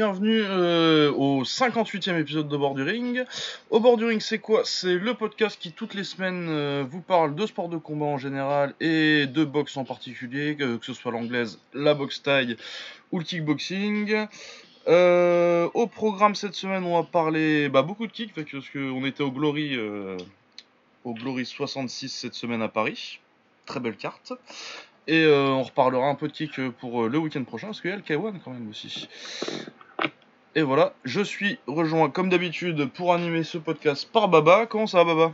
Bienvenue euh, au 58e épisode de Bord du Ring. Au Bord c'est quoi? C'est le podcast qui toutes les semaines euh, vous parle de sport de combat en général et de boxe en particulier, que, ce soit l'anglaise, la boxe taille ou le kickboxing. Euh, au programme cette semaine, on va parler bah, beaucoup de kick parce qu'on était au Glory, au Glory 66 cette semaine à Paris. Très belle carte. Et on reparlera un peu de kick pour le week-end prochain, parce qu'il y a le K1 quand même aussi. Et voilà, je suis rejoint comme d'habitude pour animer ce podcast par Baba. Comment ça va Baba?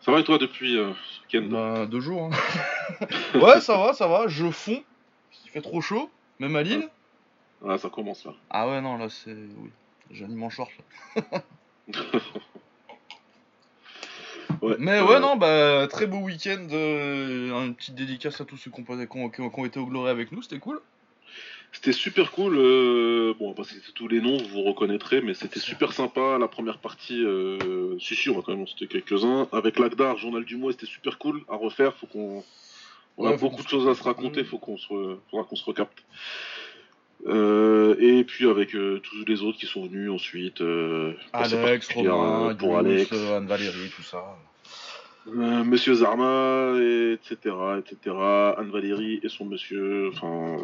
Ça va et toi depuis euh, ce week-end? Bah deux jours. hein. ouais ça va, ça va, je fonds. Il fait trop chaud, même à Lille. Ah, ça commence là. Ah ouais non là c'est... Oui, j'anime en short là. Ouais. Mais Euh, ouais non bah très beau week-end, euh, une petite dédicace à tous ceux ont, qui ont été au Glory avec nous, c'était cool. C'était super cool. euh, bon, parce que tous les noms, vous vous reconnaîtrez, mais c'était super sympa. La première partie, euh, si, si, on va quand même en citer quelques-uns. Avec l'Agdar, Journal du mois, c'était super cool à refaire. Faut qu'on. On Ouais, a beaucoup de se- choses à se raconter, faut qu'on se, re- faudra qu'on se recapte. Euh, et puis avec euh, tous les autres qui sont venus ensuite. euh, Alex, Romain, pour Alex. Anne-Valérie, tout ça. Euh, monsieur Zarma, et etc., etc., Anne-Valérie et son monsieur, enfin,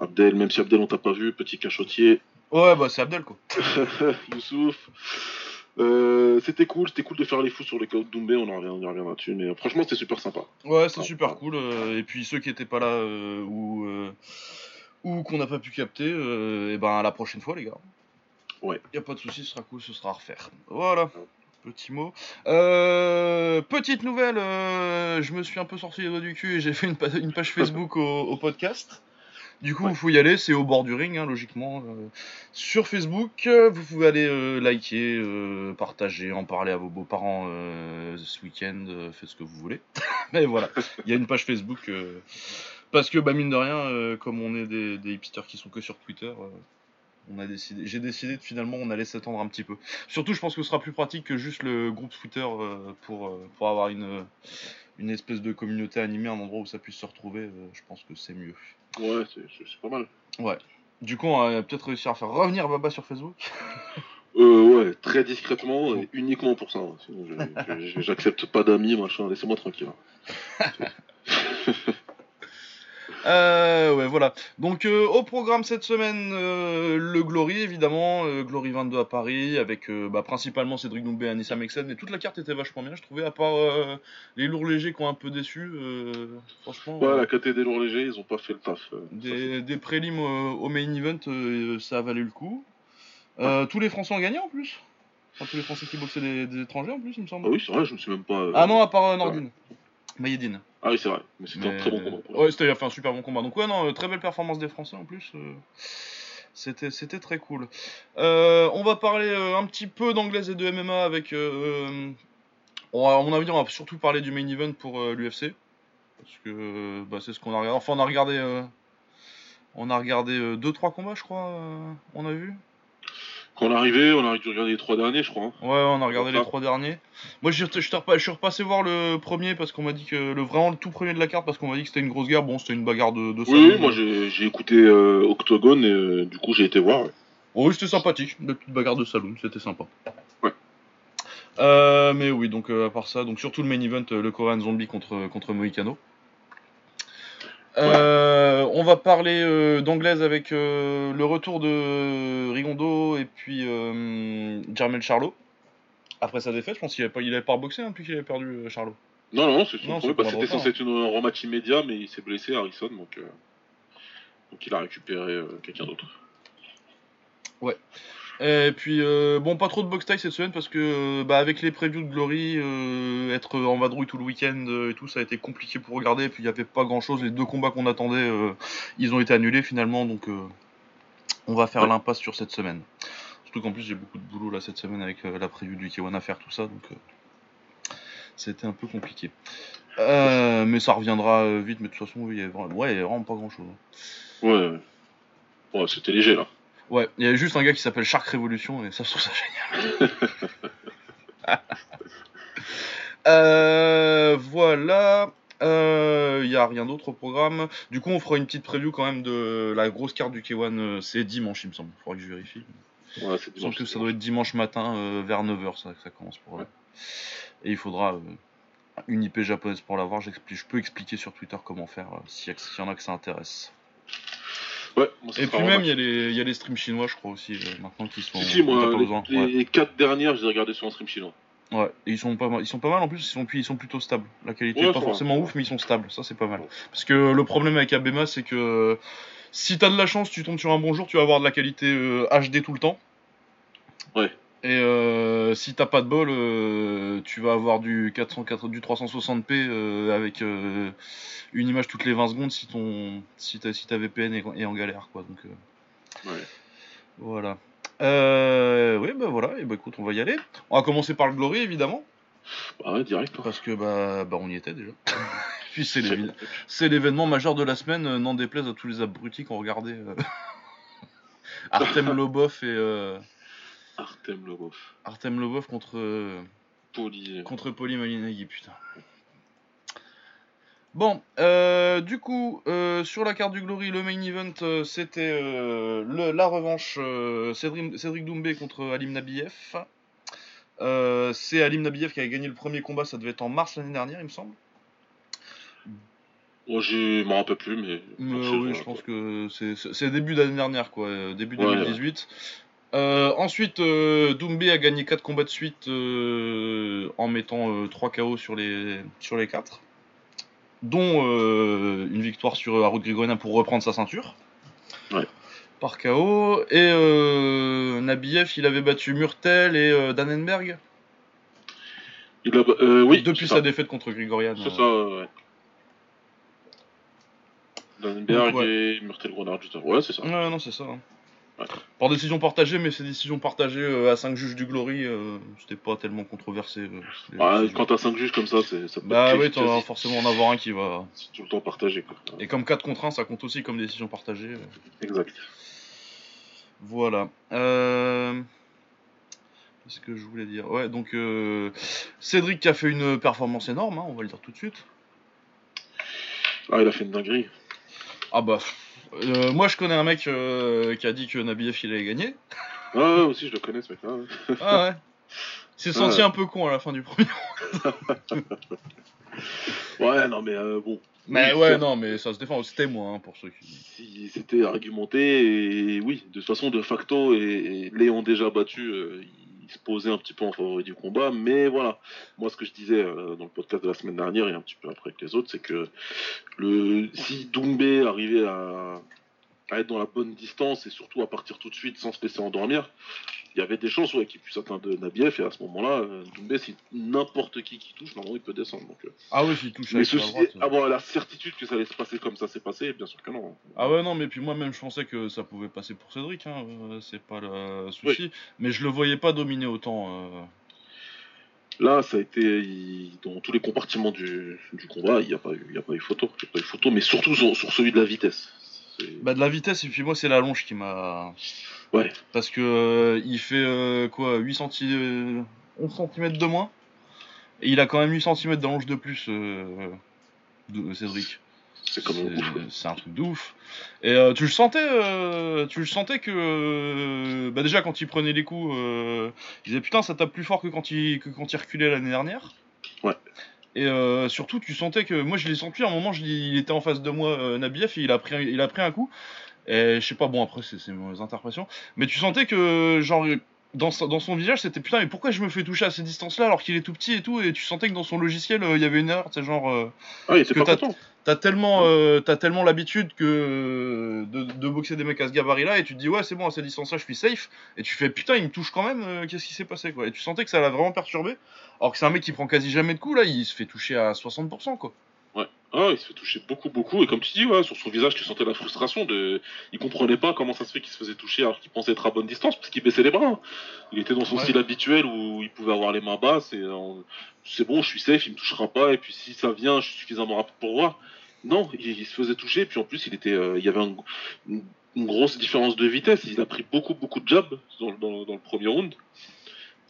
Abdel, même si Abdel on t'a pas vu, petit cachotier, Ouais, bah c'est Abdel quoi. Youssouf. Euh, c'était cool, c'était cool de faire les fous sur les de Doumbé, on en revient, là-dessus, mais euh, franchement c'était super sympa. Ouais, c'est Ah, super cool. euh, et puis ceux qui étaient pas là euh, ou euh, ou qu'on n'a pas pu capter, et ben à la prochaine fois les gars. Ouais. Y a pas de souci, ce sera cool, ce sera à refaire. Voilà. Petit mot. Petite nouvelle, je me suis un peu sorti les doigts du cul et j'ai fait une, pa- une page Facebook au, au podcast. Du coup, Ouais. il faut y aller, c'est au bord du ring, hein, logiquement. euh, sur Facebook, euh, vous pouvez aller euh, liker, euh, partager, en parler à vos beaux-parents euh, ce week-end, euh, faites ce que vous voulez. Mais voilà, il y a une page Facebook. euh, parce que, bah, mine de rien, euh, comme on est des, des hipsters qui sont que sur Twitter, euh, on a décidé, j'ai décidé de finalement on allait s'attendre un petit peu. Surtout, je pense que ce sera plus pratique que juste le groupe Twitter euh, pour, euh, pour avoir une, une espèce de communauté animée, un endroit où ça puisse se retrouver. euh, je pense que c'est mieux. Ouais, c'est- pas mal. Du coup, on va peut-être réussir à faire revenir Baba sur Facebook. Euh, ouais, très discrètement, et uniquement pour ça, hein, sinon j'accepte pas d'amis, machin, laissez-moi tranquille. Euh, ouais, voilà. Donc, euh, au programme cette semaine, euh, le Glory, évidemment. Glory 22 à Paris, avec bah, principalement Cédric Doumbé et Anissa Mexen. Mais toute la carte était vachement bien, je trouvais, à part les lourds légers qui ont un peu déçu. franchement, Ouais, la KT des lourds légers, ils ont pas fait le taf. des, des prélims au main event, ça a valu le coup. Tous les Français ont gagné en plus. Enfin, tous les Français qui boxaient des, des étrangers en plus, il me semble. Ah oui, c'est vrai, je me suis même pas. Ah non, à part Nordine. Mayedine. Ah oui, c'est vrai, mais c'était Mais- un très bon combat. Ouais, c'était fait un super bon combat. Donc ouais, non, euh, très belle performance des Français en plus. euh, C'était, c'était très cool. Euh, on va parler un petit peu d'anglaise et de MMA avec. euh, on va- à mon avis, on va surtout parler du main event pour l'UFC parce que bah, c'est ce qu'on a regardé. Enfin, on a regardé. on a regardé 2-3 combats, je crois. on a vu. Quand on est arrivé, on a dû regarder les trois derniers, je crois. hein. Ouais, on a regardé les trois derniers. Moi, je, suis repassé voir le premier parce qu'on m'a dit que le vraiment le tout premier de la carte parce qu'on m'a dit que c'était une grosse guerre. Bon, c'était une bagarre de, de Oui, oui, moi j'ai écouté euh, Octogone et euh, du coup j'ai été voir. ouais. Oh Oui, c'était sympathique, une petite bagarre de saloon, c'était sympa. Ouais. Euh, mais oui, donc à part ça, donc surtout le main event, le Korean Zombie contre, contre Mohicano. Euh, on va parler euh, d'anglaise avec euh, le retour de Rigondo et puis Jermel Charlot. Après sa défaite, je pense qu'il avait pas, il avait pas reboxé hein, depuis qu'il avait perdu Charlot. Non, non, c'est son c'était censé être une- un rematch immédiat, mais il s'est blessé, Harrison, donc, donc il a récupéré quelqu'un d'autre. Et puis, euh, bon, pas trop de box taille cette semaine parce que, euh, bah, avec les previews de Glory, euh, être en vadrouille tout le week-end et tout, ça a été compliqué pour regarder. Et puis, il n'y avait pas grand-chose. Les deux combats qu'on attendait, euh, ils ont été annulés finalement. Donc, on va faire l'impasse sur cette semaine. Surtout qu'en plus, j'ai beaucoup de boulot là cette semaine avec la preview du K1 à faire, tout ça. Donc, c'était un peu compliqué. Mais ça reviendra vite. Mais de toute façon, oui, il y avait vraiment, pas grand-chose. Ouais, ouais. Ouais, c'était léger là. Ouais, il y avait juste un gars qui s'appelle Shark Révolution et ça, je trouve ça génial. Euh, voilà. Euh, Il y a rien d'autre au programme. Du coup, on fera une petite preview quand même de la grosse carte du K1. euh, C'est dimanche, il me semble. Il faudra que je vérifie. Ouais, c'est dimanche. que ça doit être dimanche matin euh, vers 9h, ça, que ça commence pour eux. Et il faudra euh, une IP japonaise pour l'avoir. Je peux expliquer sur Twitter comment faire euh, s'il y, a- s'il y en a que ça intéresse. Ouais, moi, ça Et puis même, il y, a les- il y a les streams chinois, je crois aussi, euh, maintenant qui sont. Si, moi, les, besoin. les- Ouais. les quatre dernières, je les ai regardées sur un stream chinois. Ouais, et ils sont pas mal. Ils sont pas mal en plus. Ils sont, ils sont plutôt stables. La qualité Ouais, est pas forcément ouf, mais ils sont stables. Ça, c'est pas mal. Parce que le problème avec Abema, c'est que si t'as de la chance, tu tombes sur un bon jour, tu vas avoir de la qualité euh, HD tout le temps. Ouais. Et euh, si t'as pas de bol, euh, tu vas avoir du 404, du 360p euh, avec une image toutes les 20 secondes si ton si ta, si ta VPN est, est en galère quoi. Donc Ouais. voilà. Oui bah voilà. Et bah écoute, on va y aller. On va commencer par le Glory évidemment Bah ouais, direct. hein. parce que bah, bah on y était déjà. Puis c'est l'événement majeur de la semaine, n'en déplaise à tous les abrutis qui ont regardé Artem Lobov et Artem Lobov. Artem Lobov contre euh, Poli. contre Poli Malinagui, putain. Bon, euh, du coup, euh, sur la carte du Glory, le main event, euh, c'était la revanche Cédric, Cédric Doumbé contre Alim Nabiev. C'est Alim Nabiev qui a gagné le premier combat, ça devait être en mars l'année dernière, il me semble. Moi, je m'en rappelle plus, mais. Oui, je pense que c'est- début d'année dernière, quoi, début Ouais, 2018. Euh, ensuite, euh, Doumbé a gagné 4 combats de suite euh, en mettant 3 KO sur les, sur les 4, dont euh, une victoire sur euh, Harold Grigorien pour reprendre sa ceinture. Ouais. Par KO. Et euh, Nabiev, il avait battu Murtel et euh, Dannenberg Il a... euh, oui, depuis sa défaite contre Grigorian. C'est euh. ça, ouais. Donc, ouais. et Murtel Grenard, juste avant. Ouais, c'est ça. Ouais, non, c'est ça. hein. Ouais. Par décision partagée, mais ces décisions partagées euh, à 5 juges du Glory, euh, c'était pas tellement controversé. euh, Ah, décisions. quand t'as 5 juges comme ça, c'est, ça peut Bah oui, tu vas forcément en avoir un qui va. c'est tout le temps partagé. Quoi. Et comme 4 contre 1, ça compte aussi comme décision partagée. euh, Exact. Voilà. Qu'est-ce que je voulais dire? Ouais, donc Cédric qui a fait une performance énorme, hein, on va le dire tout de suite. Ah, il a fait une dinguerie. Ah bah. Euh, moi je connais un mec euh, qui a dit que Nabiev il allait gagner. Ah, ouais, aussi, je le connais, ce mec-là. ouais. Ah ouais. Il s'est senti Ouais. un peu con à la fin du premier. Ouais, non, mais euh, bon. Mais Oui, ouais, non, mais ça se défend. C'était moi, hein, pour ceux qui. Si c'était argumenté, et oui, de toute façon, de facto, et, et Léon déjà battu, il se un petit peu en favori du combat, mais voilà. Moi, ce que je disais euh, dans le podcast de la semaine dernière et un petit peu après que les autres, c'est que le si Doumbé arrivait à, à être dans la bonne distance et surtout à partir tout de suite sans se laisser endormir, il y avait des chances ouais, qu'il puisse atteindre Nabiev, et à ce moment-là, euh, Doumbé, si n'importe qui qui touche, normalement, il peut descendre. Donc, euh, Ah oui, s'il touche mais avec la ceci, droite. avoir la certitude que ça allait se passer comme ça s'est passé, bien sûr que non. Ah ouais non mais puis moi même je pensais que ça pouvait passer pour Cédric hein, euh, c'est pas le souci mais je le voyais pas dominer autant euh. Là, ça a été il- dans tous les compartiments du, du combat, il n'y a pas eu, il y a pas eu photo, il y a pas eu photo, mais surtout sur, sur celui de la vitesse. Bah de la vitesse et puis moi c'est la longe qui m'a Ouais. parce que euh, il fait euh, quoi 8 cm 11 cm de moins et il a quand même 8 cm d'allonge de plus euh, de Cédric C'est comme un truc de ouf. Et euh, tu le sentais, euh, tu le sentais que, euh, bah déjà quand il prenait les coups, euh, il disait putain ça tape plus fort que quand il, que quand il reculait l'année dernière. Ouais. Et euh, surtout tu sentais que, moi je l'ai senti à un moment, je il était en face de moi, euh, Nabiev, et il a pris, un- il a pris un coup. Et je sais pas, bon après c'est mes interprétations, mais tu sentais que genre dans, dans son visage c'était putain mais pourquoi je me fais toucher à ces distances là alors qu'il est tout petit et tout et tu sentais que dans son logiciel euh, il y avait une erreur, c'est genre euh, Ah, il était pas content. T'as tellement, euh, t'as tellement l'habitude que de, de boxer des mecs à ce gabarit-là et tu te dis ouais c'est bon à cette distance-là je suis safe et tu fais putain il me touche quand même euh, qu'est-ce qui s'est passé quoi et tu sentais que ça l'a vraiment perturbé alors que c'est un mec qui prend quasi jamais de coups là il se fait toucher à 60% quoi. Ah, il se fait toucher beaucoup, beaucoup, et comme tu dis, ouais, sur son visage, tu sentais la frustration de. Il comprenait pas comment ça se fait qu'il se faisait toucher alors qu'il pensait être à bonne distance, parce qu'il baissait les bras. Il était dans son Ouais. style habituel où il pouvait avoir les mains basses et euh, c'est bon, je suis safe, il me touchera pas, et puis si ça vient, je suis suffisamment rapide pour voir. Non, il, il se faisait toucher, puis en plus, il était, euh, il y avait un- une, une grosse différence de vitesse. Il a pris beaucoup, beaucoup de jabs dans, dans- dans le premier round.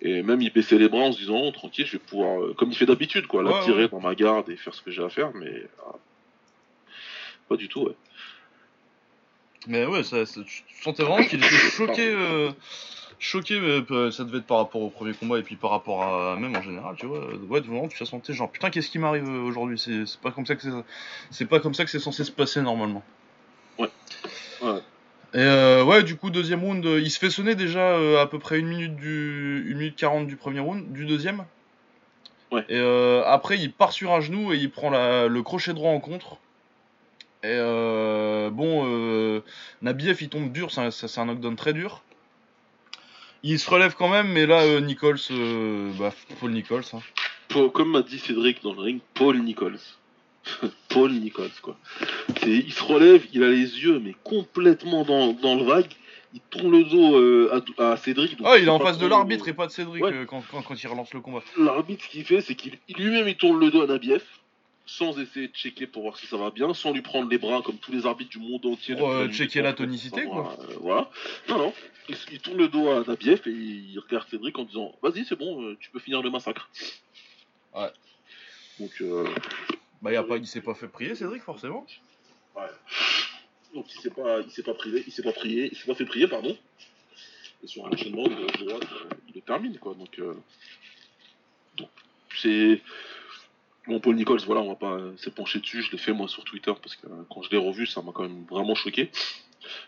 Et même il baissait les bras en se disant oh, tranquille, je vais pouvoir, euh, comme il fait d'habitude, quoi, Ouais, tirer ouais. dans ma garde et faire ce que j'ai à faire. Mais ah, pas du tout, ouais. Mais ouais, ça, ça- tu sentais vraiment qu'il était choqué. euh, choqué, mais, euh, ça devait être par rapport au premier combat et puis par rapport à même en général, tu vois. Ouais, vraiment, tu te sentais genre putain, qu'est-ce qui m'arrive euh, aujourd'hui? C'est pas comme ça que c'est, pas comme ça que c'est censé se passer normalement. Ouais. Ouais. Et euh, ouais, du coup, deuxième round, euh, il se fait sonner déjà euh, à peu près une minute du, une minute 40 du premier round, du deuxième. Ouais. Et euh, après, il part sur un genou et il prend la, le crochet droit en contre. Et euh, bon, euh, Nabiev il tombe dur, c'est un, ça- c'est un knockdown très dur. Il se relève quand même, mais là, euh, Nichols, euh, bah, Paul Nichols. hein. Paul- comme m'a dit Cédric dans le ring, Paul Nichols. Paul Nichols, quoi. Il se relève, il a les yeux, mais complètement dans, dans le vague. Il tourne le dos euh, à, à Cédric. donc Ah, il est en face de l'arbitre et pas de Cédric Ouais. quand, quand, quand il relance le combat. L'arbitre, ce qu'il fait, c'est qu'il il- lui-même il tourne le dos à Nabiev, sans essayer de checker pour voir si ça va bien, sans lui prendre les bras comme tous les arbitres du monde entier. Pour, euh, checker la tonicité, savoir, euh, voilà. Non, non. Il, il tourne le dos à Nabiev et il regarde Cédric en disant Vas-y, c'est bon, euh, tu peux finir le massacre. Ouais. Donc, euh, Bah, y a pas, il s'est pas fait prier, Cédric, forcément. ouais. Donc il s'est pas, il s'est pas privé, il s'est pas prié, il s'est pas fait prier, pardon. Et sur un enchaînement de droite, euh, il le termine quoi. Donc, euh, donc, c'est bon Paul Nichols, voilà, on va pas s'épancher dessus. Je l'ai fait moi sur Twitter parce que euh, quand je l'ai revu, ça m'a quand même vraiment choqué.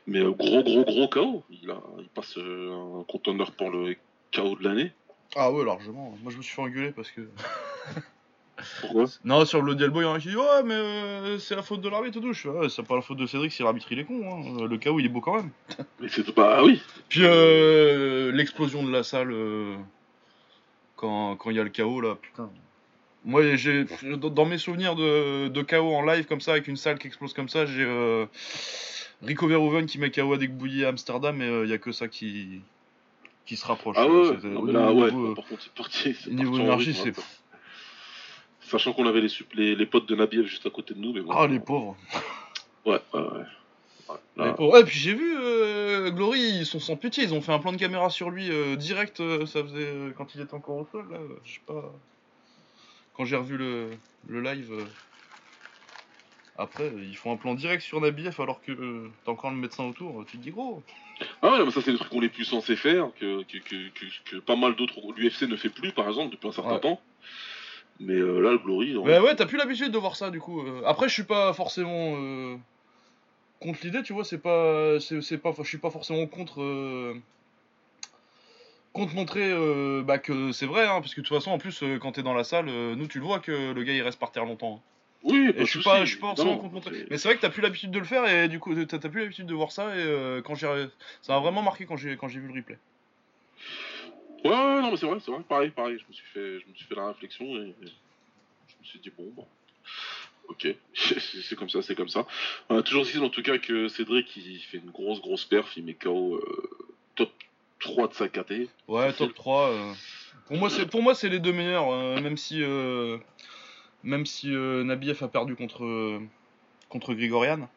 Mais euh, gros gros gros KO. Il a, il passe euh, un conteneur pour le KO de l'année. Ah ouais, largement. Moi, je me suis fait engueuler parce que. Pourquoi? Non, sur le Dialbo, il y en a qui dit Ouais, mais euh, c'est la faute de l'arbitre et tout. Je fais Ouais, c'est pas la faute de Cédric si l'arbitre il est con. Hein. Le KO il est beau quand même. Mais c'est bah oui. Puis l'explosion de la salle quand quand il y a le KO là, putain. Moi, j'ai dans mes souvenirs de, de KO en live comme ça, avec une salle qui explose comme ça, j'ai euh, Rico Verhoeven qui met KO à Bouilly à Amsterdam, et il y a que ça qui qui se rapproche. Ah ouais. Non, mais là ouais. niveau, euh, Par contre c'est parti. c'est niveau parti en énergie, c'est. Sachant qu'on avait les, sup- les, les potes de Nabiev juste à côté de nous, mais bon. Ah, les pauvres. Ouais, ouais, ouais. Ouais, puis j'ai vu euh, Glory, ils sont sans pitié, ils ont fait un plan de caméra sur lui euh, direct, euh, ça faisait euh, quand il était encore au sol, là, euh, je sais pas. Quand j'ai revu le, le live, euh, après, euh, ils font un plan direct sur Nabiev alors que euh, t'as encore le médecin autour, tu te dis gros. Ah ouais, mais ça c'est des trucs qu'on est plus censé faire, que, que, que, pas mal d'autres, l'UFC ne fait plus par exemple depuis un certain Ouais. temps. Mais euh, là, le Glory. Mais ouais, t'as plus l'habitude de voir ça du coup. euh. Après, je suis pas forcément contre l'idée, tu vois, c'est pas, c'est, c'est pas, je suis pas forcément contre. Contre montrer euh, bah, que c'est vrai, hein, parce que de toute façon, en plus, euh, quand t'es dans la salle, euh, nous tu le vois que le gars il reste par terre longtemps. hein. oui, Et je suis pas, je suis pas forcément contre montrer. Mais c'est vrai que t'as plus l'habitude de le faire et du coup, t'as, plus l'habitude de voir ça et euh, quand j'ai, ça m'a vraiment marqué quand j'ai, quand j'ai vu le replay. Ouais, ouais, non, mais c'est vrai, c'est vrai, pareil, pareil. Je me suis fait, je me suis fait la réflexion et, et je me suis dit, bon, bon. Ok, c'est comme ça, c'est comme ça. Euh, toujours ici, en tout cas, que Cédric, il fait une grosse, grosse perf, il met KO euh, top 3 de sa KT. Ouais, top 3. euh. Pour moi, c'est pour moi c'est les deux meilleurs, euh, même si euh, même si euh, Nabiev a perdu contre contre Grigorian,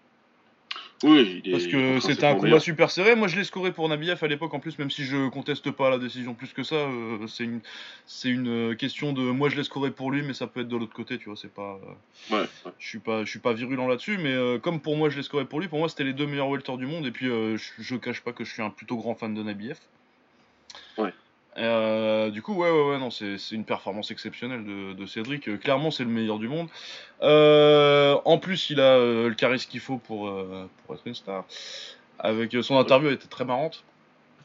Oui, il est. parce que c'était un combat super serré. Moi, je l'ai scoré pour Nabiev à l'époque en plus, même si je conteste pas la décision plus que ça. euh, c'est une c'est une euh, question de moi je l'ai scoré pour lui, mais ça peut être de l'autre côté, tu vois. C'est pas euh, Ouais, ouais. je suis pas je suis pas virulent là-dessus, mais euh, comme pour moi je l'ai scoré pour lui, pour moi c'était les deux meilleurs welters du monde. Et puis je, je cache pas que je suis un plutôt grand fan de Nabiev. Euh, du coup, ouais, ouais, ouais, non, c'est une performance exceptionnelle de, de Cédric. Euh, clairement, c'est le meilleur du monde. Euh, en plus, il a le charisme qu'il faut pour, pour être une star. Avec son interview, elle était très marrante.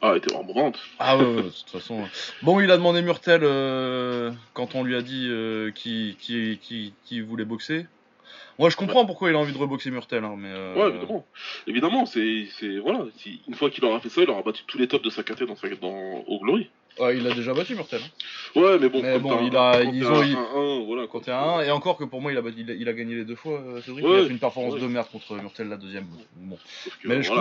Ah, elle était vraiment vente. Ah ouais, de toute façon. Bon, il a demandé Murtel quand on lui a dit qui, qui, qui, qui voulait boxer. Moi, je comprends pourquoi il a envie de reboxer Murtel, hein, mais. euh, Ouais, évidemment. Évidemment, c'est. Voilà, une fois qu'il aura fait ça, il aura battu tous les tops de sa KT dans, sa, dans au Glory. Ouais, il a déjà battu Murtel. hein. Ouais, mais bon, Mais bon, il a- ils ont- un ils- 1-1, voilà. Quand t'es à 1, et encore que pour moi, il a, il a, il a gagné les deux fois, euh, Cédric. Ouais, il a fait une performance ouais. de merde contre Murtel la deuxième. Bon. Que, Mais je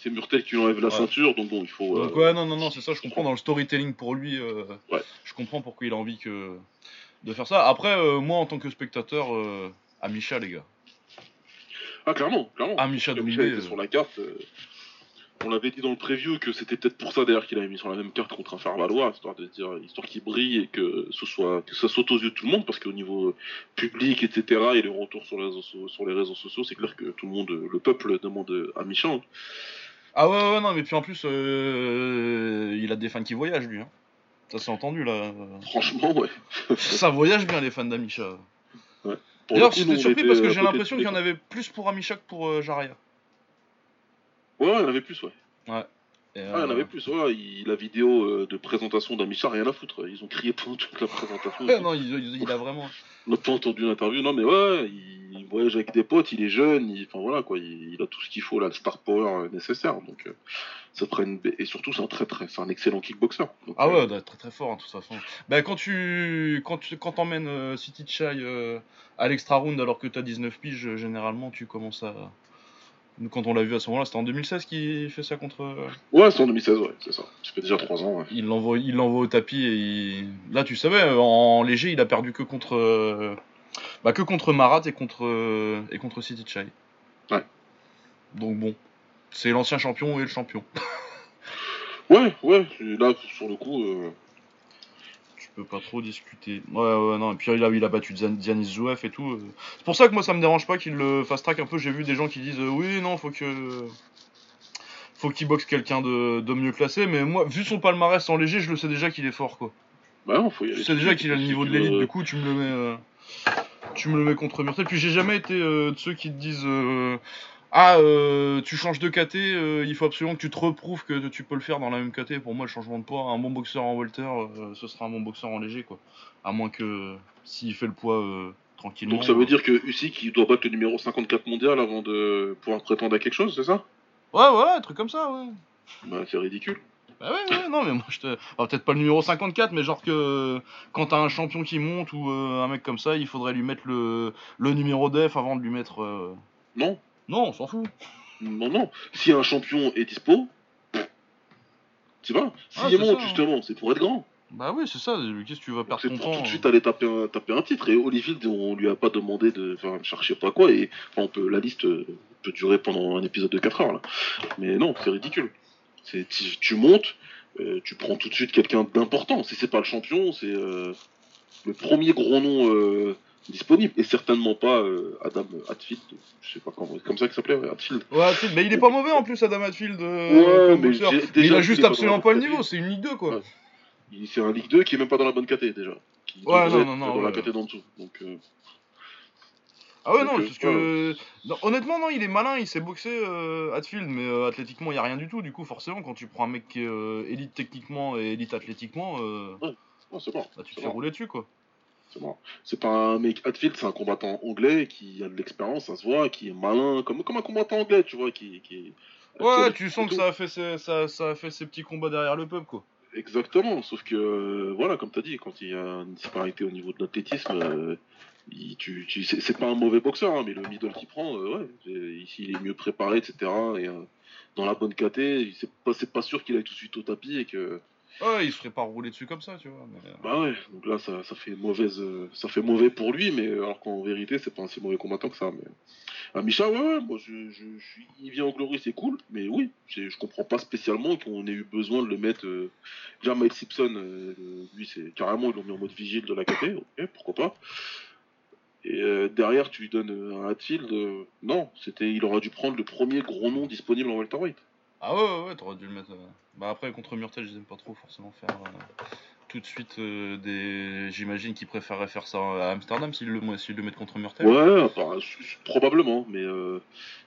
c'est Murtel qui lui enlève la ceinture, donc bon, il faut. Donc euh, ouais, non, non, non, c'est ça, je comprends dans le storytelling pour lui. euh. Je comprends pourquoi il a envie que de faire ça. Après, euh, moi en tant que spectateur, euh, Amisha les gars. Ah, clairement, clairement. Amisha était euh, sur la carte. Euh, On l'avait dit dans le preview que c'était peut-être pour ça d'ailleurs qu'il avait mis sur la même carte contre un Farvalois, histoire de dire, histoire qu'il brille et que ce soit, que ça saute aux yeux de tout le monde, parce qu'au niveau public, etc., et les retours sur les réseaux, sur les réseaux sociaux, c'est clair que tout le monde, le peuple demande à Michan. Ah ouais, ouais, non, mais puis en plus, euh, il a des fans qui voyagent, lui. Hein. Ça s'est entendu, là. Franchement, ouais. ça voyage bien, les fans d'Amisha. Ouais. D'ailleurs, j'étais surpris parce que j'ai l'impression qu'il y en avait plus pour Amisha que pour euh, Jaria. Ouais, il y en avait plus, ouais. Ouais. ah, il y en avait plus, ouais. la vidéo euh, de présentation d'Amisha, rien à foutre. Ils ont crié pendant toute la présentation. non, il, il, a vraiment. On n'a pas entendu l'interview, non, mais ouais, il, voyage avec des potes, il est jeune, il, enfin voilà, quoi, il, a tout ce qu'il faut, là, le star power euh, nécessaire. Donc, euh, ça prenne... Et surtout, c'est un très, très, c'est un excellent kickboxer. ah ouais, très très fort, en hein, toute façon. Ben, quand tu quand tu quand emmènes City Chai à l'extra round alors que tu as 19 piges, généralement, tu commences à quand on l'a vu à ce moment-là, c'était en 2016 qu'il fait ça contre. Euh, ouais, c'est en 2016, ouais, c'est ça. Ça fait déjà 3 ans. Ouais. Il l'envoie, il au tapis et là, tu savais, en léger, il a perdu que contre, euh, bah, que contre Marat et contre euh, et contre City Chai. Ouais. Donc bon, c'est l'ancien champion et le champion. ouais, ouais. Là, sur le coup, pas trop discuter. Ouais, ouais, non. Et puis il a, il a battu Dianis Zouef et tout. Euh. C'est pour ça que moi ça me dérange pas qu'il le fast track un peu. J'ai vu des gens qui disent euh, oui, non, faut que. Faut qu'il boxe quelqu'un de, de, mieux classé. Mais moi, vu son palmarès en léger, je le sais déjà qu'il est fort, quoi. Bah non, faut y aller. Je sais déjà qu'il a le niveau de l'élite. Du coup, tu me le mets. Euh, tu me le mets contre Murtel. Puis j'ai jamais été de ceux qui te disent ah, euh, tu changes de KT, euh, il faut absolument que tu te reprouves que tu peux le faire dans la même KT. Pour moi, le changement de poids, un bon boxeur en Walter, euh, ce sera un bon boxeur en léger, quoi. À moins que s'il fait le poids tranquillement. Donc ça veut dire que Usyk, il doit battre le numéro 54 mondial avant de pouvoir prétendre à quelque chose, c'est ça? Ouais, ouais, un truc comme ça, ouais. Bah, c'est ridicule. Bah ouais, ouais, non, mais moi je te. peut-être pas le numéro 54, mais genre que quand t'as un champion qui monte ou un mec comme ça, il faudrait lui mettre le, le numéro def avant de lui mettre. Non, non, on s'en fout. Non, non. Si un champion est dispo, tu vois, s'il ah, est monte, justement, c'est pour être grand. Bah oui, c'est ça. Qu'est-ce que tu vas perdre ton temps tout de suite aller taper un, taper un titre. Et Holyfield, on lui a pas demandé de faire chercher pas quoi. Et on peut, la liste peut durer pendant un épisode de 4 heures. Là. Mais non, c'est ridicule. C'est, tu, montes, euh, tu prends tout de suite quelqu'un d'important. Si c'est pas le champion, c'est euh, le premier gros nom euh, disponible et certainement pas euh, Adam Hatfield je sais pas comment comme ça qu'il s'appelait ouais, Hatfield ouais Hatfield mais il est pas mauvais en plus Adam Hatfield euh, ouais, mais, il a juste absolument pas le niveau c'est une Ligue 2 quoi c'est un Ligue 2 qui est même pas dans la bonne caté déjà qui ouais non non non dans la caté d'en dessous donc euh, ah ouais, non, parce que. honnêtement, non, il est malin, il sait boxer Hatfield, mais athlétiquement, il n'y a rien du tout. Du coup, forcément, quand tu prends un mec qui est élite techniquement et élite athlétiquement, ouais. c'est bon. Bah, tu te fais rouler dessus, quoi. C'est pas un mec Hatfield, c'est un combattant anglais qui a de l'expérience, ça se voit, qui est malin, comme, comme un combattant anglais, tu vois, qui. qui ouais, tu sens que ça a, fait ses, ça, ça, a fait ses petits combats derrière le pub, quoi. Exactement, sauf que, euh, voilà, comme tu as dit, quand il y a une disparité au niveau de l'athlétisme, euh, tu, tu, c'est pas un mauvais boxeur, hein, mais le middle qu'il prend, euh, ouais, ici il est mieux préparé, etc. Et dans la bonne KT, c'est pas, pas sûr qu'il aille tout de suite au tapis et que Ouais, il se ferait pas rouler dessus comme ça, tu vois. Euh. Bah ouais, donc là, euh, ça fait mauvais pour lui, mais alors qu'en vérité, c'est pas un si mauvais combattant que ça. Mais... Ah, Micha, ouais, ouais, moi, je, il vient en glory, c'est cool, mais oui, je comprends pas spécialement qu'on ait eu besoin de le mettre. Euh... Déjà, Simpson, euh, lui, c'est carrément, ils l'ont mis en mode vigile de la KT, ok, pourquoi pas. Et derrière, tu lui donnes un Hatfield, non, c'était, il aurait dû prendre le premier gros nom disponible en welterweight. Ah ouais, ouais, ouais t'aurais dû le mettre. Euh. Bah après, contre Murtel, je n'aime pas trop forcément faire euh, tout de suite euh, des. J'imagine qu'ils préféreraient faire ça à Amsterdam s'ils le, le mettent contre Murtel. Ouais, probablement, mais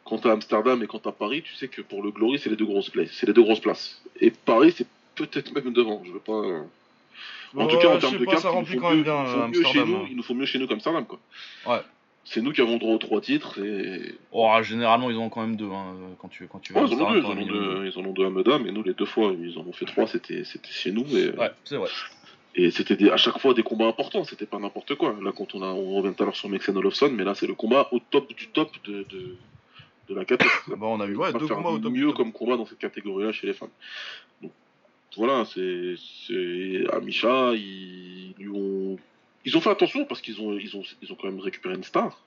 quand t'as Amsterdam et quand t'as Paris, tu sais que pour le Glory, c'est les deux grosses places. C'est les deux grosses places. Et Paris, c'est peut-être même devant. Je veux pas. En tout cas, en termes de carte, il, il nous faut mieux chez nous qu'Amsterdam, quoi. Ouais c'est nous qui avons droit aux trois titres. Et... Oh, généralement, ils en ont quand même deux hein, quand tu, quand tu ils, en ont deux, ils, en ont deux, à Meda, mais nous, les deux fois, ils en ont fait trois, c'était chez nous. Et... Ouais, c'est vrai. Et c'était à chaque fois des combats importants, c'était pas n'importe quoi. Là, quand on, a, on revient tout à l'heure sur Mexen Olofsson, mais là, c'est le combat au top du top de, de, de la catégorie. bah, on a ouais, deux combats au top mieux comme combat dans cette catégorie-là chez les femmes. Donc, voilà, c'est. Amisha, ils lui ont ils ont fait attention parce qu'ils ont, ils ont, ils ont quand même récupéré une star.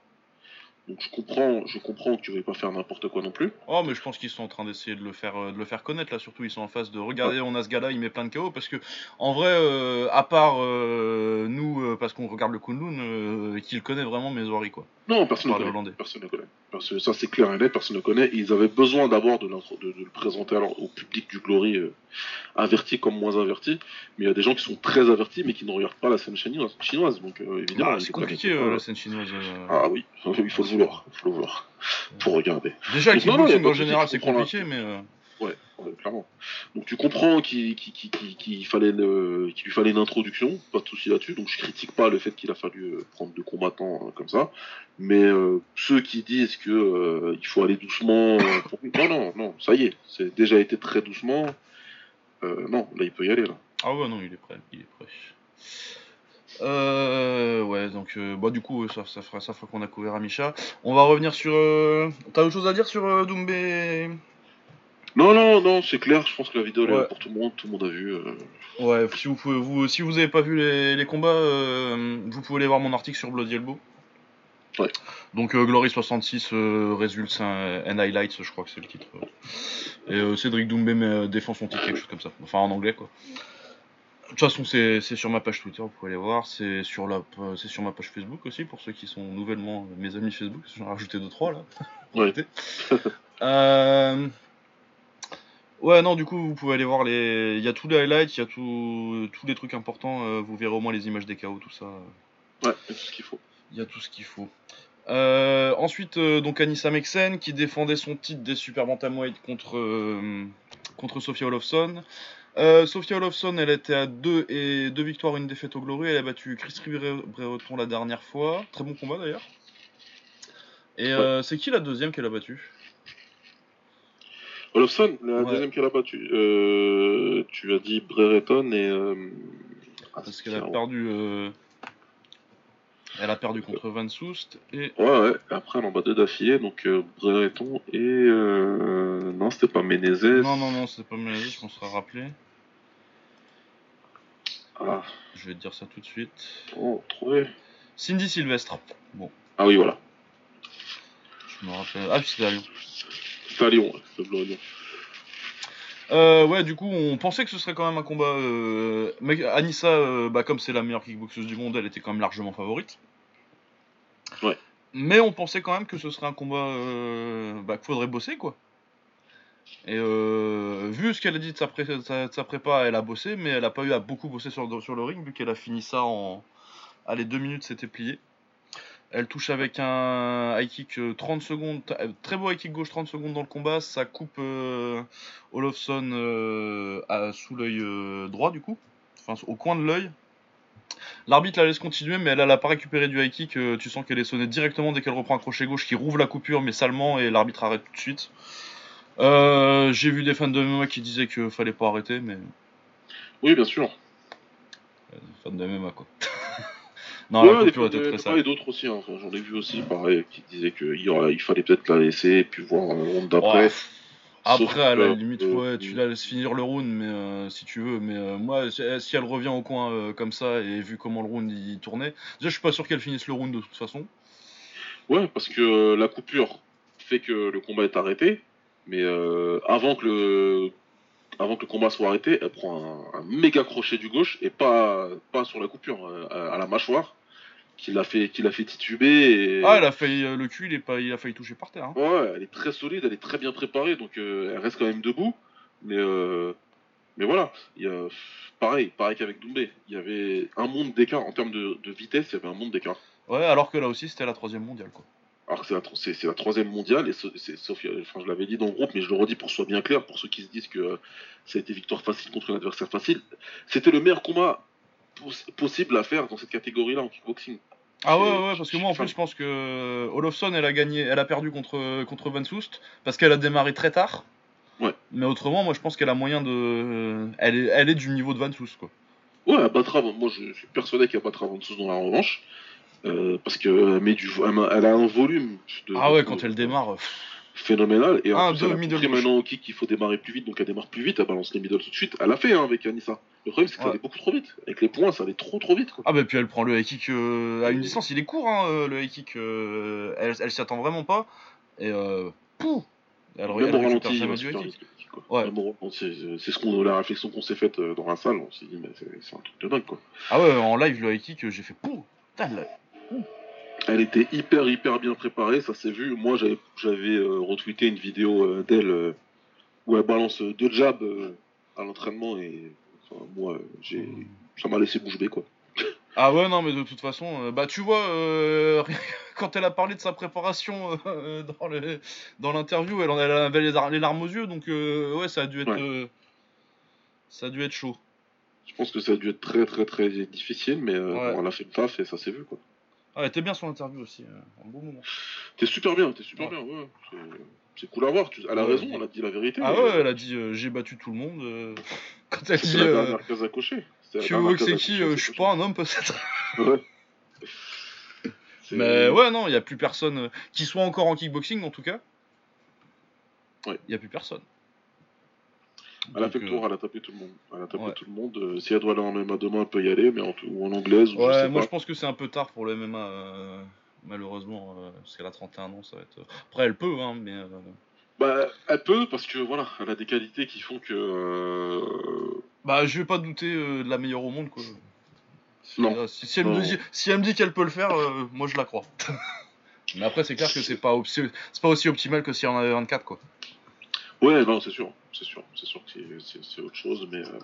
Donc je comprends, je comprends que tu ne pas faire n'importe quoi non plus. Oh, mais je pense qu'ils sont en train d'essayer de le faire, euh, de le faire connaître là. Surtout, ils sont en face de regarder, on a ce gars-là, il met plein de KO parce que en vrai, euh, à part euh, nous, parce qu'on regarde le Kunlun, qui le connaît vraiment Mézoari quoi. Non, personne ne connaît. Personne ne connaît. Parce ça c'est clair et net, personne ne connaît. Ils avaient besoin d'abord de, de, le présenter alors au public du Glory, averti comme moins averti. Mais il y a des gens qui sont très avertis, mais qui ne regardent pas la scène chinoise. chinoise donc évidemment. Ah, c'est compliqué la scène chinoise. Ah oui, il faut vouloir, faut le voir pour regarder. Déjà, le kickboxing en général, c'est compliqué, mais. Euh, ouais, clairement. Donc tu comprends qu'il fallait qu'il lui fallait une introduction, pas de souci là-dessus. Donc je critique pas le fait qu'il a fallu euh, prendre deux combattants euh, comme ça, mais ceux qui disent que il faut aller doucement, non non non, ça y est, c'est déjà été très doucement. non, là il peut y aller là. Ah ouais non, il est prêt, il est prêt. Euh, ouais, donc euh, bah, du coup, ça, ça fera, ça fera qu'on a couvert Amisha. On va revenir sur. Euh, t'as autre chose à dire sur euh, Doumbé? Non, non, non, c'est clair. Je pense que la vidéo est pour tout le monde. Tout le monde a vu. Ouais, si vous pouvez, vous, si vous avez pas vu les, combats, vous pouvez aller voir mon article sur Bloody Elbow. Ouais. Donc Glory 66 Results and Highlights, je crois que c'est le titre. Et Cédric Doumbé défend son titre, quelque chose comme ça. Enfin en anglais quoi. De toute façon, c'est sur ma page Twitter, vous pouvez aller voir. C'est sur, la, sur ma page Facebook aussi, pour ceux qui sont nouvellement mes amis Facebook. J'en ai rajouté 2-3 là. Ouais. euh... Ouais, non, du coup, vous pouvez aller voir les. Il y a tous les highlights, il y a tout... tous les trucs importants. Euh, vous verrez au moins les images des KO, tout ça. Ouais, il y a tout ce qu'il faut. Il y a tout ce qu'il faut. Euh, ensuite, euh, donc Anissa Mexen qui défendait son titre des Super Bantamweight contre, contre Sophia Olofsson. Euh, Sophia Olofsson, elle était à 2 et deux victoires, une défaite au Glory. Elle a battu Christy Brereton la dernière fois. Très bon combat d'ailleurs. Et euh, c'est qui la deuxième qu'elle a battue? Olofsson, la deuxième qu'elle a battue. Euh, tu as dit Brereton et. Parce qu'elle a perdu. Elle a perdu contre Van Soust et. Ouais, ouais. Après, elle en bat deux d'affilée, donc Brereton et. Non, c'était pas Menezes. Non, non, non, c'était pas Menezes, on sera rappelé. Ah. Je vais te dire ça tout de suite. Oh, trouvé. Cindy Sylvestre. Bon. Ah oui, voilà. Je me rappelle. Ah, c'était à Lyon. C'était à Lyon, ouais. Euh, ouais, du coup, on pensait que ce serait quand même un combat. Euh... Anissa, euh, bah, comme c'est la meilleure kickboxeuse du monde, elle était quand même largement favorite. Ouais. Mais on pensait quand même que ce serait un combat bah, qu'il faudrait bosser, quoi. Et euh, vu ce qu'elle a dit de sa, prépa, elle a bossé, mais elle a pas eu à beaucoup bosser sur, le ring, vu qu'elle a fini ça en. Allez, deux minutes, c'était plié. Elle touche avec un high kick 30 euh, secondes, euh, très beau high kick gauche 30 secondes dans le combat. Ça coupe Olofsson sous l'œil droit, du coup, enfin au coin de l'œil. L'arbitre la laisse continuer, mais elle n'a pas récupéré du high kick. tu sens qu'elle est sonnée directement dès qu'elle reprend un crochet gauche qui rouvre la coupure, mais salement, et l'arbitre arrête tout de suite. Euh, j'ai vu des fans de MMA qui disaient qu'il fallait pas arrêter, mais. Oui, bien sûr. Euh, fans de MMA, quoi. non, la coupure était très sale. Et d'autres aussi, hein. j'en ai vu aussi, pareil, qui disaient qu'il il fallait peut-être la laisser et puis voir un round d'après. Après, à la limite, ouais, tu la laisses finir le round, mais euh, si tu veux. Mais moi, si elle revient au coin comme ça et vu comment le round il tournait, déjà, je suis pas sûr qu'elle finisse le round de toute façon. Ouais, parce que la coupure fait que le combat est arrêté. Mais euh, avant, que le, avant que le combat soit arrêté, elle prend un, méga crochet du gauche et pas, pas sur la coupure, euh, à, la mâchoire, qui l'a fait, qui l'a fait tituber. Ah, elle a failli, euh, le cul, il, est pas, il a failli toucher par terre. Hein. Ouais, elle est très solide, elle est très bien préparée, donc elle reste quand même debout. Mais, mais voilà, il y a, pareil, pareil qu'avec Doumbé. Il y avait un monde d'écart en termes de, de vitesse, il y avait un monde d'écart. Ouais, alors que là aussi, c'était la troisième mondiale, quoi. Alors c'est la, la, troisième mondiale, et Sophia, enfin, je l'avais dit dans le groupe, mais je le redis pour que ce soit bien clair, pour ceux qui se disent que euh, ça a été victoire facile contre un adversaire facile, c'était le meilleur combat possible à faire dans cette catégorie-là en kickboxing. Ah ouais, ouais, parce que moi en plus je pense que euh, Olofsson elle a gagné, elle a perdu contre, contre Van Soest parce qu'elle a démarré très tard. Ouais. Mais autrement, moi je pense qu'elle a moyen de. Elle est, elle est du niveau de Van Soest quoi. Ouais, elle battra, moi je suis persuadé qu'elle battra Van Soest dans la revanche. Euh, parce que met du, elle a un volume. ah ouais, quand elle démarre. phénoménale. Et en Un, plus, deux, elle a middle compris gauche. maintenant au kick qu'il faut démarrer plus vite, donc elle démarre plus vite, elle balance les middle tout de suite. Elle a fait hein, avec Anissa. Le problème, c'est que ça allait beaucoup trop vite. Avec les points, ça allait trop trop vite. Quoi. Ah bah puis elle prend le high kick euh, à une distance, il est court hein, euh, le high kick, euh, elle, elle s'y attend vraiment pas et euh, pouf, elle, Même elle ralenti, jamais du high kick. Ouais. C'est ce qu'on, la réflexion qu'on s'est faite euh, dans la salle. On s'est dit, mais c'est un truc de dingue quoi. Ah ouais, en live le high kick, euh, j'ai fait pouf. Elle était hyper hyper bien préparée, ça s'est vu. Moi, j'avais euh, retweeté une vidéo euh, d'elle euh, où elle balance deux jabs à l'entraînement et enfin, moi, j'ai ça m'a laissé bouche bée quoi. Ah ouais non mais de toute façon, bah tu vois, quand elle a parlé de sa préparation dans le dans l'interview, elle en avait les, ar- les larmes aux yeux, donc ouais ça a dû être Ouais. ça a dû être chaud. Je pense que ça a dû être très très très difficile, mais euh, Ouais. bon, elle a fait le taf et ça s'est vu quoi. Ah, elle était bien son interview aussi, euh, un bon moment. T'es super bien, t'es super Ouais. bien, ouais. C'est- cool à voir. Tu- Elle a Ouais, raison, ouais. elle a dit la vérité. Ah ouais, euh, elle a dit euh, j'ai battu tout le monde. euh, Quand elle dit la euh, dernière case à cocher. Tu veux que c'est qui euh, Je suis pas un homme peut-être. Ouais. Mais ouais non, il y a plus personne euh, qui soit encore en kickboxing en tout cas. Ouais. Il y a plus personne. Elle a fait le euh, tour, elle a tapé tout le monde. Elle a tapé Ouais. tout le monde. Euh, si elle doit aller en MMA demain, elle peut y aller, mais en, ou en anglaise, ou je Ouais, sais moi pas. je pense que c'est un peu tard pour le MMA, euh, malheureusement, euh, parce qu'elle a 31 ans, ça va être. Après, elle peut, hein, mais. euh, Bah, elle peut, parce que voilà, elle a des qualités qui font que. euh, Bah, je vais pas douter euh, de la meilleure au monde, quoi. Si, Non. euh, Si, si elle, me dit, si elle me dit qu'elle peut le faire, euh, moi je la crois. mais après, c'est clair que c'est pas, c'est pas aussi optimal que si en avait 24, quoi. Ouais, non, c'est sûr, c'est sûr, c'est sûr que c'est- autre chose, mais. euh,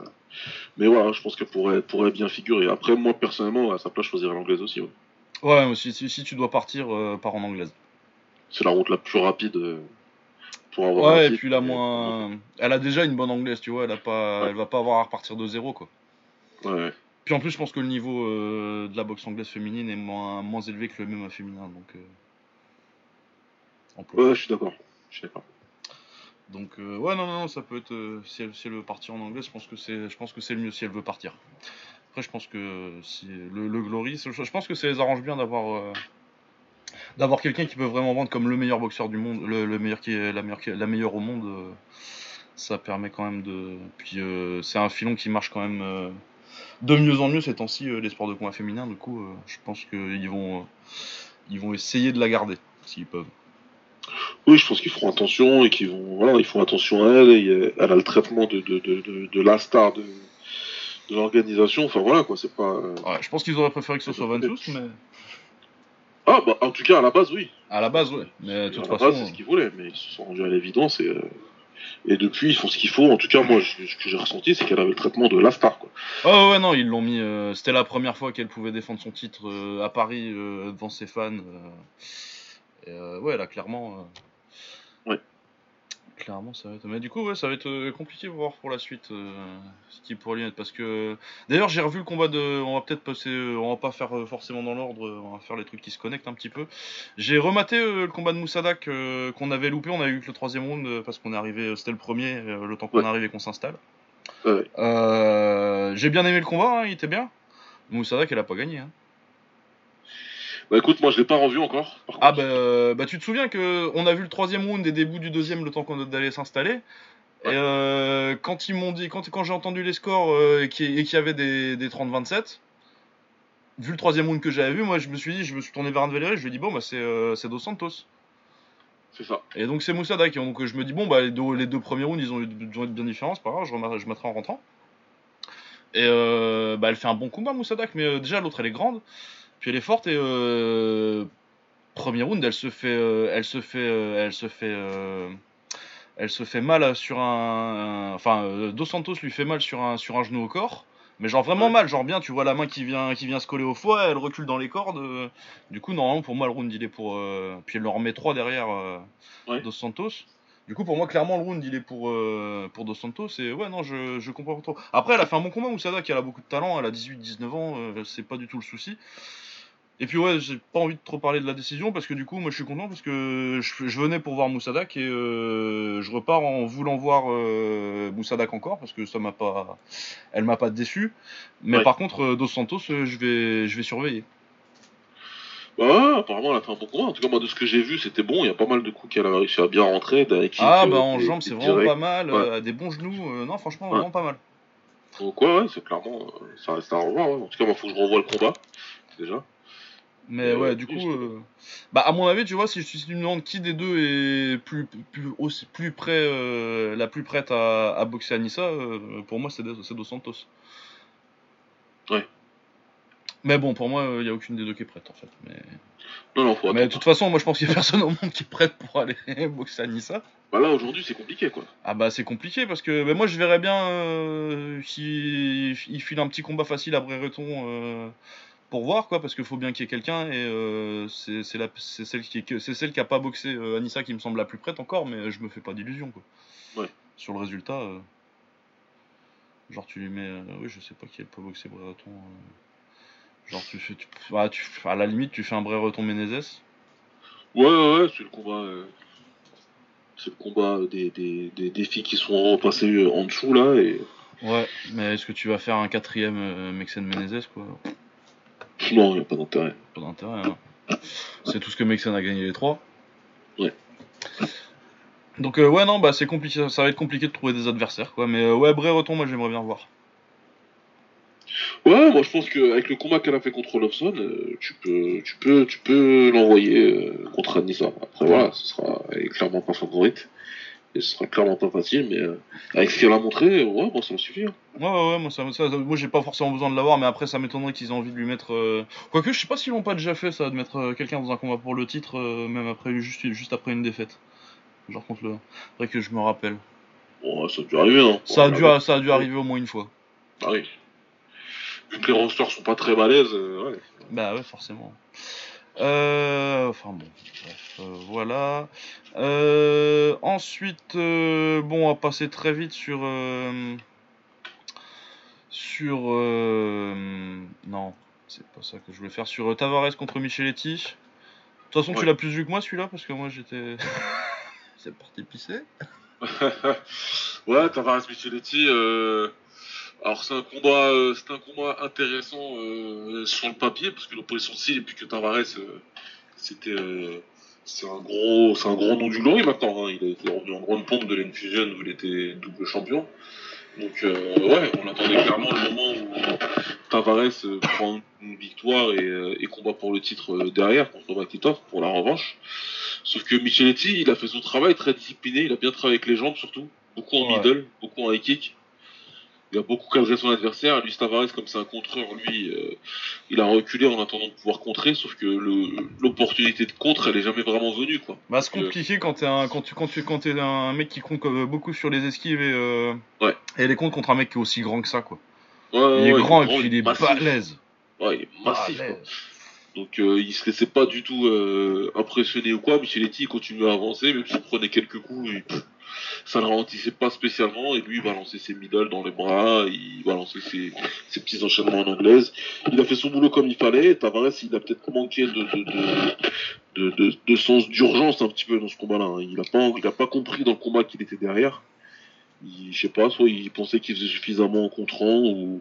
Mais voilà, je pense qu'elle pourrait, pourrait bien figurer. Après, moi, personnellement, à sa place, je choisirais l'anglaise aussi. ouais. Ouais, mais si, si, si tu dois partir, euh, pars en anglaise. C'est la route la plus rapide euh, pour avoir Ouais, et puis la moins. Elle a déjà une bonne anglaise, tu vois, elle, a pas... Ouais. elle va pas avoir à repartir de zéro, quoi. Ouais, ouais. Puis en plus, je pense que le niveau euh, de la boxe anglaise féminine est moins, moins élevé que le MMA féminin, donc. Ouais, je suis d'accord. Je suis d'accord. Donc euh, ouais, non, non, ça peut être. euh, si, elle, veut partir en anglais, je pense que c'est, je pense que c'est le mieux si elle veut partir. Après, je pense que si le, Glory, je pense que ça les arrange bien d'avoir. euh, D'avoir quelqu'un qui peut vraiment vendre comme le meilleur boxeur du monde, le, le meilleur qui est la meilleure, la meilleure au monde, euh, ça permet quand même de. Puis euh, c'est un filon qui marche quand même euh, de mieux en mieux ces temps-ci, euh, les sports de combat féminins. Du coup, euh, je pense qu'ils vont, euh, ils vont essayer de la garder s'ils peuvent. Oui, je pense qu'ils feront attention et qu'ils vont, voilà, ils font attention à elle. Et euh, elle a le traitement de, de, de, de, de la star de, de l'organisation. Enfin voilà quoi, c'est pas. euh, Ouais, je pense qu'ils auraient préféré que ce soit mais Ah bah en tout cas à la base oui. à la base, ouais. Mais de toute à la façon. base c'est ce qu'ils voulaient, mais ils se sont rendus à l'évidence et euh, et depuis ils font ce qu'il faut. En tout cas moi je- ce que j'ai ressenti c'est qu'elle avait le traitement de la star quoi. Oh ouais non, ils l'ont mis. euh, C'était la première fois qu'elle pouvait défendre son titre euh, à Paris euh, devant ses fans. et, ouais, là clairement. Clairement, ça va être. Mais du coup, ouais, ça va être euh, compliqué de voir pour la suite euh, ce qui pourrait lui être. Parce que. D'ailleurs, j'ai revu le combat de. On va peut-être passer. euh, On va pas faire forcément dans l'ordre. On va faire les trucs qui se connectent un petit peu. J'ai rematé euh, le combat de Moussadak euh, qu'on avait loupé. On a eu que le troisième round parce qu'on est arrivé. C'était le premier, le temps qu'on Ouais. arrive et qu'on s'installe. Ouais. J'ai bien aimé le combat, hein, il était bien. Moussadak, elle a pas gagné. Hein. Bah écoute moi je l'ai pas revu encore. Ah bah, euh, bah tu te souviens que on a vu le troisième round et début du deuxième le temps qu'on d'aller s'installer. Ouais. Et euh, quand ils m'ont dit, quand, quand j'ai entendu les scores euh, et qu'il y avait des, des 30-27, vu le troisième round que j'avais vu, moi je me suis dit, je me suis tourné vers un Valéry, je lui ai dit bon bah c'est euh, Dos Santos. C'est ça. Et donc c'est Moussadak. Et donc je me dis bon bah les deux, les deux premiers rounds ils ont, eu- ont été bien différents, c'est pas grave, je, remets- je mettrai en rentrant. Et bah elle fait un bon combat Moussadak, mais déjà l'autre elle est grande, puis elle est forte et euh, premier round elle se fait, euh, elle se fait, euh, elle se fait, elle se fait mal sur un, un- enfin Dos Santos lui fait mal sur un sur un genou au corps. Mais genre vraiment Ouais. mal, genre bien, tu vois la main qui vient, qui vient se coller au foie, elle recule dans les cordes. du coup, normalement, pour moi, le round, il est pour. puis elle leur remet 3 derrière Ouais. Dos Santos. Du coup, pour moi, clairement, le round, il est pour, euh, pour Dos Santos. Et ouais, non, je, je comprends pas trop. Après, elle a fait un bon combat, Moussada, qui elle a beaucoup de talent. Elle a 18-19 ans, euh, c'est pas du tout le souci. Et puis, ouais, j'ai pas envie de trop parler de la décision parce que du coup, moi, je suis content parce que je, je venais pour voir Moussadak et euh, je repars en voulant voir euh, Moussadak encore parce que ça m'a pas. Elle m'a pas déçu. Mais Ouais. par contre, euh, Dos Santos, je vais, je vais surveiller. Bah, apparemment, elle a fait un bon combat. En tout cas, moi, de ce que j'ai vu, c'était bon. Il y a pas mal de coups qu'elle a réussi à bien rentrer. Ah, bah, en jambes, c'est vraiment pas mal. Ouais. des bons genoux. non, franchement, vraiment pas mal. Donc, ouais, c'est clairement. ça reste à revoir. En tout cas, il faut que je revoie le combat. Déjà. Mais ouais, du coup, euh, bah à mon avis, tu vois, si, si tu me demandes qui des deux est plus plus aussi, plus près, euh, la plus prête à, à boxer Anissa, euh, pour moi c'est Dos Santos. Ouais. Mais bon, pour moi, il n'y a aucune des deux qui est prête en fait. Mais, non, non, faut mais de toute façon, moi je pense qu'il n'y a personne au monde qui est prête pour aller boxer Anissa. Bah là aujourd'hui c'est compliqué quoi. Ah bah c'est compliqué parce que bah, moi je verrais bien s'il il file un petit combat facile à Brereton pour voir quoi parce qu'il faut bien qu'il y ait quelqu'un et euh, c'est celle qui c'est celle qui a pas boxé euh, Anissa qui me semble la plus prête encore mais je me fais pas d'illusions quoi. Ouais. Sur le résultat euh, genre tu lui mets oui je sais pas qui a pas boxé Brereton genre tu fais tu, bah, tu, à la limite tu fais un Brereton Menezes. Ouais ouais, c'est le combat c'est le combat des, des, des, défis qui sont repassés en dessous là et Ouais, mais est-ce que tu vas faire un quatrième Mexen Menezes quoi? Non, il n'y a pas d'intérêt. Pas d'intérêt, hein. C'est tout ce que Mexen a gagné les trois. Ouais. Donc euh, ouais non bah c'est compliqué, ça va être compliqué de trouver des adversaires quoi, mais euh, ouais Brereton moi j'aimerais bien voir. Ouais moi je pense qu'avec le combat qu'elle a fait contre Lobson, euh, tu peux tu peux tu peux l'envoyer contre Anissa. Après voilà, ce sera elle est clairement pas favorite. Et ce sera clairement pas facile, mais euh, avec ce qu'elle a montré, ouais, moi ça me suffit. Hein. Ouais, ouais, moi, ça, moi j'ai pas forcément besoin de l'avoir, mais après ça m'étonnerait qu'ils aient envie de lui mettre. Euh, quoique, je sais pas s'ils l'ont pas déjà fait ça, de mettre euh, quelqu'un dans un combat pour le titre, même après juste, juste après une défaite. Genre contre le. Vrai que je me rappelle. Bon, ça a dû arriver, hein. Ça a, dû, ça a dû arriver au moins une fois. Ah oui. Vu que les rosters sont pas très balèzes, ouais. Bah ouais, forcément. Euh, enfin bon, bref, euh, voilà. Euh, ensuite, bon, on va passer très vite sur sur non, c'est pas ça que je voulais faire sur Tavares contre Micheletti. De toute façon, tu l'as plus vu que moi celui-là parce que moi j'étais c'est parti pisser. ouais, Tavares Micheletti. Alors c'est un combat, euh, c'est un combat intéressant euh, sur le papier parce que l'opposition de Seal et puis que Tavares, euh, c'était, c'est un gros, c'est un gros nom du glory maintenant. Hein. Il a été revenu en grande pompe de l'Infusion où il était double champion. Donc ouais, on attendait clairement le moment où Tavares prend une victoire et, et, combat pour le titre derrière contre Makitov pour la revanche. Sauf que Micheletti, il a fait son travail très discipliné, il a bien travaillé avec les jambes surtout, beaucoup en middle, beaucoup en high kick il a beaucoup cadré son adversaire. Lui, Tavares, comme c'est un contreur, lui, euh, il a reculé en attendant de pouvoir contrer, sauf que l'opportunité de contre, elle est jamais vraiment venue, quoi. Bah, c'est compliqué quand t'es un, quand tu, quand tu, quand es un mec qui compte beaucoup sur les esquives et, euh, ouais. et les comptes contre un mec qui est aussi grand que ça, quoi. Ouais, il est grand et puis il est balèze. Ouais, il est massif, Donc euh, il se laissait pas du tout euh, impressionner ou quoi. Micheletti il continuait à avancer, même s'il prenait quelques coups, il, ça ne ralentissait pas spécialement et lui il balançait ses middle dans les bras, il balançait ses, ses petits enchaînements en anglaise. Il a fait son boulot comme il fallait. Tavares il a peut-être manqué de, de, de, de, sens d'urgence un petit peu dans ce combat-là. Hein. Il a pas il a pas compris dans le combat qu'il était derrière. Il, je sais pas, soit il pensait qu'il faisait suffisamment en contrant ou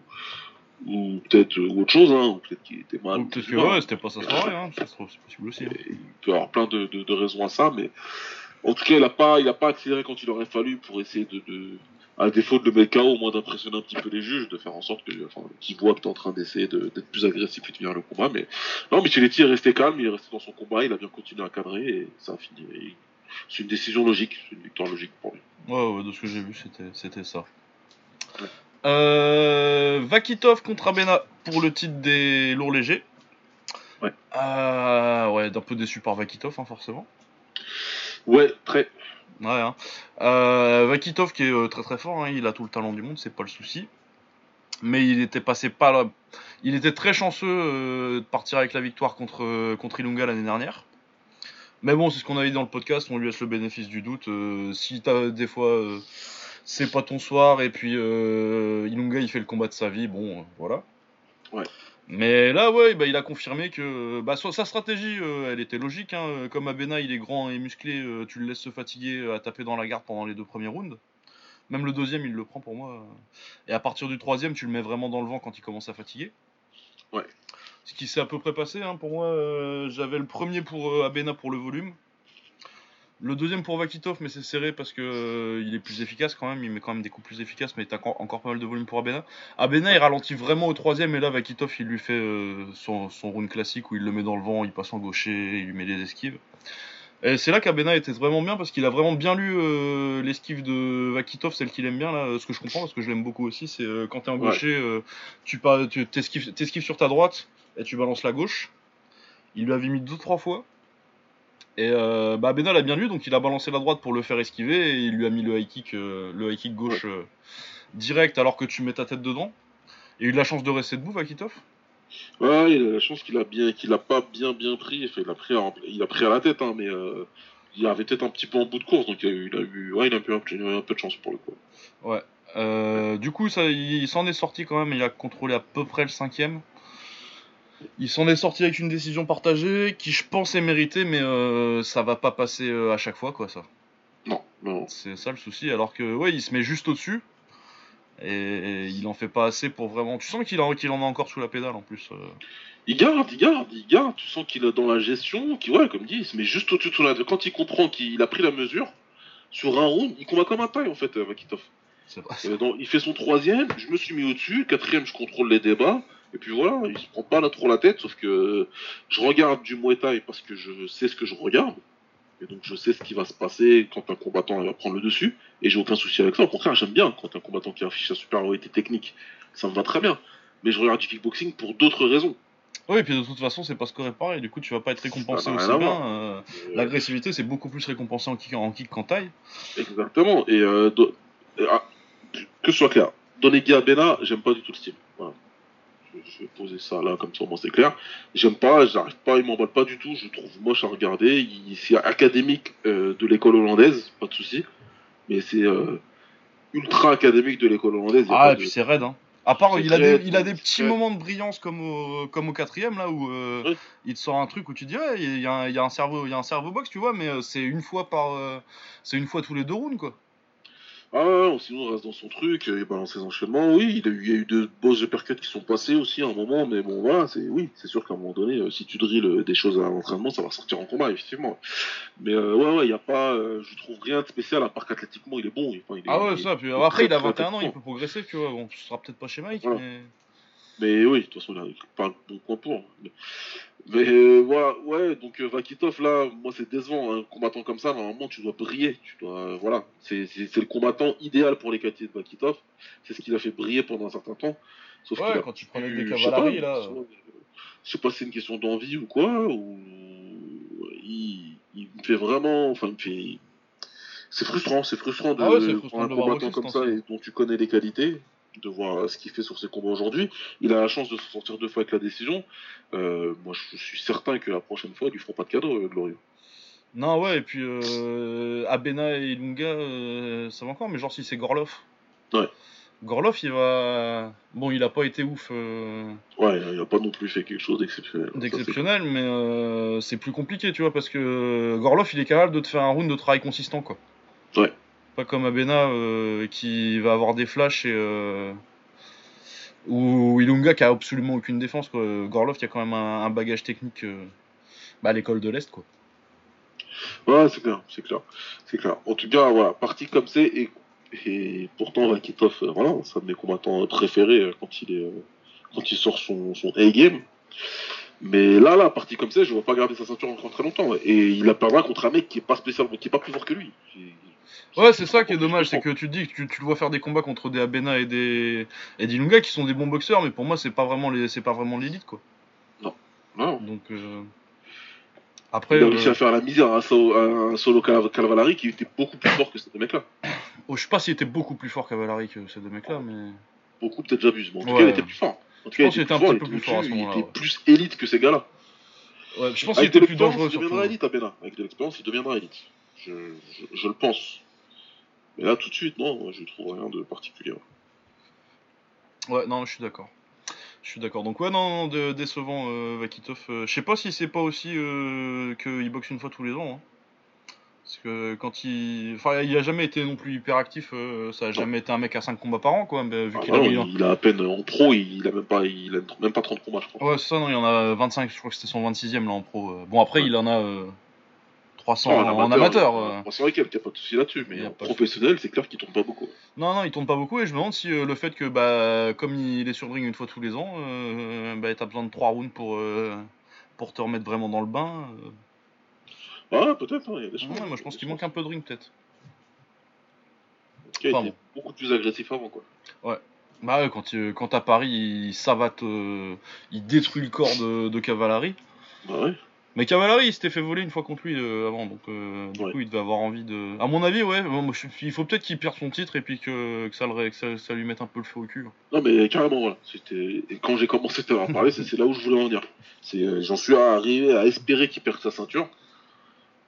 ou peut-être autre chose, hein, peut-être qu'il était mal. Peut-être que ouais, c'était pas sa soirée, hein, c'est possible aussi. Hein. Il peut y avoir plein de, de, de, raisons à ça, mais en tout cas, il n'a pas, il a pas accéléré quand il aurait fallu pour essayer de, de à défaut de le mettre KO, au moins d'impressionner un petit peu les juges, de faire en sorte que, enfin, qu'ils voient que tu es en train d'essayer d'être plus agressif et de finir le combat. Mais non, Micheletti est resté calme, il est resté dans son combat, il a bien continué à cadrer et ça a fini. C'est une décision logique, c'est une victoire logique pour lui. Ouais, ouais, de ce que j'ai vu, c'était, c'était ça. Euh, Vakitov contre Abena pour le titre des lourds légers. Ouais. Euh, ouais, d'un peu déçu par Vakitov, hein, forcément. Ouais, très. Ouais, hein. Euh, Vakitov qui est euh, très très fort, hein, il a tout le talent du monde, c'est pas le souci. Mais il était passé pas là. Il était très chanceux euh, de partir avec la victoire contre, contre Ilunga l'année dernière. Mais bon, c'est ce qu'on avait dit dans le podcast, on lui laisse le bénéfice du doute. si t'as des fois c'est pas ton soir et puis Ilunga il fait le combat de sa vie, bon voilà. Ouais. Mais là, ouais, bah, il a confirmé que bah, sa stratégie, euh, elle était logique. Hein. Comme Abena, il est grand et musclé, euh, tu le laisses se fatiguer euh, à taper dans la garde pendant les deux premiers rounds. Même le deuxième, il le prend pour moi. Et à partir du troisième, tu le mets vraiment dans le vent quand il commence à fatiguer. Ouais. ce qui s'est à peu près passé. hein. Pour moi, euh, j'avais le premier pour euh, Abena pour le volume. Le deuxième pour Vakitov, mais c'est serré parce que euh, il est plus efficace quand même. Il met quand même des coups plus efficaces, mais t'as encore, encore pas mal de volume pour Abena. Abena, il ralentit vraiment au troisième, et là, Vakitov, il lui fait euh, son, son round classique où il le met dans le vent, il passe en gaucher, il lui met les esquives. Et c'est là qu'Abena était vraiment bien parce qu'il a vraiment bien lu euh, l'esquive de Vakitov, celle qu'il aime bien là. Ce que je comprends parce que je l'aime beaucoup aussi, c'est quand t'es en gaucher, tu pas, tu t'esquives, t'esquives sur ta droite et tu balances la gauche. Il lui avait mis deux trois fois. Et euh, bah Abena l'a bien lu, donc il a balancé la droite pour le faire esquiver et il lui a mis le high kick, euh, le high kick gauche euh, direct alors que tu mets ta tête dedans. Il a eu de la chance de rester debout, Vakitov? Ouais, il a la chance qu'il a bien, qu'il a pas bien bien pris. Enfin, il a pris, à, il a pris à la tête, hein, mais euh, il avait peut-être un petit peu en bout de course, donc il a eu, il a eu, ouais, il a eu un, peu- il a eu un peu de chance pour le coup. Ouais. Du coup, ça, il, il s'en est sorti quand même. Il a contrôlé à peu près le cinquième. Il s'en est sorti avec une décision partagée qui, je pense, est méritée, mais euh, ça va pas passer euh, à chaque fois, quoi, ça. Non, non. C'est ça le souci. Alors que, ouais, il se met juste au-dessus. Et, et il en fait pas assez pour vraiment. Tu sens qu'il en, a encore sous la pédale en plus. euh. Il garde, il garde, il garde. Tu sens qu'il est dans la gestion, qui ouais, comme dit, il se met juste au-dessus de ad- Quand il comprend qu'il a pris la mesure, sur un round, il combat comme un taille en fait, euh, Euh, donc, il fait son troisième, je me suis mis au-dessus, quatrième, je contrôle les débats, et puis voilà, il se prend pas là trop la tête, sauf que je regarde du Muay Thai parce que je sais ce que je regarde, et donc je sais ce qui va se passer quand un combattant va prendre le dessus, et j'ai aucun souci avec ça, au contraire, j'aime bien quand un combattant qui affiche sa supériorité technique, ça me va très bien, mais je regarde du kickboxing pour d'autres raisons. Oui, et puis de toute façon, c'est pas scoré pareil. Du coup, tu vas pas être récompensé aussi bien. euh, Euh, L'agressivité, c'est beaucoup plus récompensé en kick, en kick qu'en taille. Exactement. Et euh, do- euh, ah, que ce soit clair, Donegui Abena, j'aime pas du tout le style. Je, vais poser ça là, comme ça au moins c'est clair. J'aime pas, j'arrive pas, il m'emballe pas du tout. Je trouve moche à regarder. Il- C'est académique euh, de l'école hollandaise, pas de souci. Mais c'est euh, ultra académique de l'école hollandaise. Ah, et de- puis c'est raide, hein. À part, il a, des, il a des petits moments de brillance comme au, comme au quatrième, là, où euh, Oui. il te sort un truc où tu te dis, ouais, il y, a y a un cerveau, il y a un cerveau box, tu vois, mais c'est une fois par, c'est une fois tous les deux rounds, quoi. Ah, ouais, sinon il reste dans son truc, euh, il balance ses enchaînements. Oui, il y a eu, il y a eu de uppercuts qui sont passés aussi à un moment, mais bon, voilà, c'est oui, c'est sûr qu'à un moment donné, euh, si tu drilles euh, des choses à l'entraînement, ça va sortir en combat, effectivement. Mais euh, ouais, ouais, il y a pas, euh, je trouve rien de spécial à part qu'athlétiquement, il est bon. il- enfin, il est- Ah ouais, il- ça, puis après, il a très, très 21 ans, il peut progresser, tu vois. Bon, ce sera peut-être pas chez Mike, Voilà. mais. Mais oui, de toute façon, il a pas un bon point pour. Mais, mais, euh, voilà, ouais, donc euh, Vakitov, là, moi c'est décevant, un combattant comme ça, normalement tu dois briller, tu dois, euh, voilà, c'est le combattant idéal pour les qualités de Vakitov, c'est ce qu'il a fait briller pendant un certain temps. Sauf Ouais, quand tu prenais des cavaleries, là. soit- Je sais pas si c'est une question d'envie ou quoi, ou il, il me fait vraiment, enfin, il me fait. C'est frustrant, c'est frustrant de Ah ouais, frustrant un de combattant comme ça et dont tu connais les qualités, de voir euh, ce qu'il fait sur ses combats aujourd'hui. Il a la chance de se sortir deux fois avec la décision. Euh, moi, je suis certain que la prochaine fois, ils lui feront pas de cadeau, euh, Glorieux. Non, ouais, et puis euh, Abena et Ilunga, euh, ça va encore, mais genre si c'est Gorlov. Ouais. Gorlov, il va. Bon, il a pas été ouf euh, Ouais, il a pas non plus fait quelque chose d'exceptionnel. D'exceptionnel, mais euh, c'est plus compliqué, tu vois, parce que Gorlov, il est capable de te faire un round de travail consistant, quoi. Ouais. Pas comme Abena euh, qui va avoir des flashs et. Euh, ou Ilunga qui a absolument aucune défense, quoi. Gorlov, y a quand même un, bagage technique euh, bah, à l'école de l'Est, quoi. c'est- clair, c'est clair. C'est clair. En tout cas, voilà, parti comme c'est, et, et pourtant, Vakitov, euh, voilà, c'est un de mes combattants préférés quand il est. quand il sort son, son A-game. Mais là, là, parti comme ça, je ne vais pas garder sa ceinture encore très longtemps. Et il la perdra contre un mec qui est pas spécialement, qui est pas plus fort que lui. Ouais, c'est ça qui est dommage, c'est que tu te dis que tu, tu le vois faire des combats contre des Abena et des et des qui sont des bons boxeurs, mais pour moi c'est pas vraiment les c'est pas vraiment l'élite quoi. Non. Donc euh, après, Il a réussi euh, à faire la misère à un solo, à un solo Cal- Calvalari qui était beaucoup plus fort que ces deux mecs-là. oh, je sais pas s'il était beaucoup plus fort qu'Avalari que ces deux mecs-là, mais Beaucoup, peut-être j'abuse, mais en tout Ouais. cas, il était plus fort. En tout cas, pense qu'il était un petit il peu plus fort à ce au-dessus, Il moment-là, était ouais. plus élite que ces gars-là. ouais, je pense qu'il était plus dangereux il deviendra élite, Abena. Avec de l'expérience, il deviendra élite. Je, je, je le pense. Mais là, tout de suite, non, je trouve rien de particulier. Ouais, non, je suis d'accord. Je suis d'accord. Donc ouais, non, décevant euh, Vakitov. Euh, je sais pas si c'est pas aussi euh, qu'il boxe une fois tous les ans. hein. Parce que quand il. Enfin, il a jamais été non plus hyper actif, euh, ça a jamais été un mec à 5 combats par an, quoi. mais vu Ah, non, a- il, il a à peine en pro, il a même pas, il a même pas 30 combats, je crois. Ouais, c'est ça, non, il y en a 25, je crois que c'était son 26ème là en pro. euh. Bon, après, Ouais. il en a 300 Non, en, amateur. euh, euh. bon, c'est vrai qu'il n'y a pas de souci là-dessus, mais en professionnel, c'est clair qu'il tourne pas beaucoup. Non, non, il tourne pas beaucoup et je me demande si euh, le fait que, bah, comme il est sur le ring une fois tous les ans, euh, bah, t'as besoin de 3 rounds pour, euh, pour te remettre vraiment dans le bain. euh. Ah, peut-être, hein. Ouais, moi, je pense qu'il manque un peu de ring, peut-être. Il a Enfin, beaucoup plus agressif avant, quoi. Bah, ouais, quand, il- quand à Paris, il savate, euh, il détruit le corps de, de Cavallari. Bah ouais. Mais Cavallari, il s'était fait voler une fois contre lui euh, avant, donc euh, du Ouais. coup, il devait avoir envie de. À mon avis, ouais, bon, moi, je- il faut peut-être qu'il perde son titre et puis que, que ça, le ré- que ça, ça lui mette un peu le feu au cul. hein. Non, mais carrément, voilà. C'était... Et quand j'ai commencé à en parler, c'est, c'est là où je voulais en venir. C'est, euh, j'en suis arrivé à espérer qu'il perde sa ceinture.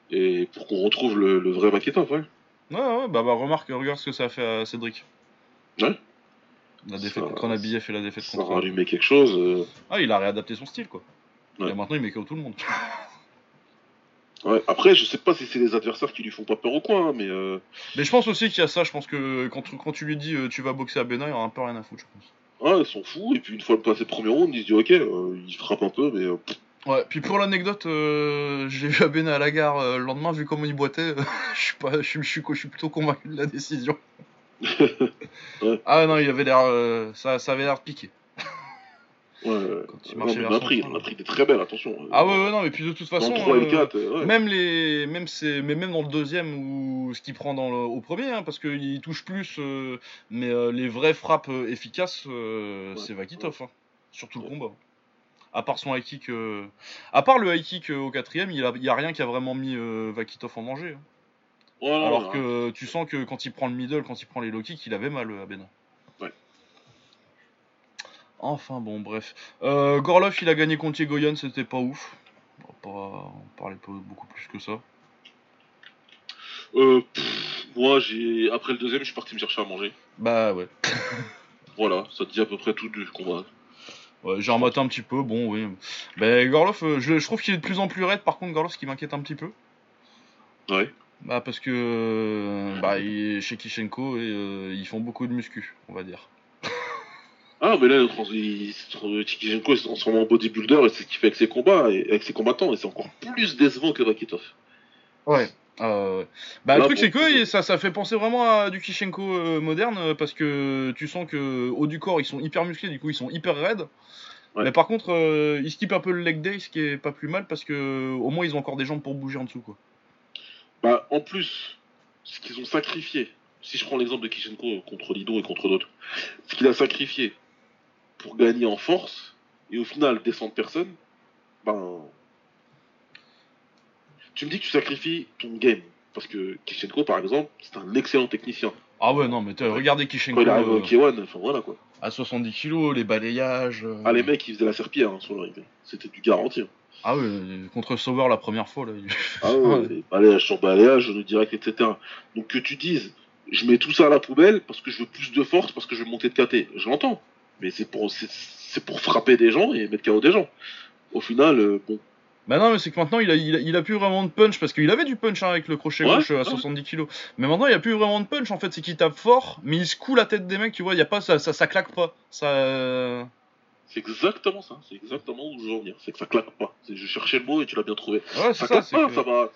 Et pour qu'on retrouve le, le vrai Maketov, ouais. Ouais, ouais, bah, bah remarque, regarde ce que ça a fait à Cédric. Ouais. La défaite Ça- contre Nabiev et la défaite Ça contre. rallumait quelque chose. euh, Ah, il a réadapté son style, quoi. Ouais. Et maintenant, il met KO tout le monde. Ouais. Après, je sais pas si c'est les adversaires qui lui font pas peur ou quoi, hein, mais euh, Mais je pense aussi qu'il y a ça, je pense que quand, tu- quand tu lui dis euh, tu vas boxer à Bena, il aura un peu rien à foutre, je pense. ouais, ils sont fous. Et puis une fois le passé premier round, ils se disent ok, euh, il frappe un peu, mais euh, Ouais, puis pour l'anecdote, j'ai vu à Bena à la gare le lendemain, vu comment il boitait, je suis pas, je suis, je suis, je suis plutôt convaincu de la décision. Ouais. Ah non, il avait l'air, euh, ça, ça avait l'air piqué. Ouais. Quand il marchait vers on a pris, train. on a pris des très belles, attention. Ah ouais, ouais, non, mais puis de toute façon, le 3 et le euh, 4, euh, ouais. même les, même c'est, mais même dans le deuxième ou ce qu'il prend dans le, au premier, hein, parce qu'il touche plus, euh, mais euh, les vraies frappes efficaces, euh, c'est Vakitov, hein, sur tout le combat. À part son high kick, à part le high kick au quatrième, il y a, a rien qui a vraiment mis Vakitov en danger. hein. Alors que tu sens que quand il prend le middle, quand il prend les low kicks, il avait mal à Bena. Enfin bon, bref. Euh, Gorlov, il a gagné contre Yegoyan, c'était pas ouf. On va pas en parler beaucoup plus que ça. Euh, pff, moi, j'ai après le deuxième, je suis parti me chercher à manger. Bah ouais. Voilà, ça te dit à peu près tout du combat. Ouais, j'ai rematé un petit peu, bon, oui. Ben, Gorlov, euh, je, je trouve qu'il est de plus en plus raide, par contre, Gorlov, ce qui m'inquiète un petit peu. Ouais. Bah, parce que euh, bah, il est chez Kishenko et euh, ils font beaucoup de muscu, on va dire. Ah, mais là, il trans- il se tra- Tikichenko s'est transformé en bodybuilder et c'est ce qu'il fait avec ses combats et avec ses combattants et c'est encore plus décevant que Vakitov. Ouais. Euh, bah, le truc, c'est que le ouais, ça, ça fait penser vraiment à du Kishenko euh, moderne euh, parce que tu sens que haut du corps, ils sont hyper musclés, du coup, ils sont hyper raides. Ouais. Mais par contre, euh, ils skippent un peu le leg day, ce qui est pas plus mal parce que au moins ils ont encore des jambes pour bouger en dessous, quoi. Bah, en plus, ce qu'ils ont sacrifié, si je prends l'exemple de Kishenko contre Lido et contre d'autres, ce qu'il a sacrifié pour gagner en force et au final descendre personne, ben. Tu me dis que tu sacrifies ton game. Parce que Kishenko, par exemple, c'est un excellent technicien. Ah ouais, non, mais Ouais. regardez Quand Kishenko il arrive euh, au K1, enfin voilà quoi. à 70 kilos, les balayages. euh, Ah, les mecs, ils faisaient la serpillière hein, sur le ring. C'était du garanti. hein. Ah ouais, euh, contre Sauer la première fois, là. il- Ah ouais, Ouais. les balayage sur balayage, le direct, etc. Donc que tu dises, je mets tout ça à la poubelle parce que je veux plus de force, parce que je veux monter de KT. Je l'entends. Mais c'est pour, c'est, pour frapper des gens et mettre KO des gens. Au final, euh, bon. Bah non, mais c'est que maintenant il a, il, a, il a plus vraiment de punch parce qu'il avait du punch hein, avec le crochet Ouais, gauche euh, à ouais. 70 kilos. Mais maintenant il a plus vraiment de punch en fait, c'est qu'il tape fort, mais il secoue la tête des mecs, tu vois, y a pas ça, ça, ça claque pas. Ça. C'est exactement ça. C'est exactement où je veux en venir. C'est que ça claque pas. Je cherchais le mot et tu l'as bien trouvé. Ouais, Ça ça. claque c'est pas, que- ça va.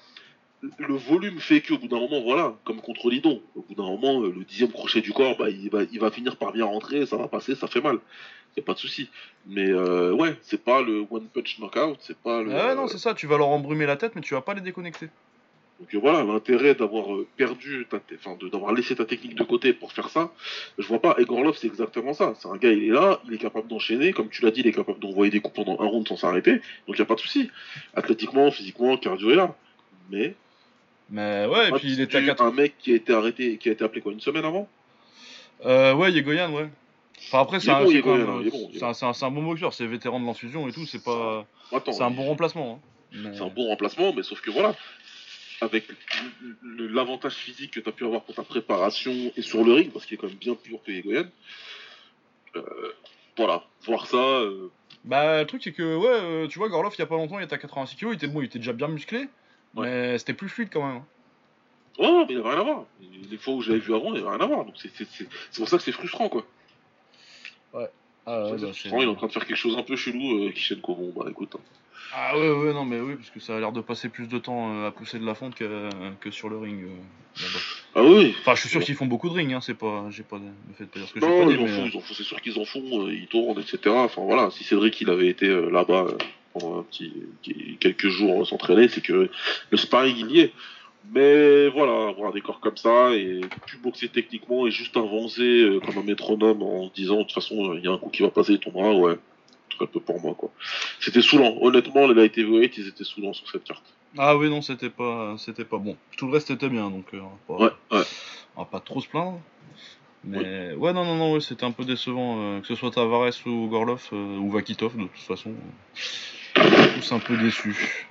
Le volume fait qu'au bout d'un moment, voilà, comme contre Lidon, au bout d'un moment, euh, le dixième crochet du corps, bah, il, va, il va finir par bien rentrer, ça va passer, ça fait mal. Y a pas de souci. Mais euh, ouais, c'est pas le one punch knockout, c'est pas le. Ouais, non, c'est ça, tu vas leur embrumer la tête, mais tu vas pas les déconnecter. Donc euh, voilà, l'intérêt d'avoir euh, perdu, ta enfin de- d'avoir laissé ta technique de côté pour faire ça, je vois pas. Et Gorlov, c'est exactement ça. C'est un gars, il est là, il est capable d'enchaîner, comme tu l'as dit, il est capable d'envoyer des coups pendant un round sans s'arrêter. Donc y a pas de souci. Athlétiquement, physiquement, cardio est là. Mais Mais ouais, et pas puis il était à du- 4. un mec qui a été arrêté, qui a été appelé quoi une semaine avant? Euh, ouais, Yegoyan, ouais. Enfin après, c'est est un, bon, un, c'est bon boxeur, vétéran de l'infusion et tout, c'est pas. C'est un bon remplacement. hein. C'est un bon remplacement, mais sauf que voilà, avec l'avantage physique que tu as pu avoir pour ta préparation et sur le ring, parce qu'il est quand même bien plus lourd que Yegoyan, euh, voilà, voir ça, euh, Bah, le truc, c'est que, ouais, euh, tu vois, Gorlov, il y a pas longtemps, il était à 86 kg, il était, bon, il était déjà bien musclé, Ouais. mais c'était plus fluide quand même. hein. Ouais, mais il n'y avait rien à voir. Les fois où je l'avais vu avant, il n'y avait rien à voir. Donc c'est pour ça que c'est frustrant, quoi. Ouais. Ah, ouais, bah, il est en train de faire quelque chose un peu chelou, euh, quoi. Bon, bah écoute. Hein. Ah ouais, ouais, non, mais oui, parce que ça a l'air de passer plus de temps euh, à pousser de la fonte que, que sur le ring. Euh, ah oui Enfin, je suis sûr qu'ils font beaucoup de ring, hein, c'est pas. J'ai pas. Le fait de pas dire ce que non, ils, en font, c'est sûr qu'ils en font, ils tournent, etc. Enfin voilà, si Cédric il avait été là-bas pendant un petit, quelques jours s'entraîner, c'est que le sparring il y est. Mais voilà, avoir des corps comme ça et plus boxer techniquement et juste avancer euh, comme un métronome en se disant de toute façon il y a un coup qui va passer et tombera, ouais, très peu pour moi quoi. C'était saoulant, honnêtement les light heavyweight ils étaient saoulants sur cette carte. Ah oui non c'était pas c'était pas bon. Tout le reste était bien donc euh, on, va pas, ouais, on va pas trop se plaindre. Mais ouais, non non non c'était un peu décevant euh, que ce soit Tavares ou Gorlov ou Vakitov de toute façon. Tous un peu déçus.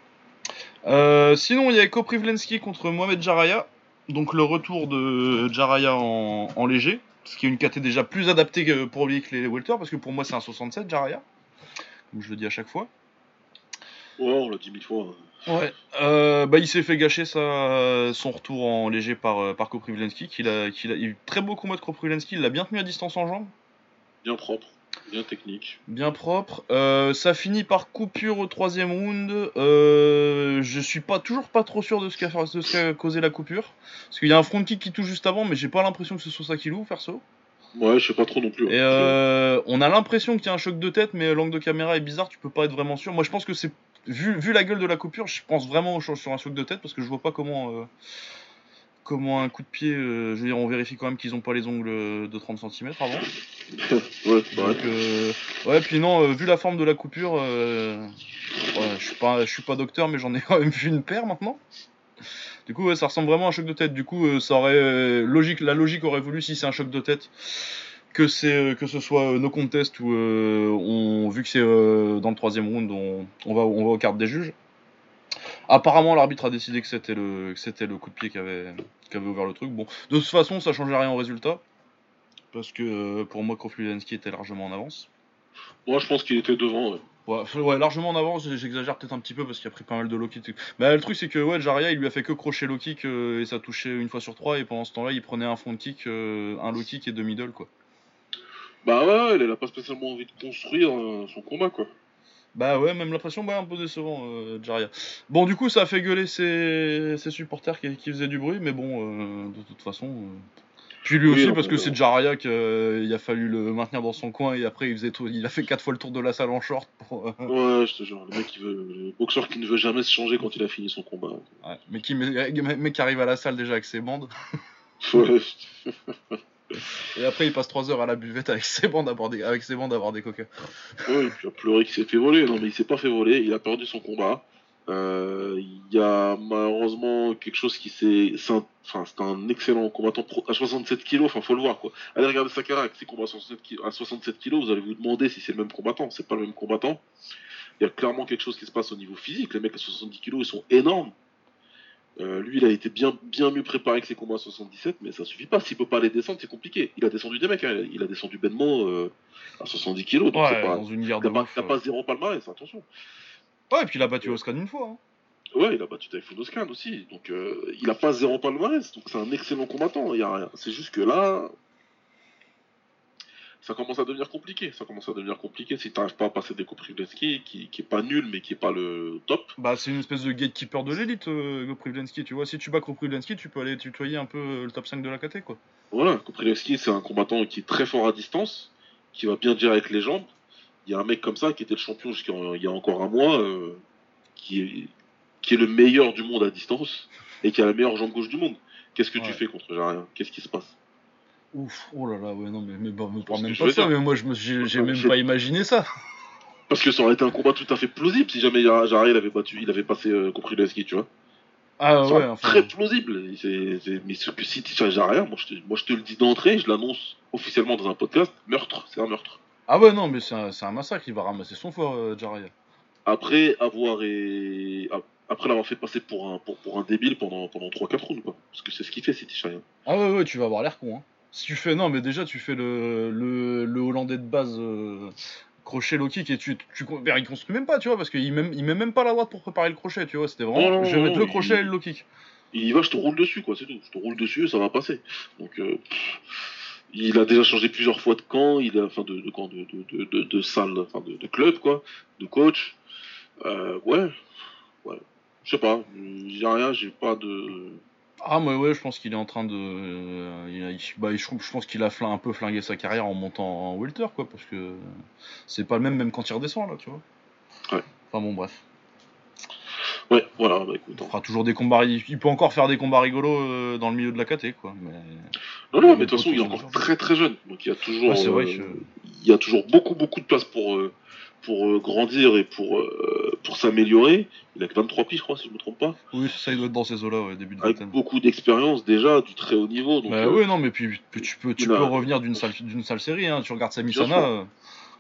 Euh, sinon, il y a Koprivlensky contre Mohamed Jaraya. Donc le retour de Jaraya en, léger. Ce qui est une KT déjà plus adaptée pour lui que les Welter. Parce que pour moi, c'est un 67 Jaraya. Comme je le dis à chaque fois. Ouais, on l'a dit mille fois. Ouais. Euh, bah, il s'est fait gâcher sa, son retour en léger par, euh, par Koprivlensky. Qui a, a, eu très beau combat de Koprivlensky. Il l'a bien tenu à distance en jambes. Bien propre. Bien technique. Bien propre. Euh, ça finit par coupure au troisième round. Euh, je suis pas toujours pas trop sûr de ce qui a, causé la coupure. Parce qu'il y a un front kick qui touche juste avant, mais j'ai pas l'impression que ce soit ça qui loue, perso. Ouais, je sais pas trop non plus. Et euh, on a l'impression qu'il y a un choc de tête, mais l'angle de caméra est bizarre, tu peux pas être vraiment sûr. Moi, je pense que c'est. Vu, vu la gueule de la coupure, je pense vraiment sur un choc de tête parce que je vois pas comment comment un coup de pied, euh, je veux dire, on vérifie quand même qu'ils ont pas les ongles de 30 cm avant. ouais, Donc, euh, ouais, puis non, euh, vu la forme de la coupure, je suis pas, je suis pas docteur, mais j'en ai quand même vu une paire maintenant. Du coup, ouais, ça ressemble vraiment à un choc de tête. Du coup, ça aurait logique, la logique aurait voulu si c'est un choc de tête que c'est que ce soit no contest ou on, vu que c'est dans le troisième round, on, on va on va aux cartes des juges. Apparemment, l'arbitre a décidé que c'était le, c'était le coup de pied qui avait, qui avait ouvert le truc. Bon, de toute façon, ça changeait rien au résultat. Parce que euh, pour moi, Krofludenski était largement en avance. Moi, je pense qu'il était devant. Ouais. largement en avance, j'exagère peut-être un petit peu parce qu'il a pris pas mal de low kick. Mais le truc, c'est que ouais, Jaria, il lui a fait que crocher low kick euh, et ça touchait une fois sur trois. Et pendant ce temps-là, il prenait un front kick, euh, un low kick et deux middle, quoi. Bah ouais, il a pas spécialement envie de construire son combat, quoi. Bah ouais, même l'impression, bah un peu décevant, euh, Jaria. Bon, du coup, ça a fait gueuler ses, supporters qui, faisaient du bruit, mais bon, euh, de toute façon. Euh, puis lui aussi, parce que c'est Jaria qu'il a fallu le maintenir dans son coin et après il faisait tout, il a fait quatre fois le tour de la salle en short. Pour, Ouais, je te jure, le mec qui veut, le boxeur qui ne veut jamais se changer quand il a fini son combat. Ouais, mais qui, mais, qui arrive à la salle déjà avec ses bandes. Ouais. Et après, il passe 3 heures à la buvette avec ses bandes à boire des, avec ses bandes à boire des coca. Et puis il a pleuré qu'il s'est fait voler. Non, mais il s'est pas fait voler, il a perdu son combat. Euh, il y a malheureusement quelque chose qui s'est. Enfin, c'est un excellent combattant à 67 kg, enfin, faut le voir quoi. Allez regarder sa caractère, ses combats à 67 kg, vous allez vous demander si c'est le même combattant. C'est pas le même combattant. Il y a clairement quelque chose qui se passe au niveau physique. Les mecs à 70 kg, ils sont énormes. Euh, lui, il a été bien, bien mieux préparé que ses combats à 77, mais ça suffit pas. S'il peut pas les descendre, c'est compliqué. Il a descendu des mecs, hein. il a descendu Benmo euh, à 70 kg. Donc ouais, pas, dans une guerre de T'as pas, zéro palmarès, attention. Ouais, et puis il a battu Oscan une fois. Hein. Ouais, il a battu Typhoon Oscan aussi. Donc euh, il a pas zéro palmarès. Donc c'est un excellent combattant. Il y a rien. C'est juste que là, ça commence à devenir compliqué. Ça commence à devenir compliqué si tu n'arrives pas à passer des Koprivlensky, qui, qui est pas nul, mais qui est pas le top. Bah, c'est une espèce de gatekeeper de l'élite, euh, Tu vois, si tu bats Koprivlensky, tu peux aller tutoyer un peu euh, le top 5 de la KT, quoi. Voilà, Koprivlensky, c'est un combattant qui est très fort à distance, qui va bien dire avec les jambes. Il y a un mec comme ça qui était le champion jusqu'il y a encore un mois, euh, qui, est, qui est le meilleur du monde à distance et qui a la meilleure jambe gauche du monde. Qu'est-ce que tu fais contre Jarien Qu'est-ce qui se passe? Ouf, oh là là, ouais, non, mais, mais bah, me parle même pas ça, mais moi, je j'ai, même pas imaginé ça. Parce que ça aurait été un combat tout à fait plausible si jamais Jarry il avait battu, il avait passé euh, ski, tu vois. Ah ouais, enfin. Très plausible. Mais ce que si tu fais Jarry, moi je, te, moi je te le dis d'entrée, je l'annonce officiellement dans un podcast, meurtre, c'est un meurtre. Ah ouais, non, mais c'est un, c'est un massacre, il va ramasser son fort, euh, Après avoir et après l'avoir fait passer pour un, pour, pour un débile pendant, pendant 3-4 rounds, quoi. Parce que c'est ce qu'il fait, City Chariot. Ah ouais, ouais, tu vas avoir l'air con, hein. Si tu fais, non, mais déjà, tu fais le, le, Hollandais de base euh, crochet low kick et tu, tu, il construit même pas, tu vois, parce qu'il met, il met même pas la droite pour préparer le crochet, tu vois. C'était vraiment, je vais mettre le crochet et le low kick. Il y va, je te roule dessus, quoi, c'est tout. Je te roule dessus, ça va passer. Donc, euh, il a déjà changé plusieurs fois de camp, il a, enfin, de, de camp, de, de, de, de salle, enfin, de, de club, quoi, de coach. Euh, ouais, ouais. Je sais pas, j'ai rien, j'ai pas de. Ah, mais ouais, je pense qu'il est en train de. euh, il a- il- bah, je, je pense qu'il a un peu flingué sa carrière en montant en welter, quoi, parce que c'est pas le même, même quand il redescend, là, tu vois. Ouais. Enfin bon, bref. Ouais, voilà, bah écoute. Il hein. fera toujours des combats. Il, il peut encore faire des combats rigolos euh, dans le milieu de la KT, quoi. Mais... Non, non, mais de toute façon, il est encore très très jeune. Donc il y a toujours. Ouais, c'est vrai euh, il y a toujours beaucoup beaucoup de place pour euh, pour euh, grandir et pour pour s'améliorer. Il a que 23 piges, je crois, si je me trompe pas. Oui, ça, il doit être dans ces eaux-là, ouais, début de Avec beaucoup d'expérience déjà, du très haut niveau. Donc, Bah euh, oui, non, mais puis, puis tu peux, tu il a- peux revenir d'une sale, d'une sale série, hein. Tu regardes Sami Sana.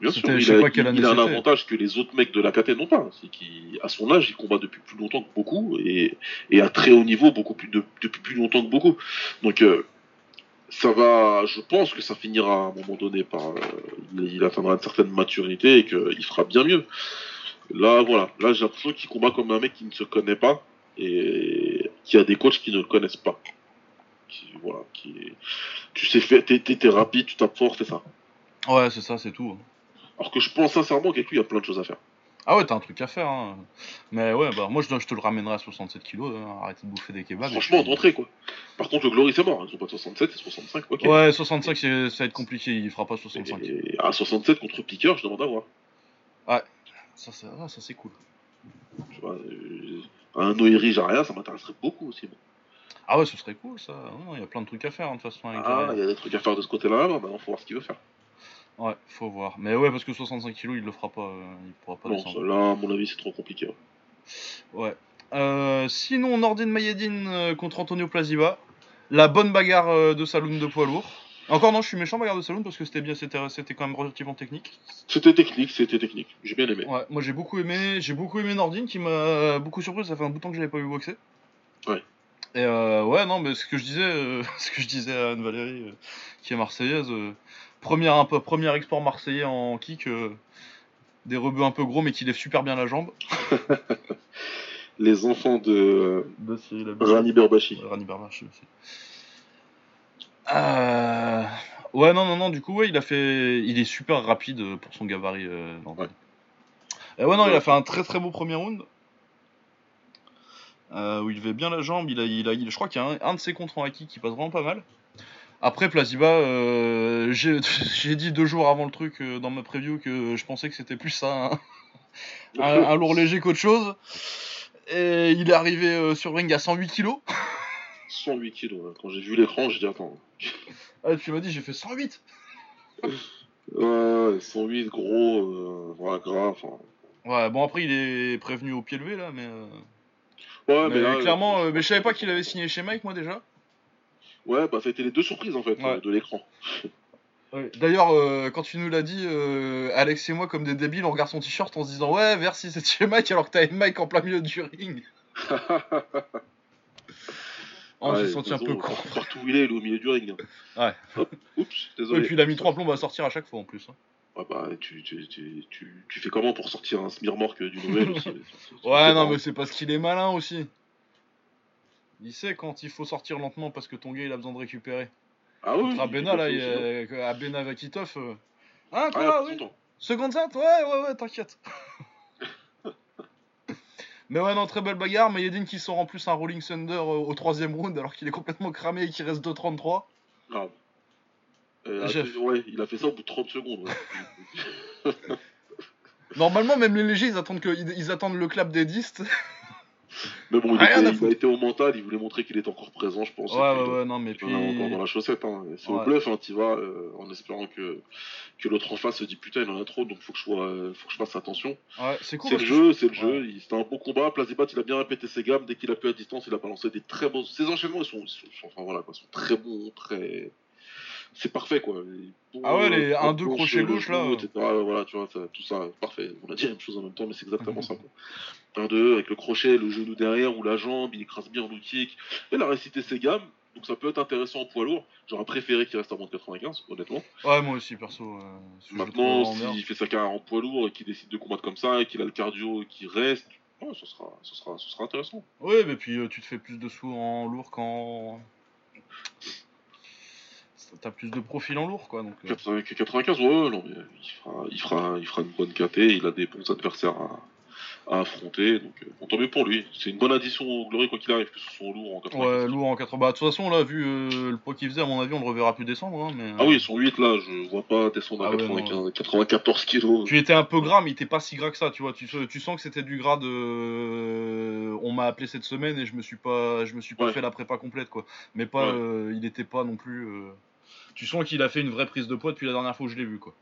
bien sûr, je il a, pas quelle il- année il a un avantage que les autres mecs de la KT n'ont pas. C'est qu'à son âge, il combat depuis plus longtemps que beaucoup et, et à très haut niveau beaucoup plus de- depuis plus longtemps que beaucoup. Donc euh, ça va, je pense que ça finira à un moment donné par, euh, il, il atteindra une certaine maturité et qu'il fera bien mieux. Là, voilà, là j'ai l'impression qu'il combat comme un mec qui ne se connaît pas et qui a des coachs qui ne le connaissent pas. Qui, voilà, qui, tu sais faire, t'es, t'es- t'es rapide, tu tapes fort, c'est ça. Ouais, c'est ça, c'est tout. Alors que je pense sincèrement qu'avec lui, il y a plein de choses à faire. Ah ouais, t'as un truc à faire. Hein. Mais ouais, bah moi je, je te le ramènerai à 67 kilos. Hein. Arrêtez de bouffer des kebabs. et Franchement, puis- d'entrée, quoi. Par contre, le Glory, c'est mort. hein. Ils sont pas de 67, c'est 65, ok. Ouais, 65, c'est- ça va être compliqué. Il fera pas 65. Et à 67 contre Piqueur, je demande à voir. Ça, ça, ah, ça c'est cool. Tu vois, euh, un Noiri Jaria, ça m'intéresserait beaucoup aussi. moi. Ah ouais, ce serait cool ça. Ouais, Il y a plein de trucs à faire hein, de toute façon. Avec Ah, il y a des trucs à faire de ce côté-là, maintenant, faut voir ce qu'il veut faire. Ouais, faut voir. Mais ouais, parce que 65 kilos, il le fera pas. euh, il pourra pas descendre. ça, là, à mon avis, c'est trop compliqué. ouais. Ouais. Euh, sinon, Nordin Mayedine euh, contre Antonio Plaziba. La bonne bagarre de Saloon de poids lourd. Encore non, je suis méchant bagarre de Saloon parce que c'était bien, c'était c'était quand même relativement technique. C'était technique, c'était technique. J'ai bien aimé. Ouais, moi j'ai beaucoup aimé, j'ai beaucoup aimé Nordin qui m'a beaucoup surpris. Ça fait un bout de temps que je l'avais pas vu boxer. Ouais. Et euh, ouais, non, mais ce que je disais, euh, ce que je disais à Anne Valérie, euh, qui est marseillaise, première un peu, premier export marseillais en kick, euh, des rebuts un peu gros mais qui lèvent super bien la jambe. Les enfants de De Cyril Rani Berbachi. Rani Berbachi aussi. Euh, Ouais, non, non, non, du coup, ouais, il a fait. Il est super rapide euh, pour son gabarit. Euh. Ouais. Et ouais, non, il a fait un très très beau premier round. Euh, où il fait bien la jambe. Il a, il a, il- je crois qu'il y a un, un de ses contres en haki qui passe vraiment pas mal. Après, Plaziba, euh, j'ai dit deux jours avant le truc euh, dans ma preview que je pensais que c'était plus ça, un, un, un lourd léger qu'autre chose. Et il est arrivé euh, sur ring à 108 kilos. 108 kilos. hein. Quand j'ai vu l'écran, j'ai dit attends. Ah, tu m'as dit, j'ai fait 108 Ouais, 108, gros, gras, enfin. Ouais, bon, après, il est prévenu au pied levé là, mais. Ouais, mais là, clairement, mais je savais pas qu'il avait signé chez Mike, moi déjà. Ouais, bah ça a été les deux surprises en fait Ouais. de l'écran. D'ailleurs, euh, quand tu nous l'as dit, euh, Alex et moi, comme des débiles, on regarde son t-shirt en se disant Ouais, merci, c'est chez Mike, alors que t'avais Mike en plein milieu du ring. Ouais, s'est senti un peu con. Partout où il est, il est au milieu du ring. Ouais. Hop, oups, Et désolé. puis il a mis trois plombs à sortir à chaque fois en plus. hein. Ouais, bah, tu, tu, tu, tu, tu fais comment pour sortir un smirmorque du nouvel aussi? Ouais, non, mais c'est parce qu'il est malin aussi. Il sait quand il faut sortir lentement parce que ton gars il a besoin de récupérer. Ah oui, Abena, il là, il, non euh, Abena Vakitov. euh, Hein, Ah, quoi, oui content. Second set Ouais, ouais, ouais, t'inquiète. Mais ouais, non, très belle bagarre. Mayedine qui sort en plus un Rolling Thunder euh, au troisième round alors qu'il est complètement cramé et qu'il reste 2.33. Grave. Euh, ouais, il a fait ça au bout de 30 secondes. ouais. Normalement, même les légers, ils attendent, que, ils, ils attendent le clap des distes. mais bon, il, Rien était- à il foutre. a été au mental, il voulait montrer qu'il était encore présent, je pense. Ouais, ouais, ouais, non, mais Il puis. encore dans la chaussette. Hein. C'est Ouais. au bluff, hein, tu vas, euh, en espérant que, que l'autre en face se dit putain, il en a trop, donc faut que je, sois, euh, faut que je fasse attention. Ouais, c'est cool. c'est le que jeu, c'est le jeu. C'était un bon combat. Plazibat, il a bien répété ses gammes. Dès qu'il a pu à distance, il a balancé des très bons. Ses enchaînements, ils sont, ils sont, enfin, voilà, quoi, sont très bons, très. C'est parfait, quoi. Ah ouais, les euh, un, deux gauche, le là. etc. Voilà, tu vois, ça- tout ça, parfait. On a dit la même chose en même temps, mais c'est exactement ça, quoi. Un, deux, avec le crochet, le genou derrière ou la jambe, il écrase bien en low kick. Il a récité ses gammes. Donc ça peut être intéressant en poids lourd. J'aurais préféré qu'il reste à moins de 95, honnêtement. Ouais, moi aussi, perso. euh, le trouve Maintenant, s'il fait sa carrière en poids lourd et qu'il décide de combattre comme ça et qu'il a le cardio et qu'il reste, Ouais, ça sera, ça sera, ça sera intéressant. Ouais, mais puis euh, tu te fais plus de sous en lourd qu'en. T'as plus de profil en lourd, quoi. Donc, euh. 80 95, ouais, non, mais il fera, il fera, il fera une bonne KT. Il a des bons adversaires à, à affronter. Donc, euh, bon, tant mieux pour lui. C'est une bonne addition au Glory, quoi qu'il arrive, que ce soit lourd en 95. Ouais, lourd en 80. Bah, de toute façon, là, vu euh, le poids qu'il faisait, à mon avis, on le reverra plus descendre. Hein, mais, Ah euh, oui, son 8 là, je vois pas descendre à Ah ouais, 95, 94 kilos. Tu étais un peu gras, mais il était pas si gras que ça, tu vois. Tu, tu sens que c'était du gras de. euh, On m'a appelé cette semaine et je me suis pas, je me suis pas Ouais. fait la prépa complète, quoi. Mais pas, Ouais. euh, il était pas non plus. euh, Tu sens qu'il a fait une vraie prise de poids depuis la dernière fois où je l'ai vu, quoi.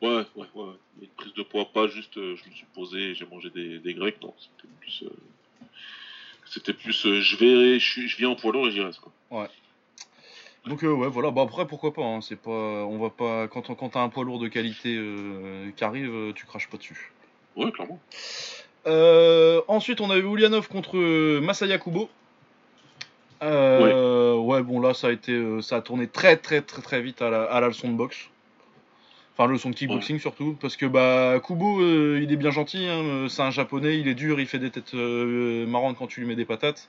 Ouais, ouais, ouais. ouais. Une prise de poids, pas juste euh, je me suis posé j'ai mangé des, des grecs, non. C'était plus. euh, C'était plus euh, je vais, je, viens en poids lourd et j'y reste, quoi. Donc euh, ouais, voilà. Bah après, pourquoi pas. hein, C'est pas, on va pas. Quand quand t'as un poids lourd de qualité qui arrive, tu craches pas dessus. Ouais, clairement. Ensuite, on avait Ulyanov contre Masaya Kubo. Euh, ouais. bon là, ça a été, euh, ça a tourné très très très très vite à la, à la leçon de boxe. Enfin, leçon de kickboxing surtout, parce que bah Kubo, euh, il est bien gentil. hein, euh, c'est un japonais, il est dur, il fait des têtes euh, marrantes quand tu lui mets des patates.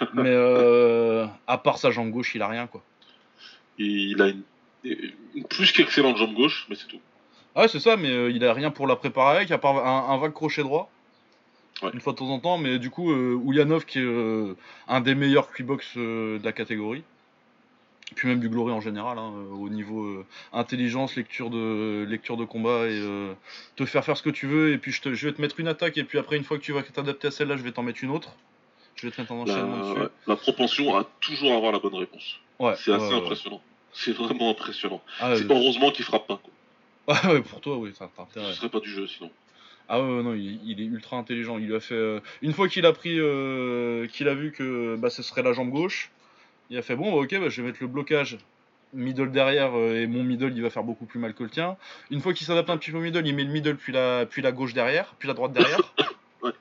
Mais euh, à part sa jambe gauche, il a rien quoi. Il a une, une plus qu'excellente jambe gauche, mais c'est tout. Ah ouais, c'est ça, mais il a rien pour la préparer avec, à part un, un vague crochet droit. Ouais. Une fois de temps en temps, mais du coup, euh, Ulyanov, qui est euh, un des meilleurs quibox euh, de la catégorie, puis même du Glory en général, hein, au niveau euh, intelligence, lecture de, lecture de combat, et euh, te faire faire ce que tu veux, et puis je, te, je vais te mettre une attaque, et puis après, une fois que tu vas t'adapter à celle-là, je vais t'en mettre une autre. Je vais te mettre un La, enchaînement dessus. ouais, la propension à toujours avoir la bonne réponse. Ouais, C'est assez ouais, ouais. impressionnant. C'est vraiment impressionnant. Ah, C'est heureusement qu'il frappe pas. Quoi. ouais, ouais, pour toi, oui, t'as t'as intérêt. Ce serait pas du jeu sinon. Ah ouais, non, il, il est ultra intelligent. Il lui a fait euh, une fois qu'il a pris, euh, qu'il a vu que bah, ce serait la jambe gauche, il a fait bon, bah, ok, bah, je vais mettre le blocage middle derrière euh, et mon middle il va faire beaucoup plus mal que le tien. Une fois qu'il s'adapte un petit peu au middle, il met le middle puis la, puis la gauche derrière, puis la droite derrière. Ouais.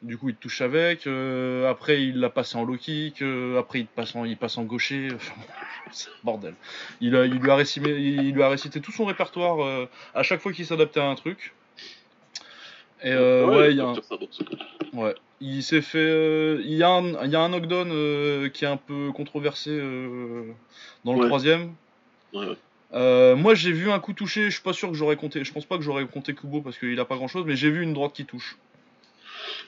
Du coup, il te touche avec. après, il l'a passé en low kick. après, il passe en, il passe en gaucher. Bordel. Il, a, il, lui a récité, il lui a récité tout son répertoire à chaque fois qu'il s'adaptait à un truc. Et euh, ouais, il y a un, ça, Ouais. Il s'est fait. euh, il, y a un, il y a un knockdown euh, qui est un peu controversé dans le Ouais. troisième. moi j'ai vu un coup touché, je suis pas sûr que j'aurais compté. Je pense pas que j'aurais compté Kubo parce qu'il a pas grand chose, mais j'ai vu une droite qui touche.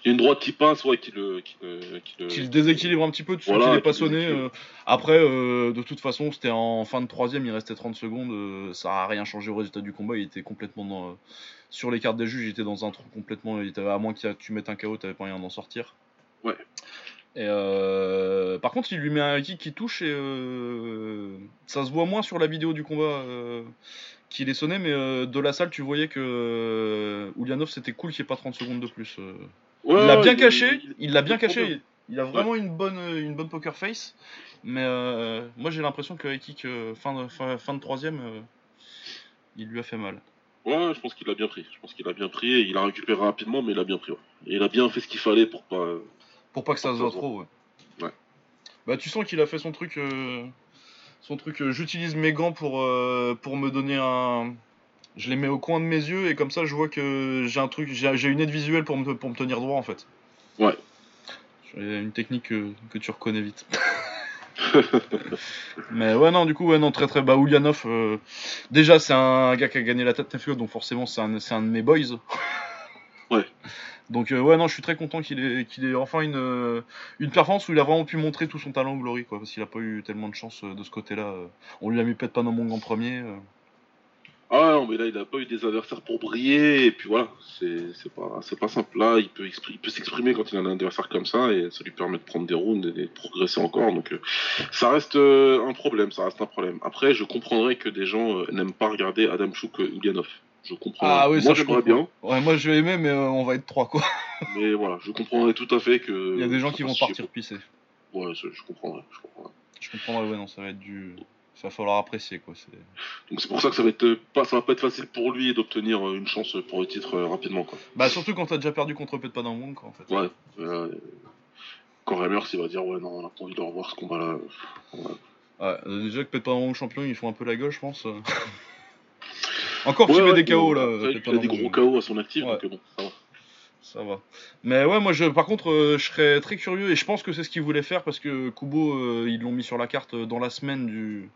Il y a une droite qui passe, ouais, qui le. Qui le, qui le- Qui le déséquilibre un petit peu, tu sens Voilà, qu'il est qui pas le sonné. déséquilibre. euh. Après, euh, de toute façon, c'était en fin de troisième, il restait 30 secondes. euh, ça a rien changé au résultat du combat. Il était complètement dans, sur les cartes des juges, il était dans un trou complètement. Il à moins que tu mettes un KO, t'avais pas rien d'en sortir. Ouais. Et euh, par contre, il lui met un kick qui touche et euh, ça se voit moins sur la vidéo du combat euh, qu'il est sonné, mais de la salle, tu voyais que Ulyanov c'était cool qu'il n'y ait pas 30 secondes de plus. Euh. Ouais, il l'a bien il- caché, il- l'a bien caché. Il a vraiment une bonne, une bonne poker face, mais euh, moi j'ai l'impression que kick euh, fin, de, fin, fin de troisième, euh, il lui a fait mal. Ouais, je pense qu'il a bien pris. Je pense qu'il a bien pris et il a récupéré rapidement, mais il a bien pris. Ouais. Et il a bien fait ce qu'il fallait pour pas. euh, Pour pas que ça se voit trop, ouais. Ouais. Bah tu sens qu'il a fait son truc, euh, son truc. euh, J'utilise mes gants pour euh, pour me donner un. Je les mets au coin de mes yeux et comme ça je vois que j'ai un truc, j'ai une aide visuelle pour me pour me tenir droit en fait. Ouais. Une technique que, que tu reconnais vite. Mais ouais, non, du coup, ouais, non, très très bas. Ulyanov, euh, déjà, c'est un gars qui a gagné la tête FE, donc forcément, c'est un, de mes boys. Ouais. Donc, euh, ouais, non, je suis très content qu'il ait, qu'il ait enfin une, euh, une performance où il a vraiment pu montrer tout son talent au Glory, quoi, parce qu'il a pas eu tellement de chance de ce côté-là. euh. On lui a mis peut-être pas dans mon en premier. Ah non, mais là, il a pas eu des adversaires pour briller, et puis voilà, c'est c'est pas, pas simple. Là, il peut, il peut s'exprimer quand il a un adversaire comme ça, et ça lui permet de prendre des rounds et de progresser encore. Donc, euh, ça reste euh, un problème, ça reste un problème. Après, je comprendrais que des gens euh, n'aiment pas regarder Adam Chouk Ulyanov. Je comprends. Ah oui, Moi, ça je j'aimerais comprends. bien, Ouais, moi je vais aimer, mais on va être trois, quoi. mais voilà, je comprendrais tout à fait que. Il y a des gens qui vont partir pisser. Ouais, je comprendrais, je comprendrais. Je comprendrais, ouais, non, ça va être du. Ça va falloir apprécier, quoi. c'est- Donc c'est pour ça que ça va être pas, ça va pas être facile pour lui d'obtenir euh, une chance pour le titre euh, rapidement, quoi. Bah, surtout quand t'as déjà perdu contre Pet Padamong, quoi, en fait. Ouais. Euh, Mers, il va dire ouais non, on a pas envie de revoir ce combat-là. Ouais. Ouais, euh, déjà que Pet Padamong champion, ils font un peu la gueule, je pense. Encore Ouais, ouais, des KO, là. il a des gros. KO à son actif, donc bon, ça va. Ça va. Mais ouais, moi, je, par contre, euh, je serais très curieux et je pense que c'est ce qu'ils voulaient faire parce que Kubo, euh, ils l'ont mis sur la carte euh, dans la semaine du.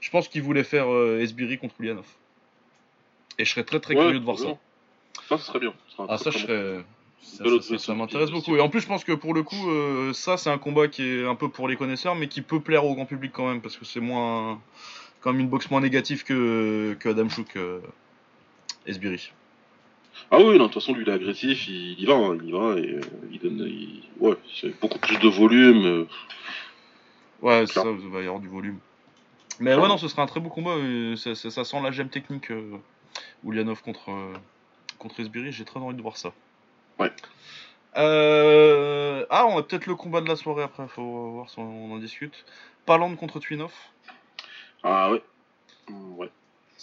Je pense qu'ils voulaient faire Esbiri contre Ulyanov. Et je serais très très Ouais, curieux de voir ça. bien. Ça, ce serait bien. Serait un Ah, ça, je serais. Ça, ça- ça- ça m'intéresse beaucoup. Et en plus, je pense que pour le coup, euh, ça, c'est un combat qui est un peu pour les connaisseurs, mais qui peut plaire au grand public quand même, parce que c'est moins. quand même une boxe moins négative que, que Adam Chouk, euh, Esbiri. Ah oui, non, de toute façon, lui, il est agressif, il, il y va, hein, il y va, et euh, il donne. il- Ouais, c'est beaucoup plus de volume. euh, Ouais, Clair. ça, il va y avoir du volume. Mais ouais, non, ce serait un très beau combat. euh, Ça, ça- ça sent la gemme technique euh, Ulyanov contre, euh, contre Esbiri. J'ai très envie de voir ça. Ouais. Euh, Ah, on a peut-être le combat de la soirée après. Faut voir si on en discute. Paland contre Twinov. Ah ouais. Mm, Ouais.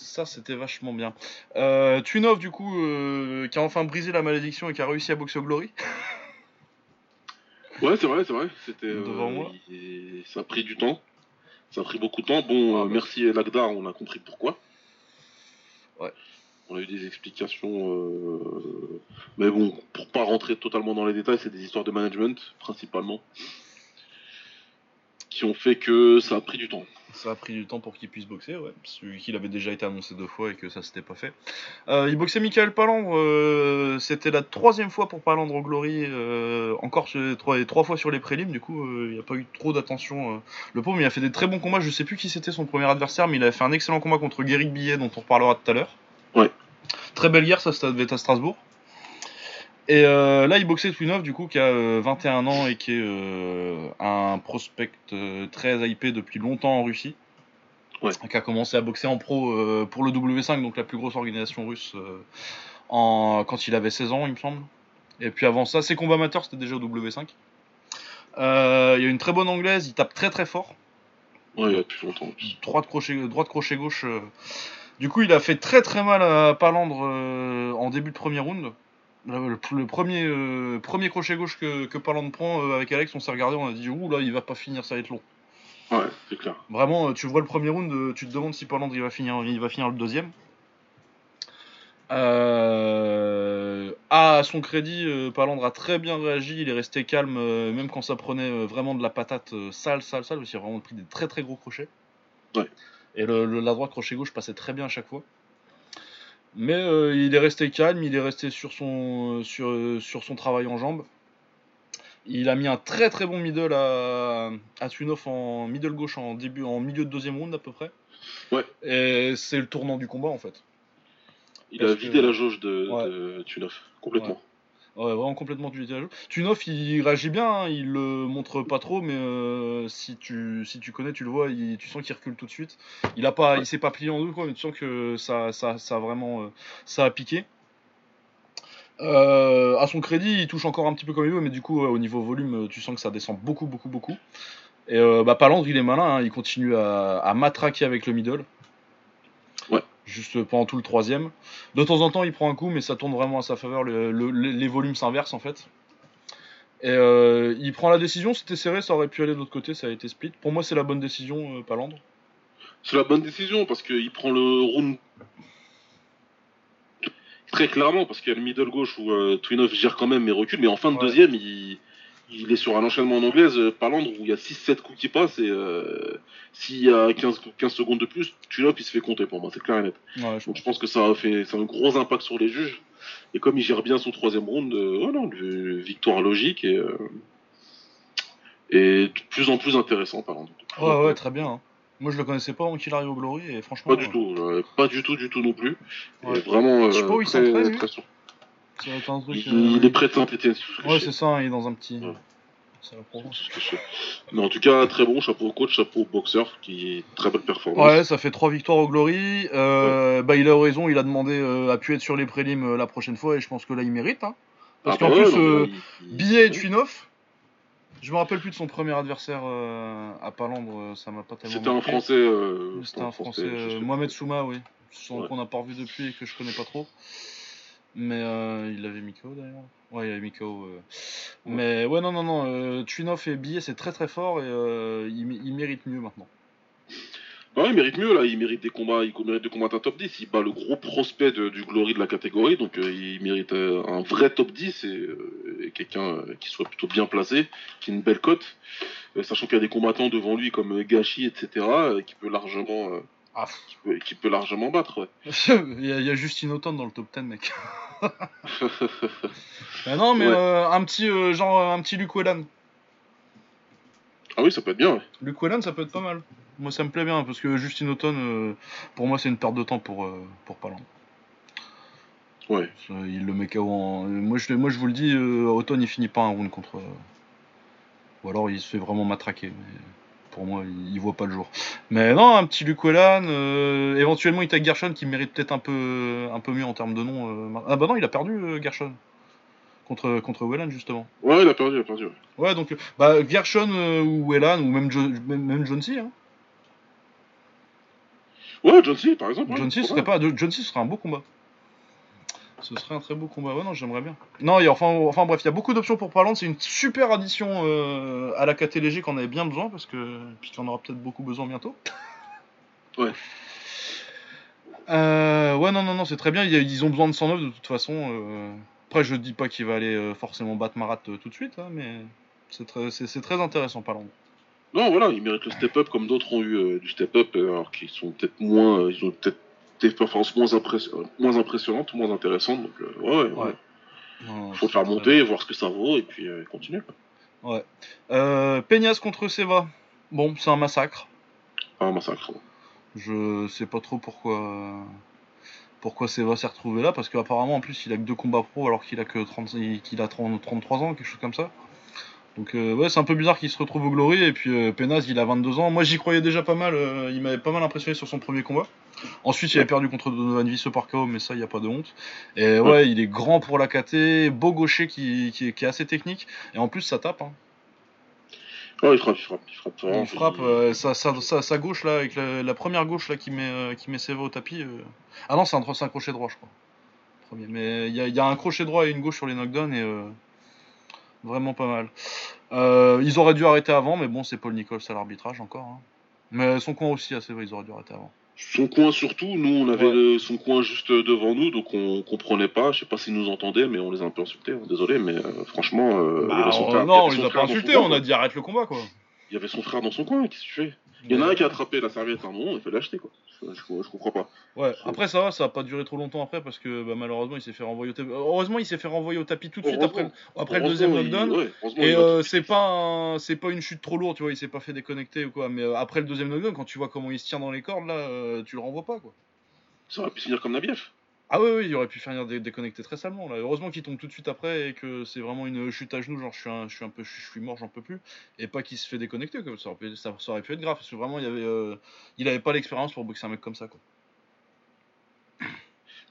Ça, c'était vachement bien. Euh, Twinov, du coup, euh, qui a enfin brisé la malédiction et qui a réussi à boxer au Glory. Ouais, c'est vrai, c'est vrai. C'était. euh, Devant moi. il- Ça a pris du temps. Ça a pris beaucoup de temps. Bon, merci Lagdar, on a compris pourquoi. Ouais. On a eu des explications. Mais bon, pour pas rentrer totalement dans les détails, c'est des histoires de management, principalement. Qui ont fait que ça a pris du temps. Ça a pris du temps pour qu'il puisse boxer, ouais. Celui qu'il avait déjà été annoncé deux fois et que ça s'était pas fait. Euh, il boxait Michael Palandre, euh, c'était la troisième fois pour Palandre au Glory, euh, encore sur- trois, fois sur les prélims, du coup il n'y a pas eu trop d'attention. Le pauvre, il a fait des très bons combats, je sais plus qui c'était son premier adversaire, mais il avait fait un excellent combat contre Guéric Billet, dont on reparlera tout à l'heure. Ouais. Très belle guerre, ça, ça devait être à Strasbourg. Et euh, là, il boxait Twinov, du coup, qui a euh, 21 ans et qui est euh, un prospect euh, très hypé depuis longtemps en Russie. Ouais. Qui a commencé à boxer en pro euh, pour le W5, donc la plus grosse organisation russe, euh, en, quand il avait 16 ans, il me semble. Et puis avant ça, ses combats amateurs, c'était déjà au W5. Euh, il y a une très bonne anglaise, il tape très très fort. Ouais, il y a depuis longtemps. Droite crochet, droite crochet gauche. euh. Du coup, il a fait très très mal à Palandre euh, en début de premier round. Le, le- premier, euh, premier crochet gauche que, que Palandre prend euh, avec Alex, on s'est regardé, on a dit ouh là, il va pas finir, ça va être long. Ouais, c'est clair. Vraiment, euh, tu vois le premier round, euh, tu te demandes si Palandre il va finir, il va finir le deuxième. Euh, à son crédit, euh, Palandre a très bien réagi, il est resté calme, euh, même quand ça prenait euh, vraiment de la patate euh, sale, sale, sale, parce qu'il a vraiment pris des très très gros crochets. Ouais. Et le, le- la droite crochet gauche passait très bien à chaque fois. Mais euh, il est resté calme, il est resté sur son, euh, sur, euh, sur son travail en jambes. Il a mis un très très bon middle à, à Twinoff en middle gauche en début, en milieu de deuxième round à peu près. Ouais. Et c'est le tournant du combat en fait. Il Parce a vidé que- la jauge de, Ouais. de complètement. Ouais, vraiment complètement du détail. Tunoff, il réagit bien, hein, il le montre pas trop, mais euh, si, tu, si tu connais, tu le vois, il- tu sens qu'il recule tout de suite. Il a pas, il s'est pas plié en deux, quoi, mais tu sens que ça, ça, ça a vraiment, euh, ça a piqué. Euh, à son crédit, il touche encore un petit peu comme il veut, mais du coup, ouais, au niveau volume, tu sens que ça descend beaucoup, beaucoup, beaucoup. Et bah, Palandre, il est malin, hein, il continue à, à matraquer avec le middle. Juste pendant tout le troisième. De temps en temps, il prend un coup, mais ça tourne vraiment à sa faveur. le- le- le- les volumes s'inversent en fait. Et euh, il prend la décision. C'était serré, ça aurait pu aller de l'autre côté, ça a été split. Pour moi, c'est la bonne décision, euh, Palandre. C'est la bonne décision parce qu'il prend le round très clairement parce qu'il y a le middle gauche où euh, Twinov gère quand même mais recule mais en fin de Ouais. deuxième il, il est sur un enchaînement en anglaise euh, Palandre où il y a 6-7 coups qui passent et euh, s'il y a 15, 15 secondes de plus Twinov il se fait compter pour moi c'est clair et net Ouais, je donc je pense que ça a fait ça a un gros impact sur les juges et comme il gère bien son troisième round euh, ouais, non, le- victoire logique et euh, et de plus en plus intéressant Palandre Ouais, ouais, très bien. hein. Moi, je le connaissais pas avant qu'il arrive au Glory, et franchement. Pas du tout, pas du tout, du tout non plus. Ouais. Et vraiment, Je sais pas où il très, très un truc. Il, euh, il est prêt de Saint-Etienne. Ouais, c'est ça, il est dans un petit. Ouais. Mais en tout cas, très bon, chapeau au coach, chapeau au boxeur, qui est très belle performance. Ouais, ça fait trois victoires au Glory. Euh, Bah, il a raison, il a demandé euh, à pu être sur les prélims euh, la prochaine fois, et je pense que là, il mérite. Hein. Parce Ah qu'en bah ouais, plus, non, il- Billet et Twinoff, je me rappelle plus de son premier adversaire à Palandre, ça m'a pas tellement C'était un français. C'était un français, Mohamed. Souma, oui. Ouais. qu'on n'a pas revu depuis et que je connais pas trop. Mais euh, il avait Miko d'ailleurs. Ouais, il avait Miko. euh. Mais ouais, non, non, non. Euh, Twinoff et Billet, c'est très très fort et euh, il, il mérite mieux maintenant. Ouais, il mérite mieux là, il mérite des combats, il mérite de combattre un top 10. Il bat le gros prospect de- du Glory de la catégorie, donc euh, il mérite un vrai top 10 et, et quelqu'un qui soit plutôt bien placé, qui ait une belle cote, sachant qu'il y a des combattants devant lui comme Gachi, etc., qui peut largement, Ah, qui peut, qui peut largement battre. Ouais. il y, a, il y a Auton dans le top 10, mec. Ah non, mais Ouais. euh, un petit euh, genre un petit Luke Whelan. ah oui, ça peut être bien. ouais. Luke Whelan, ça peut être pas mal. Moi, ça me plaît bien parce que Justine Auton, euh, pour moi, c'est une perte de temps pour euh, pour Palan. Ouais. Il le met KO en. Moi, je, moi, je vous le dis, euh, Auton, il finit pas un round contre. euh, Ou alors, il se fait vraiment matraquer. Mais pour moi, il, il voit pas le jour. Mais non, un petit Luke Whelan, euh, éventuellement, Itag Gershon qui mérite peut-être un peu un peu mieux en termes de nom. euh. Ah bah non, il a perdu euh, Gershon contre contre Whelan justement. Ouais, il a perdu, il a perdu. ouais. Ouais, donc, bah, Gershon ou Whelan, ou même, Jo- même, même John C. Hein. Ouais, John C, par exemple. ouais, John C. serait pas, John C. ce serait un beau combat. Ce serait un très beau combat. Ouais, non, j'aimerais bien. Non, et enfin, enfin, bref, il y a beaucoup d'options pour Parlant. C'est une super addition euh, à la KT léger qu'on avait bien besoin, parce que, puisqu'on aura peut-être beaucoup besoin bientôt. Ouais. Euh, ouais, non, non, non, c'est très bien. Ils ont besoin de 109 de toute façon. euh. Après, je dis pas qu'il va aller forcément battre Marat tout de suite, hein, mais c'est très, c'est, très intéressant, Parlant. Non, voilà, il mérite le step-up comme d'autres ont eu du step-up, alors qu'ils sont peut-être moins. ils ont peut-être des performances moins, euh, moins impressionnantes, moins intéressantes. Donc, euh, ouais, ouais, Ouais. ouais. Non, Faut faire monter, voir ce que ça vaut, et puis euh, continuer. quoi. Ouais. Euh, Peñas contre Seva. Bon, c'est un massacre. Ah, un massacre. Je sais pas trop pourquoi pourquoi Seva s'est retrouvé là parce qu'apparemment en plus il a que deux combats pro alors qu'il a que 30 qu'il a 30 33 ans quelque chose comme ça. Donc euh, ouais c'est un peu bizarre qu'il se retrouve au Glory et puis euh, Penas il a 22 ans. Moi j'y croyais déjà pas mal. euh, il m'avait pas mal impressionné sur son premier combat. Ensuite il avait perdu contre Donovan Visseux par KO mais ça il y a pas de honte. Et ouais, il est grand pour la KT, beau gaucher qui, qui, est, qui est assez technique et en plus ça tape. Hein. Ouais, il frappe, il frappe, il frappe. Il frappe euh, sa, sa, sa, sa gauche là, avec la, la première gauche là qui met, euh, qui met Seva au tapis. euh. Ah non, c'est un, un crochet droit, je crois. Premier. Mais il y a, y a un crochet droit et une gauche sur les knockdowns et vraiment pas mal. Euh, ils auraient dû arrêter avant, mais bon, c'est Paul Nichols à l'arbitrage encore. hein. Mais son coin aussi, assez vrai, ils auraient dû arrêter avant. Son coin surtout, nous on avait Ouais. le- son coin juste devant nous, donc on comprenait pas. Je sais pas s'ils nous entendaient, mais on les a un peu insultés. hein, Désolé, mais euh, franchement, euh, Bah, on- non, on les a pas insultés, on a dit arrête le combat quoi. Il y avait son frère dans son coin, qu'est-ce que tu fais? Il y en a un qui a attrapé la serviette à un moment, il fallait l'acheter quoi. Je, je- je comprends pas. Ouais, après ça va, ça va pas durer trop longtemps après parce que bah, malheureusement il s'est fait renvoyer au tapis. Heureusement il s'est fait renvoyer au tapis tout de suite après, le- après le deuxième Heureusement, il- knockdown. ouais, Et a- euh, c'est pas un- c'est pas une chute trop lourde, tu vois, il s'est pas fait déconnecter ou quoi. Mais euh, après le deuxième knockdown, quand tu vois comment il se tient dans les cordes là, euh, tu le renvoies pas quoi. Ça aurait pu se finir comme Nabiev. Ah oui, oui, il aurait pu faire dé- déconnecter très salement là. Heureusement qu'il tombe tout de suite après et que c'est vraiment une chute à genoux, genre je suis un, je suis un peu, je suis mort, j'en peux plus, et pas qu'il se fait déconnecter comme ça, aurait pu, ça, ça aurait pu être grave parce que vraiment il y avait, euh, pas l'expérience pour boxer un mec comme ça quoi.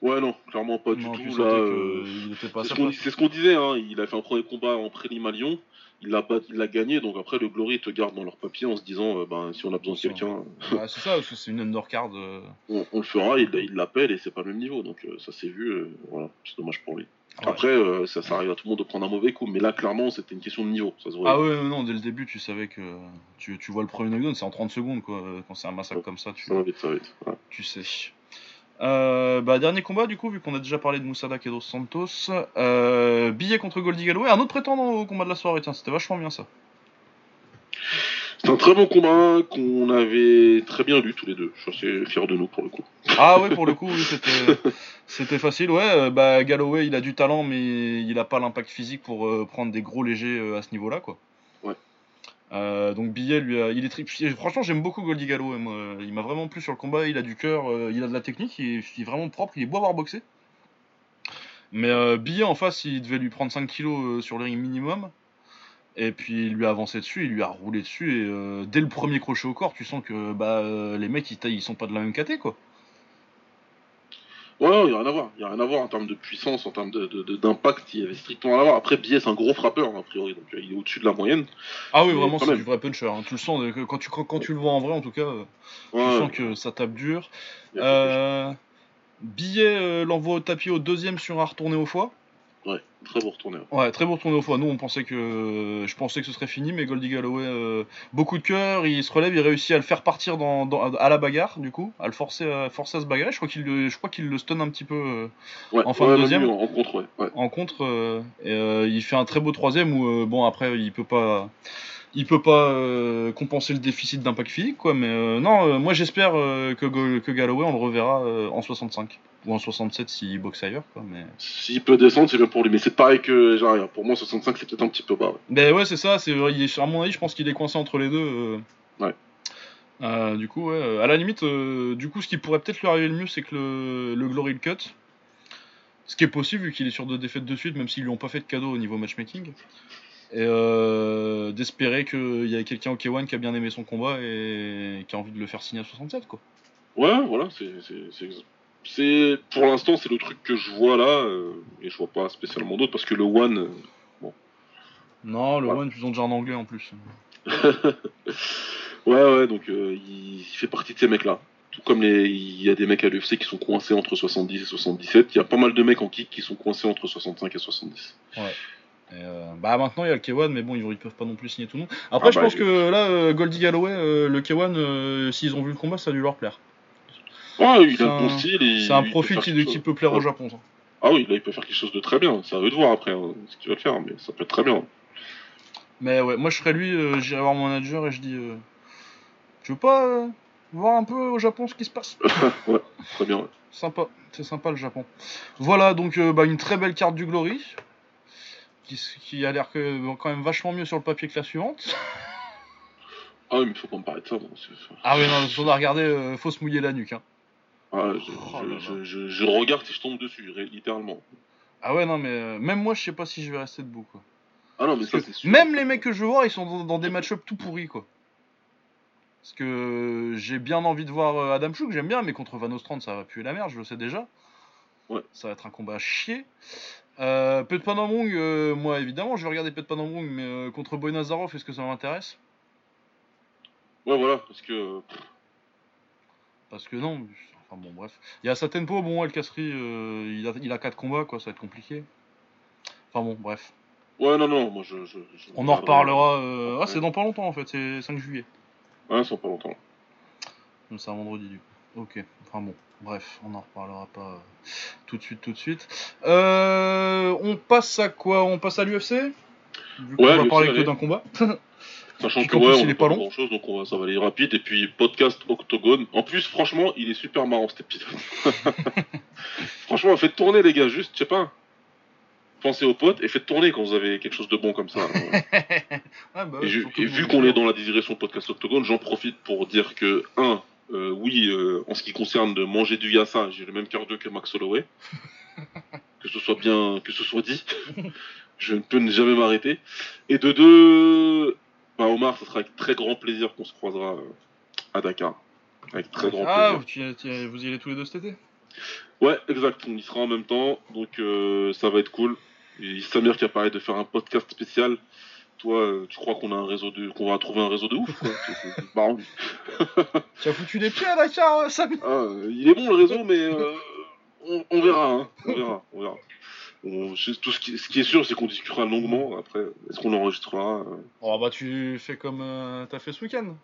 Ouais, non, clairement pas du Non, tout. Là, euh, c'est ce qu'on place. c'est ce qu'on disait, hein. il a fait un premier combat en prélim à Lyon, il l'a bat- il l'a gagné, donc après le Glory te garde dans leur papier en se disant, euh, ben, si on a besoin de quelqu'un, Ouais, c'est ça, parce que c'est une undercard. euh, on, on le fera, il il l'appelle et c'est pas le même niveau, donc ça s'est vu, voilà, c'est dommage pour lui. Ouais. Après, euh, ça, ça arrive à tout le monde de prendre un mauvais coup, mais là, clairement, c'était une question de niveau, ça se voit. Ah ouais, non, dès le début, tu savais que tu, tu vois le premier knockdown, c'est en 30 secondes, quoi. Quand c'est un massacre comme ça, tu, Ça va vite, ça va vite. ouais. tu sais. Euh, bah, dernier combat, du coup, vu qu'on a déjà parlé de Moussada et dos Santos. Euh, billet contre Goldie Galloway, un autre prétendant au combat de la soirée, tiens, c'était vachement bien ça. C'est un très bon combat qu'on avait très bien lu tous les deux. Je suis assez fier de nous pour le coup. Ah ouais, pour le coup, oui, c'était, facile. Ouais, euh, bah, Galloway, il a du talent, mais il a pas l'impact physique pour euh, prendre des gros légers à ce niveau-là, quoi. Euh, donc Billet, lui, a- il est Franchement, j'aime beaucoup Goldie Galloway. Moi. Il m'a vraiment plu sur le combat. Il a du cœur, euh, il a de la technique, il est, vraiment propre. Il est beau à avoir boxé. Mais euh, Billet en face, il devait lui prendre 5 kilos euh, sur le ring minimum. Et puis il lui a avancé dessus, il lui a roulé dessus. Et euh, dès le premier crochet au corps, tu sens que bah, euh, les mecs, ils sont pas de la même caté, quoi. Ouais, il n'y a rien à voir. Il y a rien à voir en termes de puissance, en termes d'impact. Il y avait strictement rien à voir. Après, Billet, c'est un gros frappeur, a priori. Donc, euh, il est au-dessus de la moyenne. Ah oui, vraiment, c'est du vrai puncher. hein. Tu le sens, euh, quand tu, quand, tu le vois en vrai, en tout cas, euh, tu Ouais, sens que ça tape dur. Euh, billet euh, l'envoie au tapis au deuxième sur un retourné au foie. Ouais, très beau retourné. Ouais, très beau retourné au foie. Nous, on pensait que, je pensais que ce serait fini, mais Goldie Galloway, euh, beaucoup de cœur, il se relève, il réussit à le faire partir dans, dans- à la bagarre, du coup, à le forcer, à, forcer à se bagarrer. Je crois qu'il, le- stun un petit peu euh, Ouais, En fin de ouais, deuxième lui, En contre, ouais. en contre. euh, et, il fait un très beau troisième où, bon, après, il peut pas, il peut pas euh, compenser le déficit d'impact physique, quoi. Mais euh, non, euh, moi, j'espère euh, que, que Galloway, on le reverra en 65 ou en 67 s'il boxe ailleurs, quoi. Mais S'il peut descendre, c'est bien pour lui. Mais c'est pareil que Jaria. Pour moi, 65, c'est peut-être un petit peu bas. ouais. Ben ouais, c'est ça. C'est il est- à mon avis, je pense qu'il est coincé entre les deux. Ouais. Euh, du coup, ouais. À la limite, euh, du coup, ce qui pourrait peut-être lui arriver le mieux, c'est que le, le Glory le cut. Ce qui est possible vu qu'il est sur deux défaites de suite, même s'ils lui ont pas fait de cadeau au niveau matchmaking. Et euh, d'espérer qu'il y a quelqu'un au K1 qui a bien aimé son combat et qui a envie de le faire signer à 67, quoi. Ouais, voilà, c'est. Pour l'instant, c'est le truc que je vois là. euh, et je vois pas spécialement d'autres parce que le One. euh, Non, le Ouais. One, ils ont déjà un anglais en plus. Ouais, ouais, donc il fait partie de ces mecs-là. Tout comme les... il y a des mecs à l'UFC qui sont coincés entre 70 et 77, il y a pas mal de mecs en kick qui sont coincés entre 65 et 70. Et, euh, bah maintenant il y a le K1 mais bon ils, ils peuvent pas non plus signer tout le monde. Après Ah je bah, pense je- que là euh, Goldie Galloway euh, le K1 euh, s'ils ont vu le combat ça a dû leur plaire. Ah, il C'est a un- bon style. et C'est un profil qui, peut plaire au Ouais. Japon. ça. Ah oui, là il peut faire quelque chose de très bien. C'est à eux de voir après hein, ce qu'il va faire, mais ça peut être très bien. Mais ouais moi je serais lui j'irais voir mon manager et je dis tu veux pas voir un peu au Japon ce qui se passe? ouais, très bien. ouais. Sympa, c'est sympa le Japon. Voilà donc bah, une très belle carte du Glory. Qui, qui a l'air que, quand même vachement mieux sur le papier que la suivante. Ah oui, mais faut pas me parler de ça. Ah oui non, on a regardé, euh, faut se mouiller la nuque. Hein. Ah, je, Oh je- regarde si je tombe dessus, littéralement. Ah ouais non mais euh, même moi je sais pas si je vais rester debout quoi. Ah non, mais Parce ça que c'est sûr. Même les mecs que je voir, ils sont dans, dans des match-up tout pourris, quoi. Parce que j'ai bien envie de voir euh, Adam Chou, que j'aime bien, mais contre Van Ostrand, ça va puer la merde, je le sais déjà. Ouais. Ça va être un combat à chier. Euh, Pet Panamong, euh, moi évidemment, je vais regarder Pet Panamong, mais euh, contre Boy Nazarov, est-ce que ça m'intéresse? Ouais, voilà, parce que. Parce que non. Enfin bon, bref. Il y a sa tempo, bon, El Kasri, euh, il, a, il a 4 combats, quoi, ça va être compliqué. Enfin bon, bref. Ouais, non, non, moi je. je- je On en reparlera. euh, Ah, Ouais. c'est dans pas longtemps en fait, c'est 5 juillet. Ouais, ça pas longtemps. C'est un vendredi du coup. Ok, enfin bon, bref, on en reparlera pas euh, tout de suite, tout de suite. Euh, on passe à quoi? On passe à l'UFC Ouais, va l'UFC, parler que d'un combat. Sachant que ouais, il on est a pas long. grand chose, donc on va, ça va aller rapide. Et puis podcast Octogone. En plus, franchement, il est super marrant cet épisode. franchement, faites tourner les gars, juste, je sais pas. Pensez aux potes et faites tourner quand vous avez quelque chose de bon comme ça. Ah, bah, et, vu qu'on est dans la direction podcast Octogone, j'en profite pour dire que un, euh, oui, euh, en ce qui concerne de manger du yassa, j'ai le même cardio que Max Holloway. que ce soit bien, que ce soit dit. je ne peux jamais m'arrêter. Et de deux, bah Omar, ce sera avec très grand plaisir qu'on se croisera euh, à Dakar. Avec très grand Ah, plaisir. tu- vous y allez tous les deux cet été? Ouais, exact. On y sera en même temps, donc euh, ça va être cool. Et Samir qui a parlé de faire un podcast spécial. Toi, euh, tu crois qu'on a un réseau de, qu'on va trouver un réseau de ouf quoi C'est- marrant. Tu as foutu les pieds à Dakar, euh, Sam Ah, euh, il est bon le réseau, mais euh, on, on verra, hein. on verra, on verra. On- tout ce qui, ce qui est sûr, c'est qu'on discutera longuement. Après, est-ce qu'on l'enregistrera euh Oh bah tu fais comme euh, t'as fait ce week-end.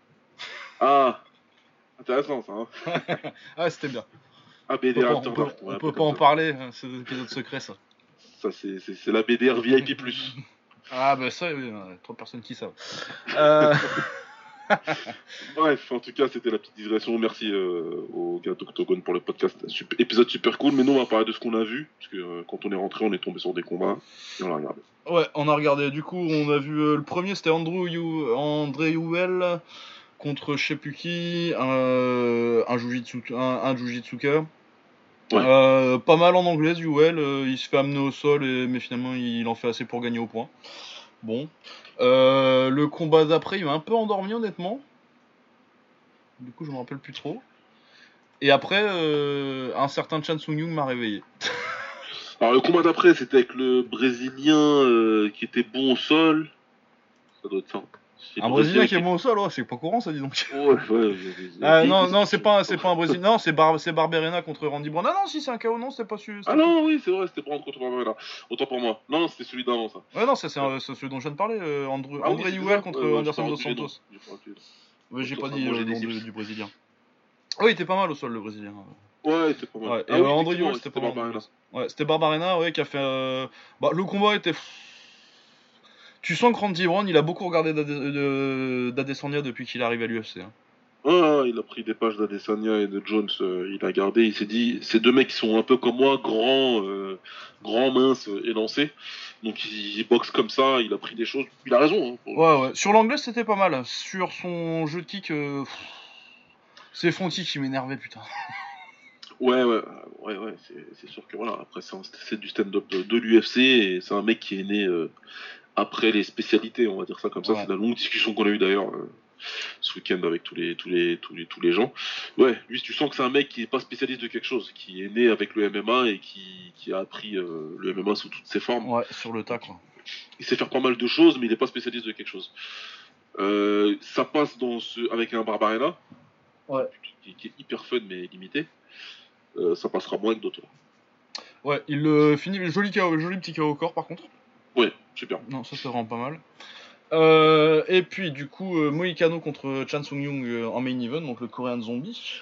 Ah, intéressant ça. Hein Ah, c'était bien. ah, On peut BDR pas, on peut- on peut pas en parler, hein, c'est un épisode secret ça. Ça, c'est, c'est, c'est la BDR VIP+. Ah bah ça, oui, euh, trop de personnes qui savent. Euh... Bref, en tout cas, c'était la petite digression. Merci euh, aux gars d'Octogone pour le podcast. Épisode super cool. Mais nous, on va parler de ce qu'on a vu. Parce que euh, quand on est rentré, on est tombé sur des combats. Et on l'a regardé. Ouais, on a regardé. Du coup, on a vu euh, le premier, c'était Andrew You- André Youel contre je sais plus qui, un, un Jujitsu, un, un Jujitsuka. Ouais. Euh, pas mal en anglais, Youel. euh, il se fait amener au sol, et, mais finalement, il en fait assez pour gagner au point. Bon. Euh, le combat d'après, il m'a un peu endormi, honnêtement. Du coup, je me rappelle plus trop. Et après, un certain Chan Sung Young m'a réveillé. Alors, le combat d'après, c'était avec le Brésilien qui était bon au sol. Ça doit être ça. Un Brésilien qui est bon au sol, ouais, c'est pas courant ça, dis donc. Ouais, ouais. Ah, non, non, c'est pas, c'est pas un Brésilien. Non, c'est Bar c'est Barberena contre Randy Brown. Ah non, si c'est un KO, non, c'était pas celui. Ah non, oui, c'est vrai, c'était Brand contre Barbara. Autant pour moi. Non, c'était celui d'avant, ça. Ouais, non, ça c'est celui dont je viens de parler. euh, Ah oui, André ça. contre Anderson dos Santos. Ouais, j'ai pas dit euh, le nom du, Brésilien. Oui, il était pas mal au sol, le Brésilien. Ouais, c'était pas mal. Ouais, et Ah André c'était pas mal. Ouais, c'était Barbarena, ouais, qui a fait. euh, Bah, le combat était. Tu sens que Randy Brown, il a beaucoup regardé de- d'Adesanya depuis qu'il arrive à l'UFC. Hein. Ah, il a pris des pages d'Adesanya et de Jones, euh, il a gardé, il s'est dit, ces deux mecs qui sont un peu comme moi, grands, euh, grands, minces, euh, élancés, donc ils boxent comme ça, il a pris des choses, il a raison. hein, Ouais, ouais. Sur l'anglais, c'était pas mal. Sur son jeu de kick, euh, c'est Fonty qui m'énervait, putain. Ouais, ouais, ouais, ouais, c'est sûr que voilà, après c'est du stand-up de, de l'UFC et c'est un mec qui est né euh, après les spécialités, on va dire ça comme ça, Ouais. c'est la longue discussion qu'on a eue d'ailleurs euh, ce week-end avec tous les, tous, les, tous, les, tous les gens. Ouais, lui, tu sens que c'est un mec qui est pas spécialiste de quelque chose, qui est né avec le MMA et qui, qui a appris euh, le MMA sous toutes ses formes. Ouais, sur le tas, quoi. Il sait faire pas mal de choses, mais il n'est pas spécialiste de quelque chose. Euh, ça passe dans ce, avec un Barbarena, Ouais. qui, qui est hyper fun mais limité. Euh, ça passera moins que d'autres. Ouais, il euh, finit joli, joli petit KO au corps, par contre. Ouais, super. Non, ça, c'est vraiment pas mal. Euh, et puis, du coup, euh, Moïcano contre Chan Sung Young euh, en main event, donc le Korean Zombie.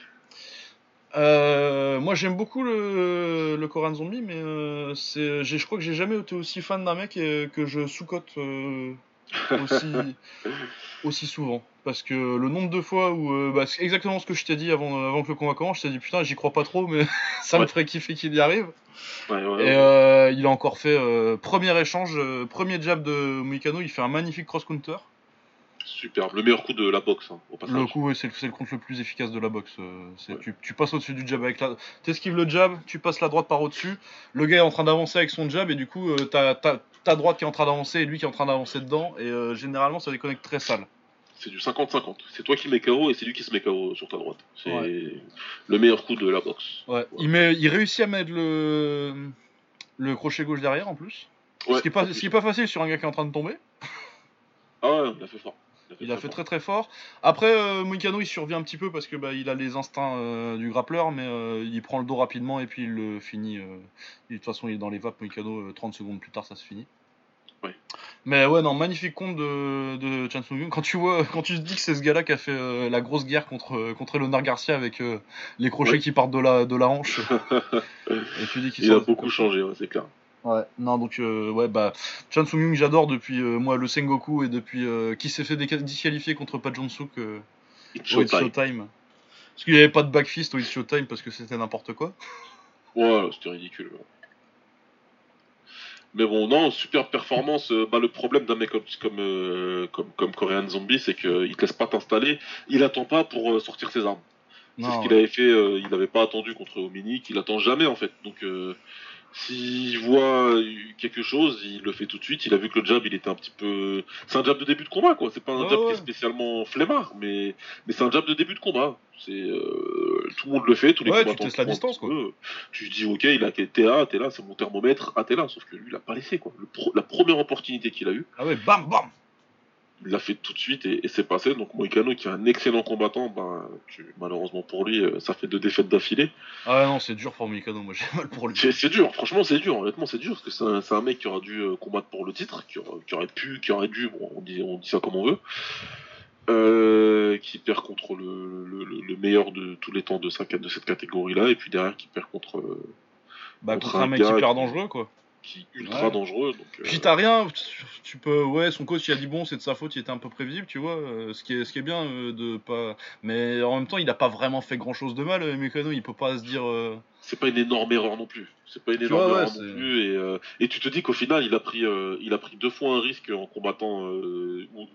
Euh, moi, j'aime beaucoup le, le Korean Zombie, mais je crois que j'ai jamais été aussi fan d'un mec euh, que je sous-cote aussi, aussi souvent. Parce que le nombre de fois où. euh, bah, c'est exactement ce que je t'ai dit avant, avant que le combat commence, je t'ai dit putain, j'y crois pas trop, mais ça me ferait kiffer qu'il y arrive. Ouais, ouais, Et euh, il a encore fait euh, premier échange, euh, premier jab de Moïcano, il fait un magnifique cross-counter. Superbe. Le meilleur coup de la boxe, hein, au passage. Le coup, c'est le, le contre le plus efficace de la boxe. euh, c'est- tu, tu passes au-dessus du jab avec la. T'esquives le jab, tu passes la droite par au-dessus. Le gars est en train d'avancer avec son jab, et du coup, euh, t'as t'as- ta droite qui est en train d'avancer et lui qui est en train d'avancer dedans. Et euh, généralement, ça déconnecte très sale. C'est du 50-50. C'est toi qui mets KO et c'est lui qui se met KO sur ta droite. C'est Ouais. le meilleur coup de la boxe. Ouais. Il, met, il réussit à mettre le, le crochet gauche derrière en plus. Ouais, ce, qui est pas, ce qui est pas facile sur un gars qui est en train de tomber. Ah ouais, il a fait fort. Il a fait fort. très très fort. Après, euh, Moïcano il survit un petit peu parce que bah, il a les instincts euh, du grappleur, mais euh, il prend le dos rapidement et puis il le finit. euh, de toute façon, il est dans les vapes. Moïcano, euh, 30 secondes plus tard, ça se finit. Ouais. Mais ouais, non, magnifique compte de, de Chan Sung Young. Quand tu vois, quand tu te dis que c'est ce gars-là qui a fait euh, la grosse guerre contre contre Leonard Garcia avec euh, les crochets Ouais. qui partent de la de la hanche, et tu dis qu'il Il a beaucoup changé, ouais, c'est clair. Ouais, non, donc, euh, ouais, bah, Chan Sung Young, j'adore depuis, moi, le Sengoku et depuis, euh, qui s'est fait disqualifier contre Pat It's au showtime. Showtime. Parce qu'il n'y avait pas de backfist au It's Showtime parce que c'était n'importe quoi. Ouais, c'était ridicule. ouais. Mais bon, non, super performance. euh, Bah, le problème d'un mec comme, comme, euh, comme, comme Korean Zombie, c'est qu'il te laisse pas t'installer. Il attend pas pour euh, sortir ses armes. C'est ce qu'il ouais. avait fait, euh, il n'avait pas attendu contre Ominic, il attend jamais en fait. Donc euh, s'il voit euh, quelque chose, il le fait tout de suite. Il a vu que le jab, il était un petit peu. C'est un jab de début de combat quoi. C'est pas un jab qui est spécialement flemmard, mais, mais c'est un jab de début de combat. C'est euh, tout le monde le fait, tous les Ouais, tu la distance, peu. Tu te dis ok, il a t'es là, t'es là, c'est mon thermomètre, ah t'es là. Sauf que lui, il a pas laissé quoi. Le pro- la première opportunité qu'il a eue, Ah ouais, bam, bam l'a fait tout de suite et, et c'est passé. Donc Moïcano, qui est un excellent combattant, tu- malheureusement pour lui, euh, ça fait deux défaites d'affilée. Ah ouais, non, c'est dur pour Mikado, moi j'ai mal pour lui. C'est c'est dur, franchement c'est dur, honnêtement c'est dur, parce que c'est un, mec qui aura dû euh, combattre pour le titre, qui, aura- qui aurait pu, qui aurait dû, bon, on dit, on dit ça comme on veut, euh, qui perd contre le, le, le- le meilleur de tous les temps de, sa, de cette catégorie-là, et puis derrière qui perd contre, euh, Bah, contre contre un un mec hyper dangereux, quoi. Qui est ultra Ouais. dangereux. Donc, euh, Puis t'as rien, tu- peux, ouais, son coach il a dit bon, c'est de sa faute, il était un peu prévisible, tu vois, euh, ce qui est, ce qui est bien euh, de pas, mais en même temps il a pas vraiment fait grand chose de mal, euh, Mikado, il peut pas se dire, c'est pas une énorme erreur non plus. C'est pas une énorme vois, ouais, erreur non plus. Et, et tu te dis qu'au final, il a pris, il a pris deux fois un risque en combattant. ou- ou-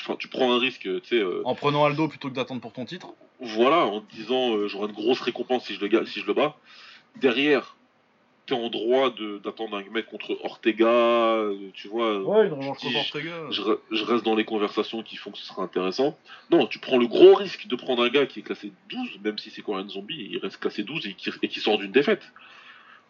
Enfin, tu prends un risque, tu sais. en prenant Aldo plutôt que d'attendre pour ton titre. Voilà, en te disant j'aurai une grosse récompense si je le, si je le bats. Derrière, t'es en droit d'attendre un mec contre Ortega, euh, tu vois. une revanche contre Ortega. Je, re- je reste dans les conversations qui font que ce sera intéressant. Non, tu prends le gros risque de prendre un gars qui est classé 12, même si c'est Korean Zombie, il reste classé 12 et qui, et qui sort d'une défaite.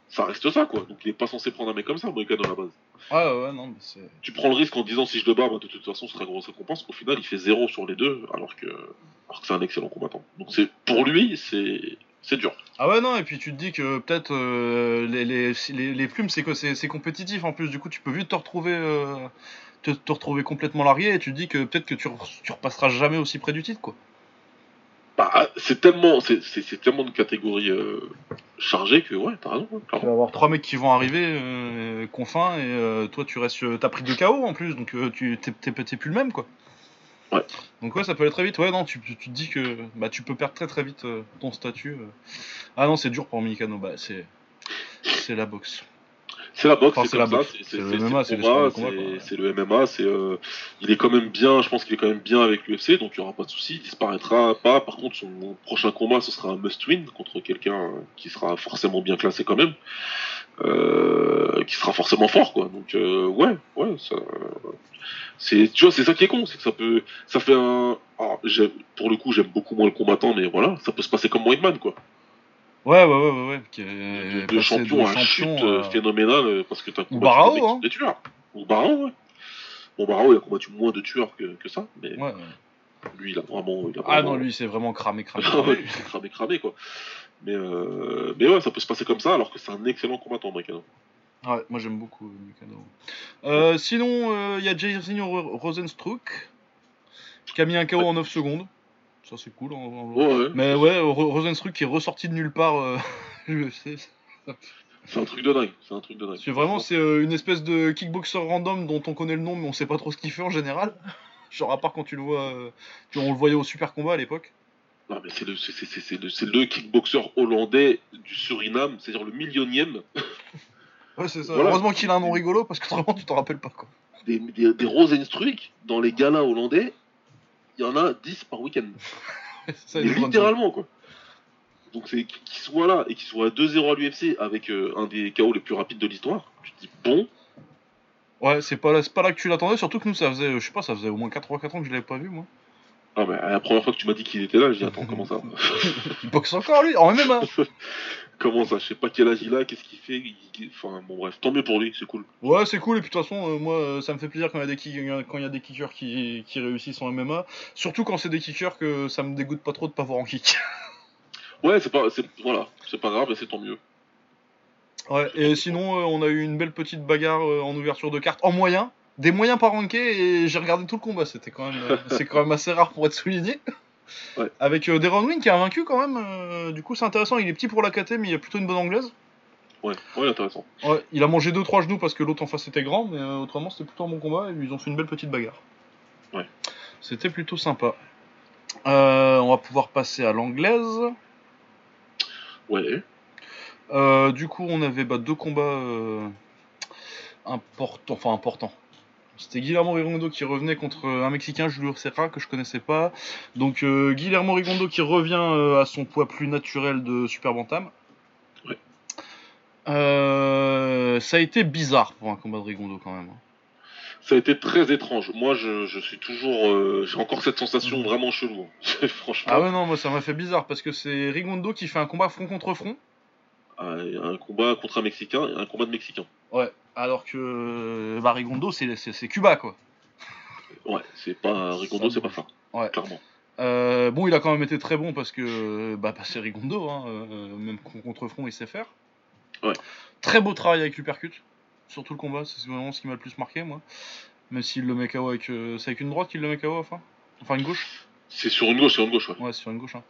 ça reste ça, quoi. Donc il est pas censé prendre un mec comme ça, Moïcano, à la base. Ouais, ouais, non, mais c'est. Tu prends le risque en disant si je le bats, bah, de toute façon, ce sera grosse récompense. Au final, il fait zéro sur les deux, alors que, alors que c'est un excellent combattant. Donc c'est pour lui, c'est c'est dur. Ah ouais, non, et puis tu te dis que peut-être euh, les, les, les, les plumes, c'est que c'est compétitif en plus, du coup, tu peux vite te retrouver. euh, te, te retrouver complètement largué et tu te dis que peut-être que tu, tu repasseras jamais aussi près du titre quoi. Bah, c'est tellement, c'est tellement de catégories euh, chargées que ouais, t'as raison. hein, Tu clairement. vas avoir trois mecs qui vont arriver euh, confins et euh, toi tu restes t'as pris deux KO en plus donc euh, tu t'es, t'es, t'es plus le même quoi. Ouais. Donc ouais ça peut aller très vite ouais non tu, tu te dis que bah tu peux perdre très très vite euh, ton statut. euh. Ah non c'est dur pour Mikano bah c'est c'est la boxe. C'est la boxe, Enfin, c'est la ça, boxe. c'est le MMA, c'est le MMA, c'est euh, il est quand même bien, je pense qu'il est quand même bien avec l'UFC, donc il y aura pas de souci, il disparaîtra pas. Par contre, son prochain combat, ce sera un must-win contre quelqu'un euh, qui sera forcément bien classé quand même, qui sera forcément fort, quoi. Donc euh, ouais, ouais, ça, c'est, tu vois, c'est ça qui est con, c'est que ça peut, ça fait un, alors, pour le coup, j'aime beaucoup moins le combattant, mais voilà, ça peut se passer comme Whiteman, quoi. Ouais ouais ouais ouais, ouais qui est de, champion à chute euh, phénoménale euh, parce que t'as combattu Barao, des, mecs- hein. des tueurs. Ou Barao, ouais. Bon, Barao, il a combattu moins de tueurs que, que ça, mais Ouais, ouais. lui, il a vraiment. Il a Ah vraiment- non lui c'est vraiment cramé cramé. Ah cramé, cramé, quoi. Mais, euh, mais ouais, ça peut se passer comme ça alors que c'est un excellent combattant, Moïcano. Ouais, moi j'aime beaucoup euh, Mikado. Euh, sinon, il y a Jason Ro- Rosenstruck qui a mis un KO en 9 secondes. Ça c'est cool. en- en- Ouais, ouais. Mais ouais, Ro- Rosenstruck qui est ressorti de nulle part. euh. C'est un truc de dingue. C'est un truc de dingue. C'est vraiment c'est euh, une espèce de kickboxer random dont on connaît le nom mais on sait pas trop ce qu'il fait en général. Genre à part quand tu le vois, euh, tu- on le voyait au super combat à l'époque. Non, mais c'est le, le, c'est le kickboxer hollandais du Suriname, c'est-à-dire le millionième Ouais c'est ça. Voilà. Heureusement qu'il a un nom rigolo parce que autrement tu t'en rappelles pas quoi. des, des, des Rosenstruck dans les galas hollandais. Il y en a 10 par week-end. Littéralement, quoi. Donc, c'est qu'il soit là et qu'il soit à 2-0 à l'UFC avec euh, un des KO les plus rapides de l'histoire. Tu te dis, bon, Ouais, c'est pas, là- c'est pas là que tu l'attendais, surtout que nous, ça faisait, euh, je sais pas, ça faisait au moins 4 4 ans que je l'avais pas vu, moi. Ah, mais la première fois que tu m'as dit qu'il était là, j'ai dit, attends, comment ça Il boxe encore, lui, en MMA. Comment ça Je sais pas quel âge il a, qu'est-ce qu'il fait il- Enfin, bon, bref, tant mieux pour lui, c'est cool. Ouais, c'est cool, et puis de toute façon, euh, moi, euh, ça me fait plaisir quand il y a des, kick- quand il y a des kickers qui, qui réussissent en MMA, surtout quand c'est des kickers que ça me dégoûte pas trop de pas voir en kick. Ouais, c'est pas, voilà, c'est pas grave, mais c'est tant mieux. Ouais, et sinon, euh, on a eu une belle petite bagarre euh, en ouverture de carte, en moyen, des moyens pas rankés, et j'ai regardé tout le combat, c'était quand même, euh, c'est quand même assez rare pour être souligné. Ouais. Avec euh, Deron Wing qui a vaincu quand même, euh, du coup c'est intéressant, il est petit pour la KT, mais il a plutôt une bonne anglaise. Ouais, ouais, intéressant. Ouais, il a mangé 2-3 genoux parce que l'autre en face était grand, mais euh, autrement c'était plutôt un bon combat et ils ont fait une belle petite bagarre. Ouais. C'était plutôt sympa. On va pouvoir passer à l'anglaise. Ouais, du coup, on avait bah, deux combats importants, enfin importants. C'était Guillermo Rigondo qui revenait contre un Mexicain, Julio Serra, que je connaissais pas. Donc euh, Guillermo Rigondo qui revient euh, à son poids plus naturel de Super Bantam. Ouais. Euh, ça a été bizarre pour un combat de Rigondo quand même. hein. ça a été très étrange. Moi, je, je suis toujours, j'ai encore cette sensation Mhm. vraiment chelou. hein. Franchement, Ah ouais non, moi ça m'a fait bizarre parce que c'est Rigondo qui fait un combat front contre front. un combat contre un Mexicain et un combat de Mexicain. Ouais. Alors que bah, Rigondo c'est Cuba quoi. Ouais, c'est pas Rigondo, c'est pas ça, Ouais. clairement. Euh, bon, il a quand même été très bon parce que bah, bah, c'est Rigondo, hein, euh, même con- contre front, il sait faire. Ouais. Très beau travail avec l'uppercut, sur tout le combat, c'est vraiment ce qui m'a le plus marqué, moi. Même s'il le met KO avec. euh, c'est avec une droite qu'il le met KO, enfin Enfin, une gauche? C'est sur une gauche, sur une gauche, ouais. Ouais, c'est sur une gauche. Hein.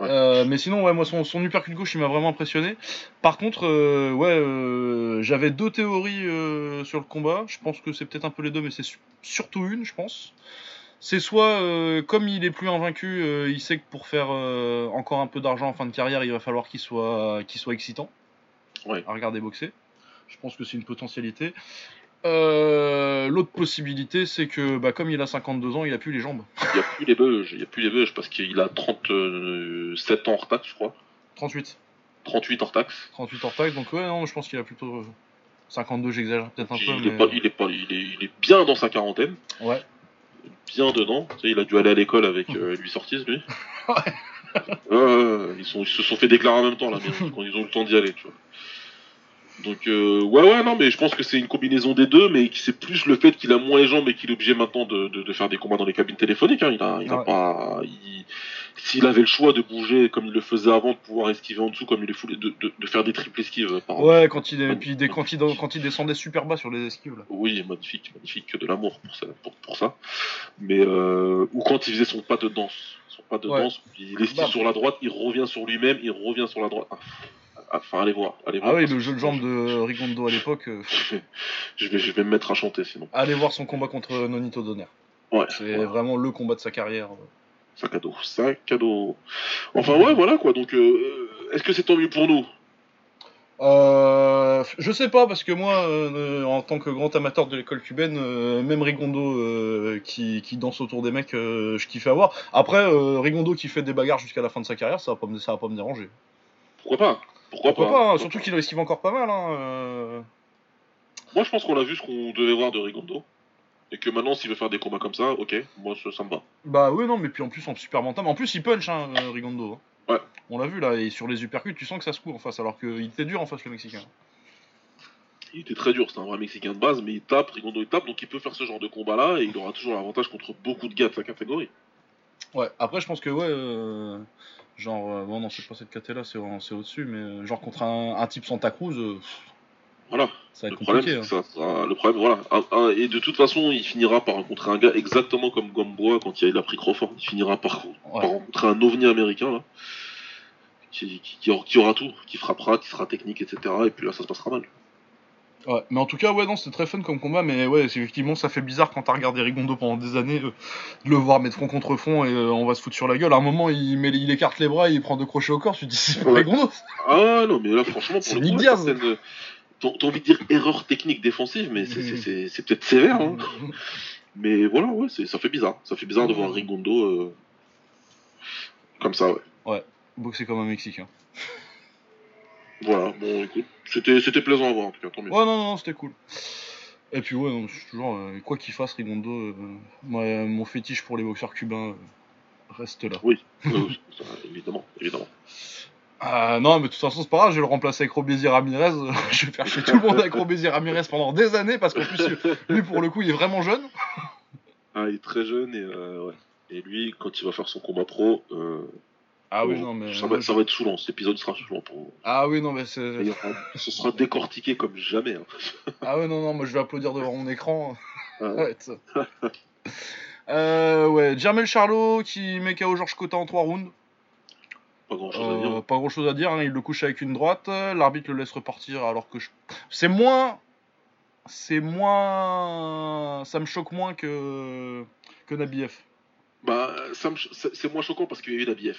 Euh, mais sinon, ouais, moi, son, son uppercut gauche, il m'a vraiment impressionné. Par contre, euh, ouais, euh, j'avais deux théories euh, sur le combat. Je pense que c'est peut-être un peu les deux, mais c'est su- surtout une, je pense. C'est soit, euh, comme il est plus invaincu, euh, il sait que pour faire euh, encore un peu d'argent en fin de carrière, il va falloir qu'il soit, qu'il soit excitant Ouais. à regarder boxer. Je pense que c'est une potentialité. Euh, L'autre possibilité, c'est que bah, comme il a 52 ans, il a plus les jambes. Il n'y a plus les bugs, il a plus les bugs parce qu'il a 37 ans hors taxe, je crois. 38. 38 hors taxe. 38 hors taxe, donc ouais, non, je pense qu'il a plutôt euh, 52, j'exagère peut-être un peu. il, mais... est pas, il, est pas, il, est, il est bien dans sa quarantaine, Ouais. bien dedans. Tu sais, il a dû aller à l'école avec euh, lui sortise, lui. Ouais. Ils, sont, ils se sont fait déclarer en même temps, là, mais quand ils ont eu le temps d'y aller, tu vois. Donc euh, ouais ouais non mais je pense que c'est une combinaison des deux mais c'est plus le fait qu'il a moins les jambes et qu'il est obligé maintenant de, de, de, faire des combats dans les cabines téléphoniques. Hein. Il a, il a pas, s'il avait le choix de bouger comme il le faisait avant, de pouvoir esquiver en dessous comme il est fou, de, faire des triples esquives. Par ouais quand il, puis des, quand, il, quand il descendait super bas sur les esquives. Là. Oui magnifique magnifique que de l'amour pour ça pour, pour ça. Mais euh, ou quand il faisait son pas de danse, son pas de danse, il esquive bah. sur la droite, il revient sur lui-même, il revient sur la droite. Ah. Enfin, allez voir. Allez voir ah oui, le jeu de jambes de Rigondo à l'époque. Euh, je, vais, je vais me mettre à chanter sinon. Allez voir son combat contre Nonito Donner. Ouais. C'est vraiment le combat de sa carrière. Sac à dos, sac à dos. Enfin, ouais, voilà quoi. Donc, euh, est-ce que c'est tant mieux pour nous? Euh, je sais pas parce que moi, euh, en tant que grand amateur de l'école cubaine, même Rigondo qui, qui, danse autour des mecs, je kiffe à voir. Après, Rigondo qui fait des bagarres jusqu'à la fin de sa carrière, ça va pas me, ça va pas me déranger. Pourquoi pas? Pourquoi, pas, hein, Surtout qu'il esquive encore pas mal. Hein, euh. Moi, je pense qu'on a vu ce qu'on devait voir de Rigondo. Et que maintenant, s'il veut faire des combats comme ça, ok, moi, ça, me va. Bah oui, non, mais puis en plus, en super mental. En plus, il punch, hein, euh, Rigondo. Ouais. On l'a vu là, et sur les uppercuts, tu sens que ça se court en face, alors qu'il était dur en face, le Mexicain. Il était très dur, c'est un vrai Mexicain de base, mais il tape, Rigondo il tape, donc il peut faire ce genre de combat là, et il aura toujours l'avantage contre beaucoup de gars de sa catégorie. Ouais, après, je pense que, ouais. Euh, Genre, euh, bon, non, c'est pas cette caté là, c'est au-dessus, mais euh, genre contre un, type Santa Cruz. Euh, voilà. Ça va être le compliqué. Problème, hein. ça, le problème, voilà. et de toute façon, il finira par rencontrer un gars exactement comme Gamboa quand il a pris Crawford. Il finira par, rencontrer un ovni américain, là. Qui, qui, aura tout, qui frappera, qui sera technique, etc. Et puis là, ça se passera mal. Ouais, mais en tout cas, ouais, non, c'était très fun comme combat, mais ouais, effectivement, ça fait bizarre quand t'as regardé Rigondo pendant des années, euh, de le voir mettre front contre front et euh, on va se foutre sur la gueule. À un moment, il, met, il écarte les bras, il prend deux crochets au corps, tu te dis, c'est pas Rigondo. Ah non, mais là, franchement, pour le coup, t'as envie de dire erreur technique défensive, mais c'est peut-être sévère. Hein. Mais voilà, ouais, ça fait bizarre. Ça fait bizarre de voir Rigondo euh, comme ça, ouais. Ouais, boxer comme un Mexicain. Voilà, bon, écoute, c'était, c'était plaisant à voir en tout cas, tant mieux. Ouais, non, non, c'était cool. Et puis, ouais, non, toujours, euh, quoi qu'il fasse, Rigondo, euh, mon fétiche pour les boxeurs cubains euh, reste là. Oui, évidemment, évidemment. Ah, non, mais de toute façon, c'est pas grave, je vais le remplacer avec Robézy Ramirez. je vais faire chez tout le monde avec Robézy Ramirez pendant des années, parce qu'en plus, lui, pour le coup, il est vraiment jeune. ah, il est très jeune, et, ouais. et lui, quand il va faire son combat pro, ah oui, non, mais. Ça va, ça va être saoulant, cet épisode sera saoulant pour Ah oui, non, mais c'est. Ce sera décortiqué comme jamais. Hein. ah oui, non, non, moi je vais applaudir devant mon écran. ouais, euh, ouais, Jermel Charlot qui met KO Georges Cotta en 3 rounds. Pas grand chose à dire. Euh, pas grand chose à dire, hein. il le couche avec une droite. L'arbitre le laisse repartir alors que je. C'est moins. C'est moins. Ça me choque moins que. que Nabiev. Bah, c'est moins choquant parce qu'il y a eu Nabiev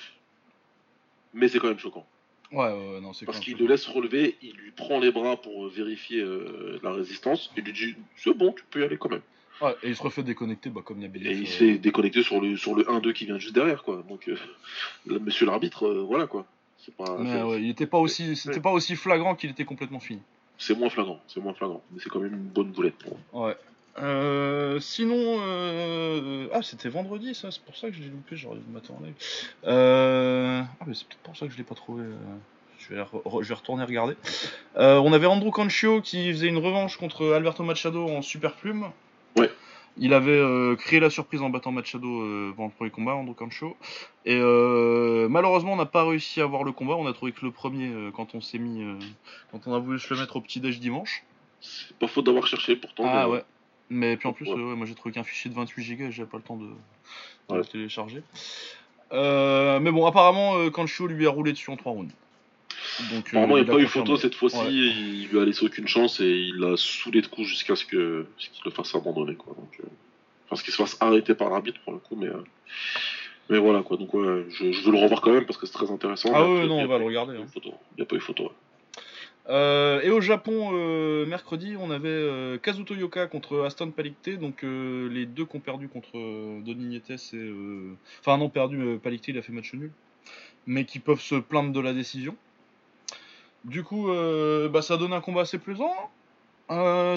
mais c'est quand même choquant. Ouais, ouais, non, c'est Parce qu'il le laisse relever, il lui prend les bras pour vérifier euh, la résistance, et lui dit c'est bon, tu peux y aller quand même. Ouais, et il se refait déconnecter, bah, comme Nabil. Et il se fait déconnecter sur le, sur le 1-2 qui vient juste derrière, quoi. Donc, euh, monsieur l'arbitre, euh, voilà, quoi. C'est pas. Mais ouais, il était pas aussi, c'était pas aussi flagrant qu'il était complètement fini. C'est moins flagrant, c'est moins flagrant, mais c'est quand même une bonne boulette pour Ouais. Euh, sinon, euh, ah c'était vendredi ça, c'est pour ça que je l'ai loupé, j'aurais dû m'attendre Euh... Ah mais c'est peut-être pour ça que je l'ai pas trouvé. Je vais, je vais retourner regarder. on avait Andrew Cancio qui faisait une revanche contre Alberto Machado en super plume. Ouais. Il avait créé la surprise en battant Machado pendant le premier combat, Andrew Cancio. Et malheureusement, on n'a pas réussi à voir le combat. On a trouvé que le premier, quand on s'est mis, quand on a voulu se le mettre au petit déj dimanche. C'est pas faute d'avoir cherché pourtant. Ah ouais. Mais puis en plus, euh, moi j'ai trouvé qu'un fichier de 28 Go et j'ai pas le temps de, le télécharger. Euh, mais bon, apparemment, euh, Kancho lui a roulé dessus en 3 rounds. Donc, Apparemment, il n'y a, pas eu photo cette fois-ci, il lui a laissé aucune chance et il l'a saoulé de coups jusqu'à ce qu'il le fasse abandonner. Quoi. Donc, enfin, ce qu'il se fasse arrêter par l'arbitre pour le coup, mais, mais voilà quoi. Donc, ouais, je, je, veux le revoir quand même parce que c'est très intéressant. Ah ouais, non, on va le regarder. Hein. Il n'y a pas eu photo. Euh, et au Japon, euh, mercredi, on avait euh, Kazuto Yoka contre Aston Palicte, donc les deux qui ont perdu contre Donny Nietes et. Enfin, non, perdu, Palicte il a fait match nul, mais qui peuvent se plaindre de la décision. Du coup, bah, ça donne un combat assez plaisant.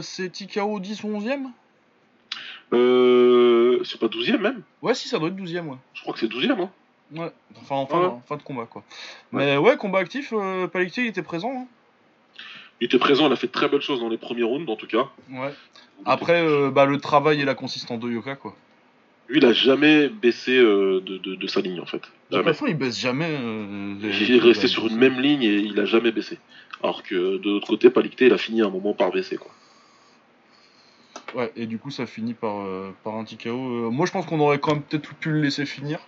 c'est TKO 10 ou 11ème C'est pas 12ème même? Ouais, si, ça doit être 12ème, ouais. Je crois que c'est 12ème, hein. Ouais, enfin en fin, de combat quoi. Mais ouais, combat actif, Palicte il était présent. Hein. Il était présent, il a fait de très belles choses dans les premiers rounds, en tout cas. Ouais. Après, euh, bah, le travail et la consistance de Yoka, quoi. Lui, il a jamais baissé euh, de, de- de sa ligne, en fait. La Jamais. façon, il baisse jamais. euh, les- Il est resté sur une même ligne et il a jamais baissé. Alors que de l'autre côté, Palicté, il a fini à un moment par baisser, quoi. Ouais, et du coup, ça finit par, par un TKO. Moi, je pense qu'on aurait quand même peut-être pu le laisser finir.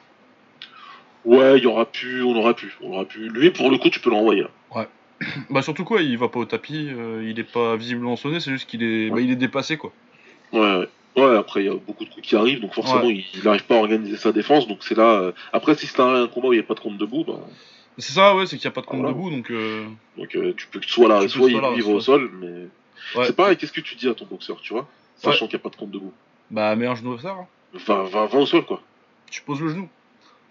Ouais, il y aura pu, on aurait pu, on aurait pu. Lui, pour le coup, tu peux l'envoyer. là. Bah, surtout quoi, il va pas au tapis, euh, il est pas visiblement sonné, c'est juste qu'il est, bah, il est dépassé, quoi. Ouais, ouais. Ouais, après, il y a beaucoup de coups qui arrivent, donc forcément, il n'arrive pas à organiser sa défense. Donc c'est là. euh, Après, si c'est un, un combat où il n'y a pas de compte debout, bah, C'est ça, ouais, c'est qu'il y a pas de compte Voilà. debout, donc. euh, donc euh, tu peux soit là, soit il soit vive soit- au sol, mais. Ouais. C'est pareil, qu'est-ce que tu dis à ton boxeur, tu vois Sachant qu'il n'y a pas de compte debout? Bah, mets un genou au fer, hein. Va, va, va au sol, quoi. tu poses le genou.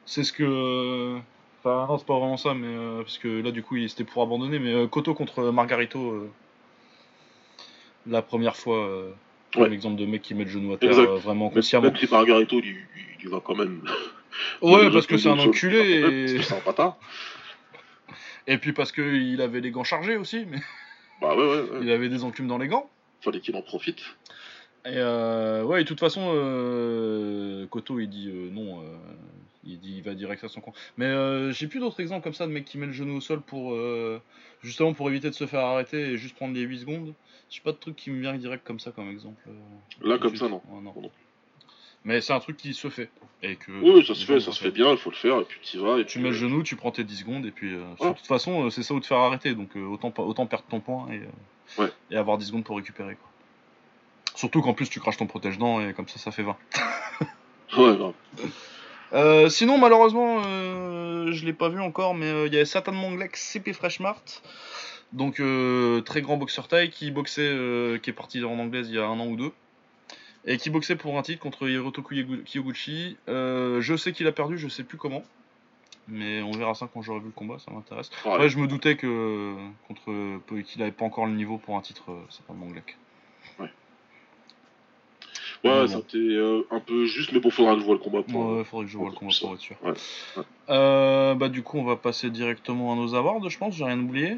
C'est ce que. Euh, Enfin, non, c'est pas vraiment ça, mais. euh, parce que là, du coup, il- c'était pour abandonner, mais euh, Koto contre Margarito. euh, La première fois. euh, Ouais. L'exemple de mec qui met le genou à terre Exact. euh, vraiment consciemment. même si Margarito, il, va quand même. Ouais, il parce que c'est un enculé Ouais, Parce et, que c'est un bâtard. et puis parce qu'il avait les gants chargés aussi, mais Bah ouais, ouais, ouais. il avait des enclumes dans les gants. Fallait qu'il en profite. Et euh, ouais, et de toute façon, euh, Koto il dit euh, non, euh, il dit il va direct à son camp. Mais j'ai plus d'autres exemples comme ça de mecs qui met le genou au sol pour justement pour éviter de se faire arrêter et juste prendre les 8 secondes. J'ai pas de truc qui me vient direct comme ça comme exemple. Là, comme ça, non. Non. Non. Mais c'est un truc qui se fait. Et que Oui, ça se fait, ça se fait bien, il faut le faire, et puis tu vas. Et Tu puis, mets le genou, tu prends tes 10 secondes, et puis euh, Ouais. de toute façon, c'est ça ou te faire arrêter, donc euh, autant, autant perdre ton point et, euh, Ouais. et avoir 10 secondes pour récupérer. Quoi. Surtout qu'en plus tu craches ton protège-dents et comme ça, ça fait 20. Ouais, grave. Euh, sinon, malheureusement, euh, je l'ai pas vu encore, mais euh, il y avait Satan Manglek CP Freshmart, donc euh, très grand boxeur taille qui boxait, euh, qui est parti en anglaise il y a un an ou deux, et qui boxait pour un titre contre Hirotoku Yegu- Kiyoguchi. Je sais qu'il a perdu, je sais plus comment, mais on verra ça quand j'aurai vu le combat, ça m'intéresse. Ouais, je me doutais que contre qu'il avait pas encore le niveau pour un titre, Satan Manglek. Ouais, bon. t'est euh, un peu juste, mais bon, faudra que je vois le combat pour. Ouais, faudrait que je vois le combat pour être sûr. Ouais, ouais. Euh, bah du coup, on va passer directement à nos awards, je pense. J'ai rien oublié.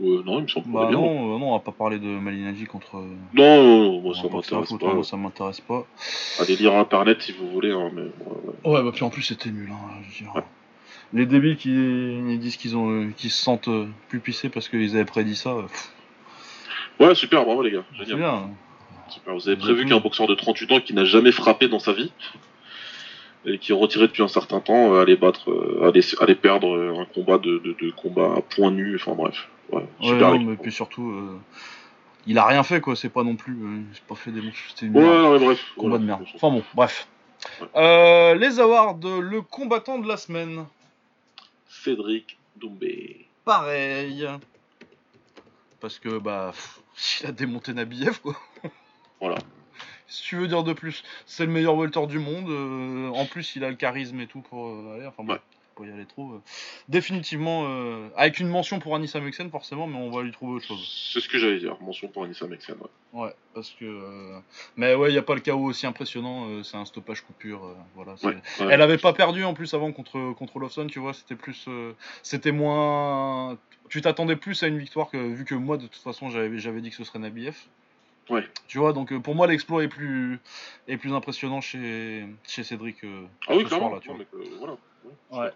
Euh, non, il me semble Bah bien. non, euh, non, on va pas parler de Malinagi contre. euh, Non, non, moi ça m'intéresse pas. moi, ça m'intéresse pas. Allez lire internet si vous voulez, hein, mais ouais, bah puis en plus c'était nul. Hein, je veux dire. Les débiles qui disent qu'ils ont, euh, qu'ils se sentent euh, plus pissés parce qu'ils avaient prédit ça. euh, pff, Ouais, super, bravo les gars, génial. Vous avez Vous prévu qu'un boxeur de 38 ans qui n'a jamais frappé dans sa vie et qui est retiré depuis un certain temps euh, allait battre, euh, allait, allait perdre euh, un combat de, de, de combat à point nu, enfin bref. Ouais, Ouais, super. non, mais puis surtout, euh, il a rien fait quoi. C'est pas non plus. euh, c'est pas fait des. C'était une Ouais, merde. mais bref. Combat de merde. Enfin bon, bref. Euh, les awards, le combattant de la semaine. Cédric Doumbé. Pareil. Parce que, bah, pff, il a démonté Nabiev, quoi. Voilà. Si tu veux dire de plus, c'est le meilleur welter du monde. euh, en plus, il a le charisme et tout pour euh, aller. Enfin, bon, Ouais. pour y aller trop. euh. Définitivement, avec une mention pour Anissa Mexen, forcément, mais on va lui trouver autre chose. C'est ce que j'allais dire. Mention pour Anissa Mexen. Ouais. Ouais, parce que. Mais ouais, il n'y a pas le chaos aussi impressionnant. c'est un stoppage coupure. voilà. c'est- Ouais, ouais. Elle avait pas perdu en plus avant contre, contre Lawson, tu vois, c'était plus. c'était moins. Tu t'attendais plus à une victoire que vu que moi, de toute façon, j'avais j'avais dit que ce serait Nabiev. Ouais. Tu vois, donc euh, pour moi, l'exploit est plus, est plus impressionnant chez, chez Cédric. euh, Ah oui, ce soir-là, euh, voilà. Ouais.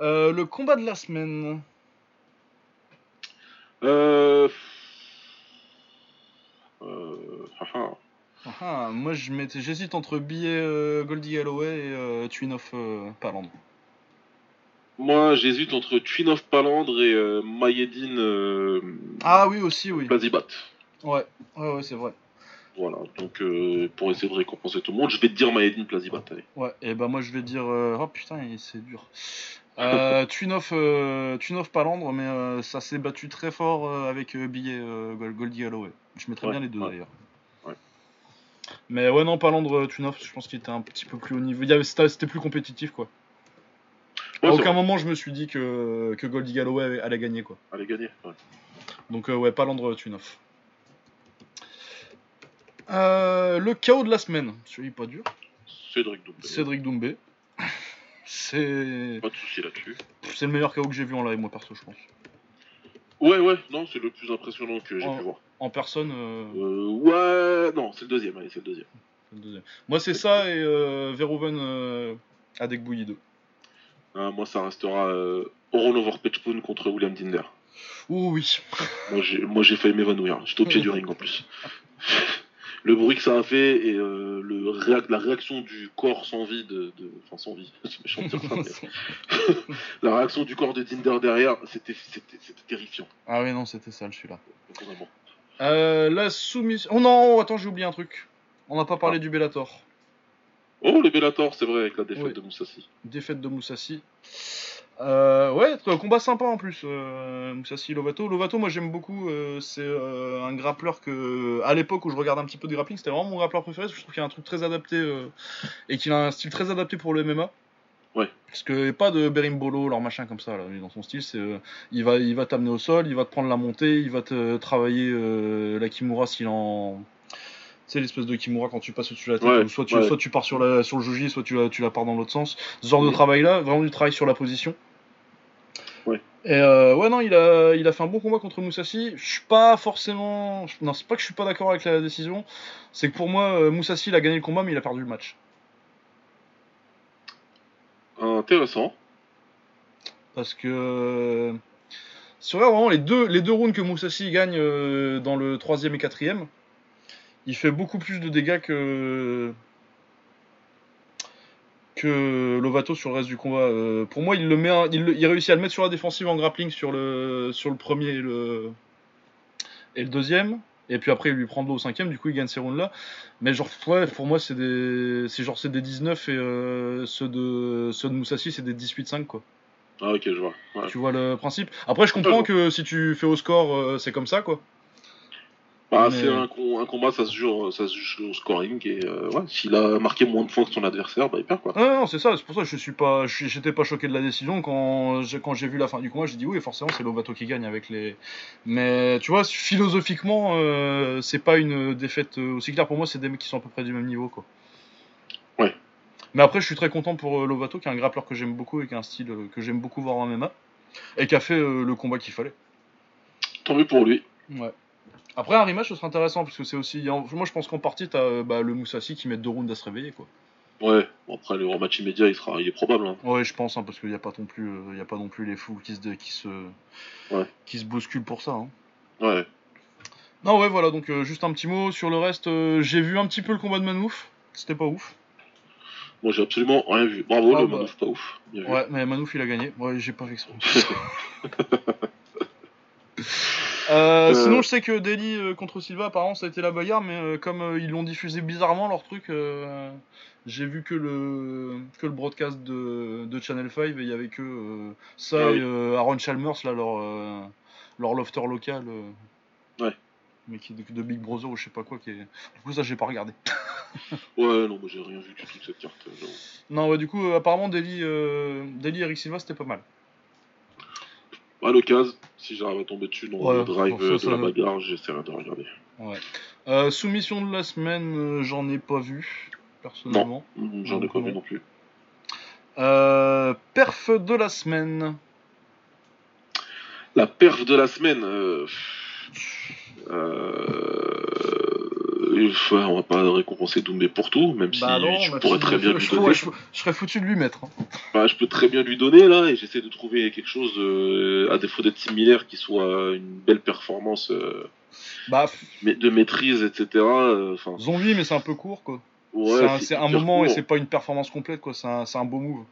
Euh, le combat de la semaine. Euh... Euh... haha. Ah, ah, moi, j'hésite entre Billet Goldie Galloway et Twin of Palandre. Moi, j'hésite entre Twin of Palandre et Mayedine Ah oui, aussi, oui. Plazibat. Ouais, ouais, ouais, c'est vrai. Voilà, donc euh, pour essayer de récompenser tout le monde, je vais te dire Mayedine Plazibat. Ouais, et bah moi je vais dire. euh, Oh putain, c'est dur. Euh, Twin of, euh, Palandre, mais ça s'est battu très fort avec Billet Gol- Goldie Holloway. Je mettrais Ouais, bien les deux ouais. d'ailleurs. Ouais. Mais ouais, non, Palandre, of, je pense qu'il était un petit peu plus haut niveau. C'était plus compétitif quoi. Ouais, à aucun moment je me suis dit que, que Goldie Galloway allait gagner quoi. Allez, gagner. Ouais. Donc ouais, Palandre, Twin of. Euh, le chaos de la semaine, celui pas dur. Cédric Doumbé. Cédric Doumbé. C'est Pas de soucis là-dessus. c'est le meilleur chaos que j'ai vu en live moi perso je pense. Ouais, ouais, non, c'est le plus impressionnant que j'ai pu voir. En personne, euh, Euh, ouais, non, c'est le deuxième, allez, c'est le deuxième. c'est le deuxième. Moi, c'est ça et euh, Verhoeven euh, Adekbouyi 2. Ah, moi, ça restera euh, Oron over Pechpoon contre William Dinder. Ouh, oui. Moi, j'ai, moi, j'ai failli m'évanouir. J'étais au pied du ring en plus. Le bruit que ça a fait et euh, le réac- la réaction du corps sans vie de, de- enfin sans vie, c'est méchant de dire ça, mais la réaction du corps de Dinder derrière, c'était, terrifiant, ah oui, non, c'était sale celui-là. vraiment. Euh, la soumission. Oh non, attends, j'ai oublié un truc. On n'a pas parlé Ah. du Bellator. Oh, le Bellator, c'est vrai, avec la défaite Oui. de Moussassi. Défaite de Moussassi. Euh, ouais, combat sympa en plus. Euh, Moussassi Lovato. Lovato, moi j'aime beaucoup. euh, c'est euh, un grappleur que, à l'époque où je regardais un petit peu de grappling, c'était vraiment mon grappleur préféré. parce que Je trouve qu'il a un truc très adapté euh, et qu'il a un style très adapté pour le MMA. Ouais. Parce que pas de berimbolo, leur machin comme ça. Là. Dans son style, c'est il va, il va t'amener au sol, il va te prendre la montée, il va te travailler la kimura s'il en. Tu sais, l'espèce de kimura quand tu passes au-dessus de la tête, Ouais, soit, tu, ouais. soit tu pars sur, la, sur le joji, soit tu la, tu la pars dans l'autre sens. Ce genre de travail-là, vraiment du travail sur la position. Et euh, ouais, non, il a, il a fait un bon combat contre Moussassi. Je suis pas forcément. Non, c'est pas que je suis pas d'accord avec la décision. C'est que pour moi, euh, Moussassi, il a gagné le combat, mais il a perdu le match. Intéressant. Parce que. Si on regarde vraiment les deux, les deux rounds que Moussassi gagne euh, dans le troisième et quatrième, il fait beaucoup plus de dégâts que. Que Lovato sur le reste du combat. Euh, pour moi, il, le met un- il, le- il réussit à le mettre sur la défensive en grappling sur le, sur le premier et le, et le deuxième. Et puis après, il lui prend de l'eau au cinquième, du coup, il gagne ces rounds-là. Mais genre, ouais, pour moi, c'est des, c'est genre, c'est des 19 et euh, ceux, de, ceux de Moussassi, c'est des 18-5, quoi. Ah, ok, je vois. Ouais. Tu vois le principe Après, je comprends que si tu fais au score, euh, c'est comme ça, quoi. Bah, Mais- c'est un, com- un combat, ça se joue, ça se joue au scoring et euh, ouais, s'il a marqué moins de points que son adversaire, bah il perd quoi. Ah non, c'est ça, c'est pour ça que je suis pas, j'étais pas choqué de la décision quand j'ai, quand j'ai vu la fin du combat, j'ai dit oui, forcément c'est Lovato qui gagne avec les. Mais tu vois, philosophiquement, euh, c'est pas une défaite aussi claire pour moi, c'est des mecs qui sont à peu près du même niveau, quoi. Ouais. Mais après, je suis très content pour euh, Lovato, qui est un grappleur que j'aime beaucoup et qui a un style euh, que j'aime beaucoup voir en MMA et qui a fait euh, le combat qu'il fallait. Tant mieux pour lui. Ouais. Après, un rematch, ce serait intéressant parce que c'est aussi. Moi, je pense qu'en partie, t'as euh, bah, le Moussassi qui met deux rounds à se réveiller, quoi. Ouais, bon, après le rematch immédiat, il sera, il est probable. Hein. Ouais, je pense, hein, parce qu'il n'y a pas non plus, euh, y a pas non plus les fous qui se, qui se, Ouais. qui se bousculent pour ça. hein. Ouais. Non, ouais, voilà. Donc, euh, juste un petit mot sur le reste. euh, j'ai vu un petit peu le combat de Manouf. C'était pas ouf. Moi j'ai absolument rien vu. Bravo, Ah le bah. Manouf, pas ouf. Bien vu. Ouais, mais Manouf, il a gagné. Ouais, j'ai pas fait exprès. Euh, Euh. Sinon, je sais que Delhi euh, contre Silva, apparemment, ça a été la bagarre, mais euh, comme euh, ils l'ont diffusé bizarrement, leur truc, j'ai vu que le, que le broadcast de, de Channel 5 et il y avait que ça et Aaron Chalmers, là, leur, leur lofter local. Ouais. Mais qui est de, de Big Brother ou je sais pas quoi. Qui est... Du coup, ça, j'ai pas regardé. Ouais, non, moi j'ai rien vu du tout de cette carte. j'avoue. Non, ouais, du coup, apparemment, Delhi, euh, Delhi Eric Silva, c'était pas mal. À l'occasion, si j'arrive à tomber dessus dans Ouais, le drive ça, de la bagarre, j'essaierai de regarder. Euh, soumission de la semaine, euh, j'en ai pas vu, personnellement. Hmm, J'en ai pas vu non. non plus. Euh, perf de la semaine. La perf de la semaine. On va pas récompenser Doumbé pour tout, même si je pourrais très bien lui donner. je- je serais foutu de lui mettre. hein. Bah, je peux très bien lui donner là, et j'essaie de trouver quelque chose, euh, à défaut d'être similaire, qui soit une belle performance euh, Bah, de maîtrise, etc. euh, Enfin, zombie, mais c'est un peu court, quoi. ouais, c'est un, moment et c'est pas une performance complète, quoi. C'est un, un beau move.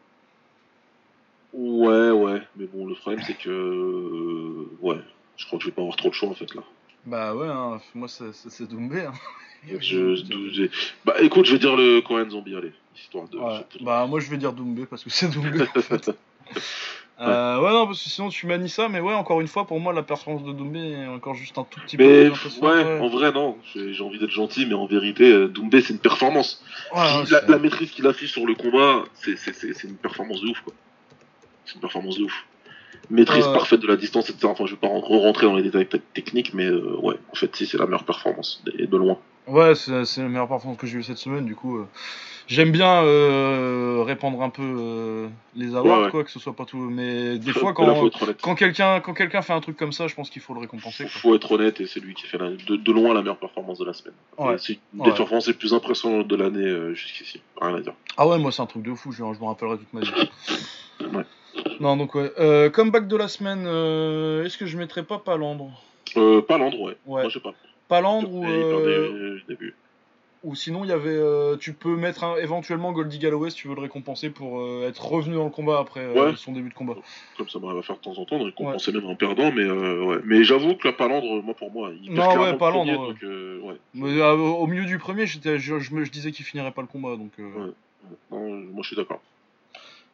Ouais, ouais, mais bon, le problème c'est que, ouais, je crois que je vais pas avoir trop le choix en fait là. Bah ouais, hein, moi c'est- Doumbé. Hein. Je, je- bah écoute, je vais dire le Cohen Zombie, allez, histoire de. Ouais. Bah moi je vais dire Doumbé parce que c'est Doumbé en fait. Euh, ouais non parce que sinon tu manies ça mais ouais encore une fois pour moi la performance de Doumbé est encore juste un tout petit peu mais ouais, impressionnante, en vrai non, j'ai envie d'être gentil, mais en vérité, euh, Doumbé c'est une performance. Ouais, ouais, Qui- la, maîtrise qu'il affiche sur le combat, c'est une performance de ouf quoi. C'est une performance de ouf. Maîtrise Ouais. parfaite de la distance, etc. Enfin, je vais pas re- rentrer dans les détails te- techniques, mais euh, ouais, en fait, si c'est la meilleure performance, et de loin. Ouais, c'est la meilleure performance que j'ai eu cette semaine, du coup. euh, J'aime bien euh, répandre un peu euh, les awards, Ouais, ouais. quoi, que ce soit pas tout. Mais des fois, quand, quand quelqu'un quelqu'un fait un truc comme ça, je pense qu'il faut le récompenser. Faut, quoi. faut être honnête et c'est lui qui fait la- de, de loin la meilleure performance de la semaine. Ouais. C'est une des performances les plus impressionnantes de l'année euh, jusqu'ici. Rien à dire. Ah ouais, moi c'est un truc de fou, je, je me rappellerai toute ma vie. Ouais. Non, donc ouais. Euh, comeback de la semaine, euh, est-ce que je mettrais pas Palandre Euh, Palandre, ouais. Ouais. Moi, je sais pas. Palandre ou, euh, début. ou sinon il y avait. euh, tu peux mettre un- éventuellement Goldie Galloway si tu veux le récompenser pour être revenu dans le combat après Ouais. son début de combat. Comme ça m'arrive à faire de temps en temps, de récompenser même en perdant, mais euh, ouais. Mais j'avoue que la Palandre, moi pour moi, il Non, ouais, Palandre, premier, donc. Mais, au milieu du premier, je, je disais qu'il finirait pas le combat. Donc, euh. Ouais. Non, moi je suis d'accord.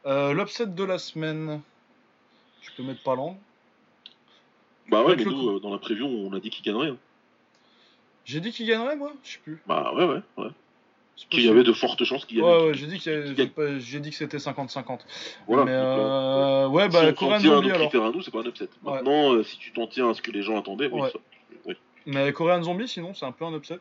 Euh, l'upset de la semaine, je peux mettre Palandre. Bah ouais, mais nous, coup. euh, dans la preview, on a dit qu'il gagnerait. hein. J'ai dit qu'il gagnerait moi Je sais plus. Bah ouais, ouais, ouais. Qu'il y avait de fortes chances qu'il y Ouais, avait. ouais, j'ai dit, avait- j'ai j'ai dit que c'était 50-50. Voilà. Mais donc, euh, ouais, Si bah, on Korean tient à Zombie alors. à nous, c'est pas un upset. Ouais. Maintenant, euh, si tu t'en tiens à ce que les gens attendaient, oui, Ouais. ça- oui. Mais Zombie, sinon, c'est un peu un upset.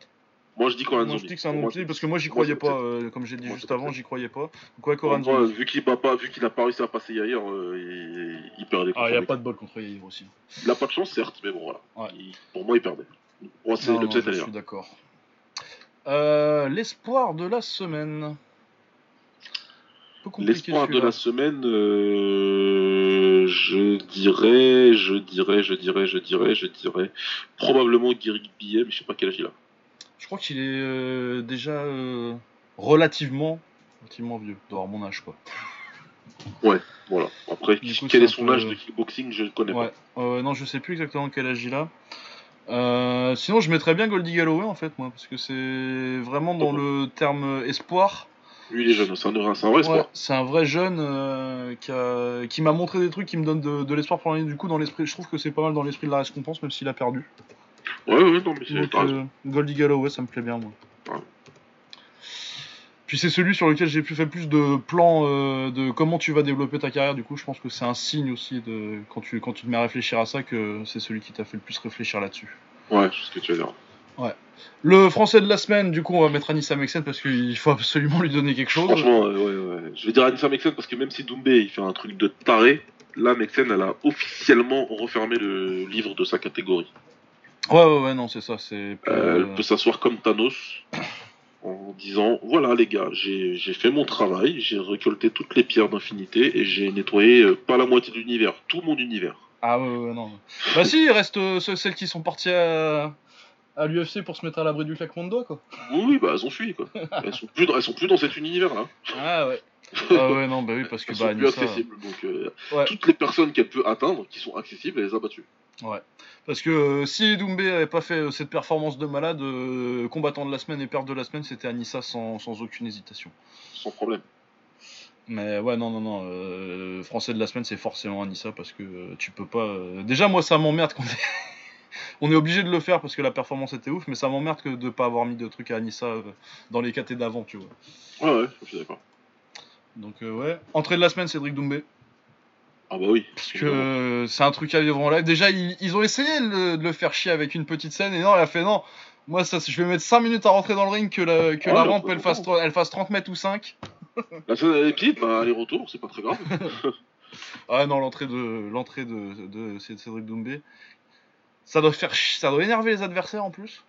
Moi je dis Korean moi, je Zombie. dis que c'est un moi, upset parce que moi, j'y moi, croyais pas. euh, comme j'ai dit Moi, juste avant, j'y croyais pas. Donc, ouais, Korean Moi, Zombie. vu qu'il bat pas, vu qu'il a pas réussi à passer Yair, euh, il, il perdait. Ah, il contre a pas de bol contre Yair aussi. Il a pas de chance, certes, mais bon, voilà. Ouais. Il- pour moi, il perdait. Moi, c'est l'upset, je suis d'accord. Euh, L'espoir de la semaine. Un L'espoir de la semaine, euh, je dirais, je dirais, je dirais, je dirais, je dirais, probablement Guiric Billet, mais je sais pas quel âge il a. Je crois qu'il est euh, déjà euh, relativement, relativement vieux. Il doit avoir mon âge, quoi. Voilà. Après, coup, quel est son peu- âge de kickboxing, je ne connais Ouais. pas. Euh, non, je sais plus exactement quel âge il a. Euh, sinon, je mettrais bien Goldie Galloway en fait, moi, parce que c'est vraiment dans le terme espoir. Lui, il est jeune, c'est un, c'est un vrai espoir. Ouais, c'est un vrai jeune euh, qui m'a montré des trucs qui me donnent de, de l'espoir pour l'année. Du coup, dans l'esprit, je trouve que c'est pas mal dans l'esprit de la récompense, même s'il a perdu. Ouais, ouais, non, mais c'est. Euh, Goldie Galloway, ça me plaît bien, moi. Ouais. Puis c'est celui sur lequel j'ai plus fait plus de plans euh, de comment tu vas développer ta carrière. Du coup, je pense que c'est un signe aussi de quand tu quand tu te mets à réfléchir à ça que c'est celui qui t'a fait le plus réfléchir là-dessus. Ouais, sais ce que tu veux dire. Le français de la semaine, du coup, on va mettre Anissa Mexen parce qu'il faut absolument lui donner quelque chose. Franchement, euh, ouais, ouais. Je vais dire Anissa Mexen parce que même si Doumbé il fait un truc de taré, là, Mexen elle a officiellement refermé le livre de sa catégorie. Ouais, ouais, ouais, non, c'est ça. C'est Euh, euh, Elle peut s'asseoir comme Thanos en disant voilà les gars, j'ai j'ai fait mon travail, j'ai récolté toutes les pierres d'infinité et j'ai nettoyé euh, pas la moitié de l'univers, tout mon univers. Ah ouais, ouais, non. bah si, il reste euh, ceux- celles qui sont parties à, à l'UFC pour se mettre à l'abri du claquement de doigts, quoi. Oui, oui, bah elles ont fui quoi. Elles sont plus dans, elles sont plus dans cet univers là. Ah ouais. Ah ouais, non, bah oui, parce que Elles bah, sont plus Anissa- accessibles. Donc euh, Ouais. toutes les personnes qu'elle peut atteindre, qui sont accessibles, elle les a battues. Parce que euh, si Doumbé avait pas fait euh, cette performance de malade, euh, combattant de la semaine et perte de la semaine, c'était Anissa sans, sans aucune hésitation. Sans problème. Mais ouais, non, non, non. français de la semaine, c'est forcément Anissa parce que tu peux pas. Déjà, moi, ça m'emmerde qu'on est. On est obligé de le faire parce que la performance était ouf, mais ça m'emmerde que de pas avoir mis de trucs à Anissa dans les KT d'avant, tu vois. Ouais, ouais, je suis d'accord. Donc, ouais. Entrée de la semaine, Cédric Doumbé. Ah bah oui. Parce que c'est un truc à vivre en live. Déjà, ils, ils ont essayé de le, de le faire chier avec une petite scène et non, elle a fait non. Moi, ça, je vais mettre 5 minutes à rentrer dans le ring que la, que Ah, la rampe elle fasse, elle fasse 30 mètres ou 5. La scène à les pieds, bah aller-retour, c'est pas très grave. Ah non, l'entrée de l'entrée de, de, Cédric Doumbé. Ça doit faire ça doit énerver les adversaires en plus.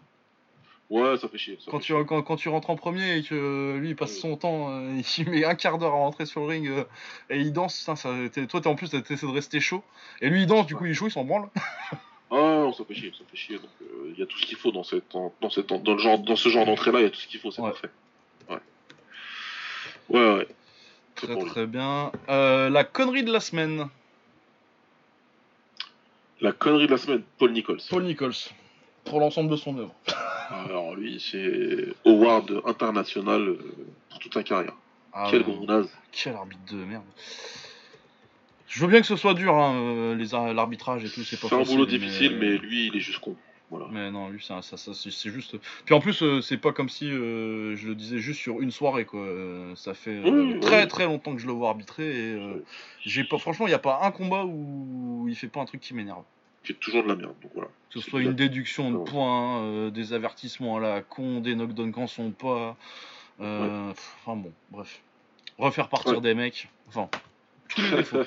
Ouais, ça fait chier. ça Quand fait tu, quand, quand tu rentres en premier et que lui il passe son temps, euh, il met un quart d'heure à rentrer sur le ring euh, et il danse, putain, ça, t'es- toi t'es en plus t'essaies de rester chaud. Et lui il danse, du coup il est chaud, il s'en branle. Ah non, ça fait chier, ça fait chier. Donc euh, il y a tout ce qu'il faut dans cette, dans, cette, dans le genre, dans ce genre d'entrée-là, il y a tout ce qu'il faut, c'est Ouais. parfait. Ouais. Ouais, ouais. Très très bien. Euh, la connerie de la semaine. La connerie de la semaine, Paul Nichols. Paul Nichols. Pour l'ensemble de son œuvre. Alors lui, c'est Award international euh, pour toute sa carrière. Ah Quel gros naze. quel arbitre de merde. Je veux bien que ce soit dur, hein, euh, l'arbitrage et tout, c'est pas C'est un facile, boulot difficile, mais lui, il est juste con. Voilà. Mais non, lui, ça, ça, ça, c'est juste. Puis en plus, euh, c'est pas comme si euh, je le disais juste sur une soirée, quoi. Euh, ça fait Oui, très oui. très longtemps que je le vois arbitrer et j'ai pas. Franchement, il y a pas un combat où il fait pas un truc qui m'énerve. Fait toujours de la merde. Donc voilà. Que ce soit une déduction de Ouais. points, euh, des avertissements à la con, des knockdowns quand sont pas. euh, pff, Enfin bon, bref. Refaire partir Ouais. des mecs. Enfin, tous les défauts.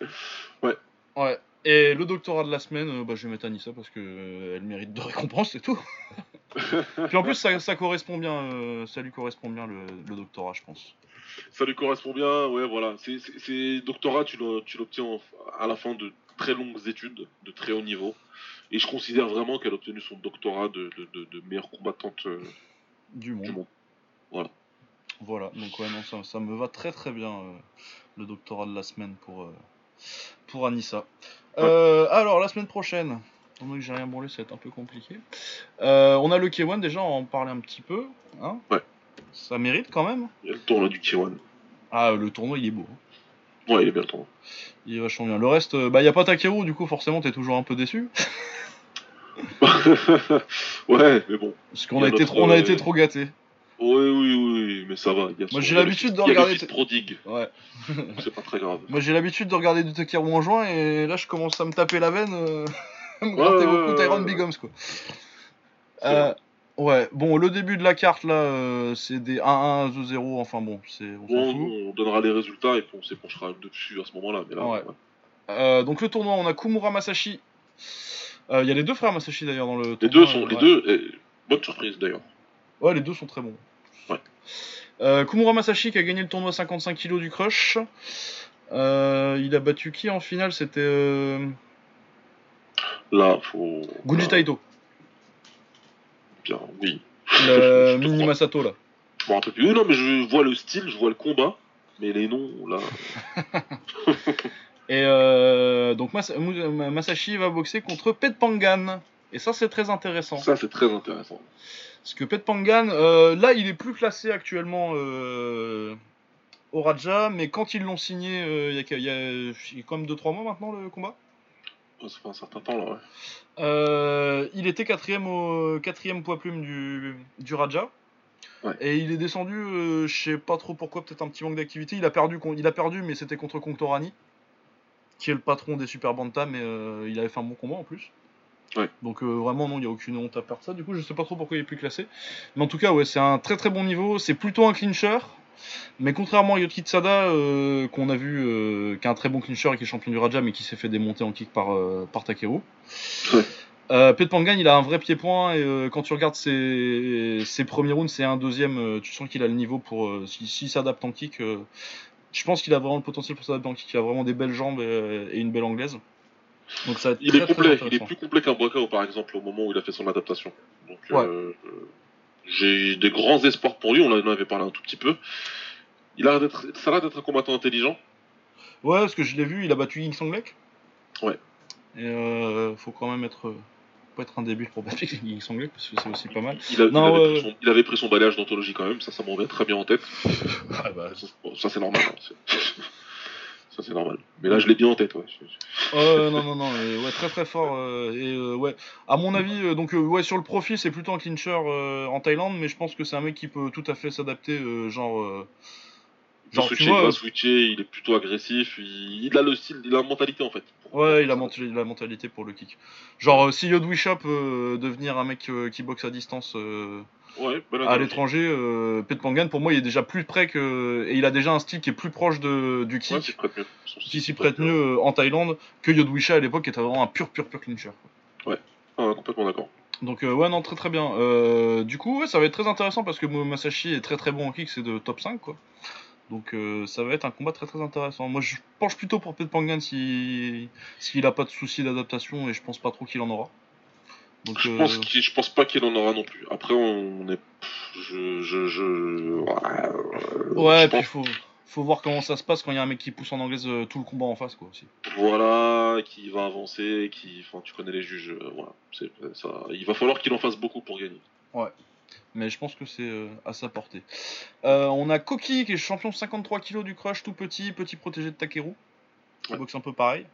Ouais. Ouais. Et le doctorat de la semaine, euh, bah, je vais mettre Anissa parce que euh, elle mérite de récompense, c'est tout. Puis en plus, ça, ça correspond bien, euh, ça lui correspond bien le, le doctorat, je pense. Ça lui correspond bien, ouais, voilà. C'est- doctorat, tu l'o- tu l'obtiens en- à la fin de très longues études, de très haut niveau. Et je considère vraiment qu'elle a obtenu son doctorat de, de, de- de meilleure combattante euh, Du monde. du monde. Voilà. Voilà, donc ouais, non, ça, ça me va très très bien euh, le doctorat de la semaine pour, euh, pour Anissa. Alors, la semaine prochaine, étant donné que j'ai rien branlé, ça va être un peu compliqué. On a le K1 déjà, on en parler un petit peu. Hein Ouais. Ça mérite quand même. Il y a le tournoi du K1. Ah, le tournoi il est beau. hein. Ouais, il est bien le tournoi. Il est vachement bien. Le reste, euh, bah, il n'y a pas Takeru, du coup, forcément, t'es toujours un peu déçu. ouais, mais bon. Parce qu'on a, a été trop, on a euh, été trop gâtés. Oui, oui, oui, mais ça va. y a Moi, j'ai l'habitude de regarder- fils prodigue, Ouais. c'est pas très grave. Moi, j'ai l'habitude de regarder du Takeru en juin, et là, je commence à me taper la veine. euh, me gratter Ouais, beaucoup Tyrone. Bigoms, quoi. Euh. Ouais, bon, le début de la carte là, euh, c'est des 1-1, 2-0, enfin bon, c'est, on Bon, fout. on donnera les résultats et puis on s'épanchera dessus à ce moment-là. Mais là, Ouais. ouais. Euh, donc le tournoi, on a Kumura Masashi. Euh, Il y a les deux frères Masashi d'ailleurs dans le Les tournoi. deux sont, les deux, eh, bonne surprise d'ailleurs. Ouais, les deux sont très bons. Ouais. Kumura Masashi qui a gagné le tournoi 55 kg du crush. Il a battu qui en finale? C'était. Là, faut. Gunji Taito, Bien, oui. le mini. Masato là. Je me rappelle plus. Oui, non, mais je vois le style, je vois le combat, mais les noms, là. Et euh, donc Mas- Masashi va boxer contre Pet Pangan. Et ça c'est très intéressant. Ça, c'est très intéressant. Parce que Pet Pangan, euh, là, il est plus classé actuellement euh, au Raja, mais quand ils l'ont signé, euh, il y, y a quand même 2-3 mois maintenant le combat, Ça fait un certain temps, là, ouais. euh, il était quatrième, au, quatrième poids plume du, du Raja. Ouais. Et il est descendu, euh, je sais pas trop pourquoi, peut-être un petit manque d'activité. Il a perdu, con- il a perdu, mais c'était contre Conctorani, qui est le patron des Super Bantam, mais euh, il avait fait un bon combat en plus. Ouais. Donc euh, vraiment non, il n'y a aucune honte à perdre ça. Du coup, je sais pas trop pourquoi il est plus classé. Mais en tout cas, ouais, c'est un très très bon niveau. C'est plutôt un clincher. Mais contrairement à Yoki Tsada, euh, qu'on a vu, euh, qui est un très bon clincher et qui est champion du Raja, mais qui s'est fait démonter en kick par, euh, par Takeru. Ouais. Euh, Pangan, il a un vrai pied-point et quand tu regardes ses, ses premiers rounds, c'est un deuxième, tu sens qu'il a le niveau pour. S'il si, s'adapte en kick, je pense qu'il a vraiment le potentiel pour s'adapter en kick. Il a vraiment des belles jambes et, et une belle anglaise. Donc ça Il très, est très complet, il est intéressant. plus complet qu'un Boakao, par exemple, au moment où il a fait son adaptation. Donc, Ouais. euh, j'ai des grands espoirs pour lui, on en avait parlé un tout petit peu. Il a ça a l'air d'être un combattant intelligent. Ouais, parce que je l'ai vu, il a battu Ying Songlek. Ouais. Et euh, faut quand même être. Pas être un débile pour battre Ying Songlek, parce que c'est aussi pas mal. Il, a- il Non, avait son, il avait pris son balayage d'anthologie quand même, ça, ça me revient très bien en tête. Ah bah, Ça, c'est- bon, ça, c'est normal. hein, ça, c'est normal. Mais là, je l'ai bien en tête, ouais. Euh, non, non, non, euh, ouais, très très fort. euh, et euh, ouais, à mon avis, euh, donc ouais, sur le profil, c'est plutôt un clincher en Thaïlande, mais je pense que c'est un mec qui peut tout à fait s'adapter, genre. Genre, tu vois, il va switcher, il est plutôt agressif, il, il a le style, il a la mentalité en fait. Ouais, il a, menti- il a la mentalité pour le kick. Genre, euh, si Yod Wishop euh, devenir un mec euh, qui boxe à distance euh, Ouais, bonne à l'étranger, euh, Pet Pangan, pour moi, il est déjà plus près que. Et il a déjà un style qui est plus proche de, du Ouais, kick, prête mieux. Qui s'y prête mieux en Thaïlande que Yod Wisha à l'époque, qui était vraiment un pur, pur, pur clincher. quoi. Ah, complètement d'accord. Donc, euh, ouais, non, très très bien. Euh, du coup, ouais, ça va être très intéressant parce que Masashi est très très bon en kick, c'est de top 5, quoi. Donc, euh, ça va être un combat très très intéressant. Moi, je penche plutôt pour Pet Pangan si s'il a pas de soucis d'adaptation et je pense pas trop qu'il en aura. Donc, Je euh, pense qu'il- je pense pas qu'il en aura non plus. Après, on est. Je. Je. je... Ouais, Ouais, je et puis pense- faut, faut voir comment ça se passe quand il y a un mec qui pousse en anglaise euh, tout le combat en face, quoi, aussi. Voilà, qui va avancer, qui. Enfin, tu connais les juges. euh, voilà. C'est ça. Il va falloir qu'il en fasse beaucoup pour gagner. Mais je pense que c'est euh, à sa portée. Euh, on a Koki qui est champion 53 kg du crush, tout petit, petit protégé de Takeru. Ouais. boxe un peu pareil.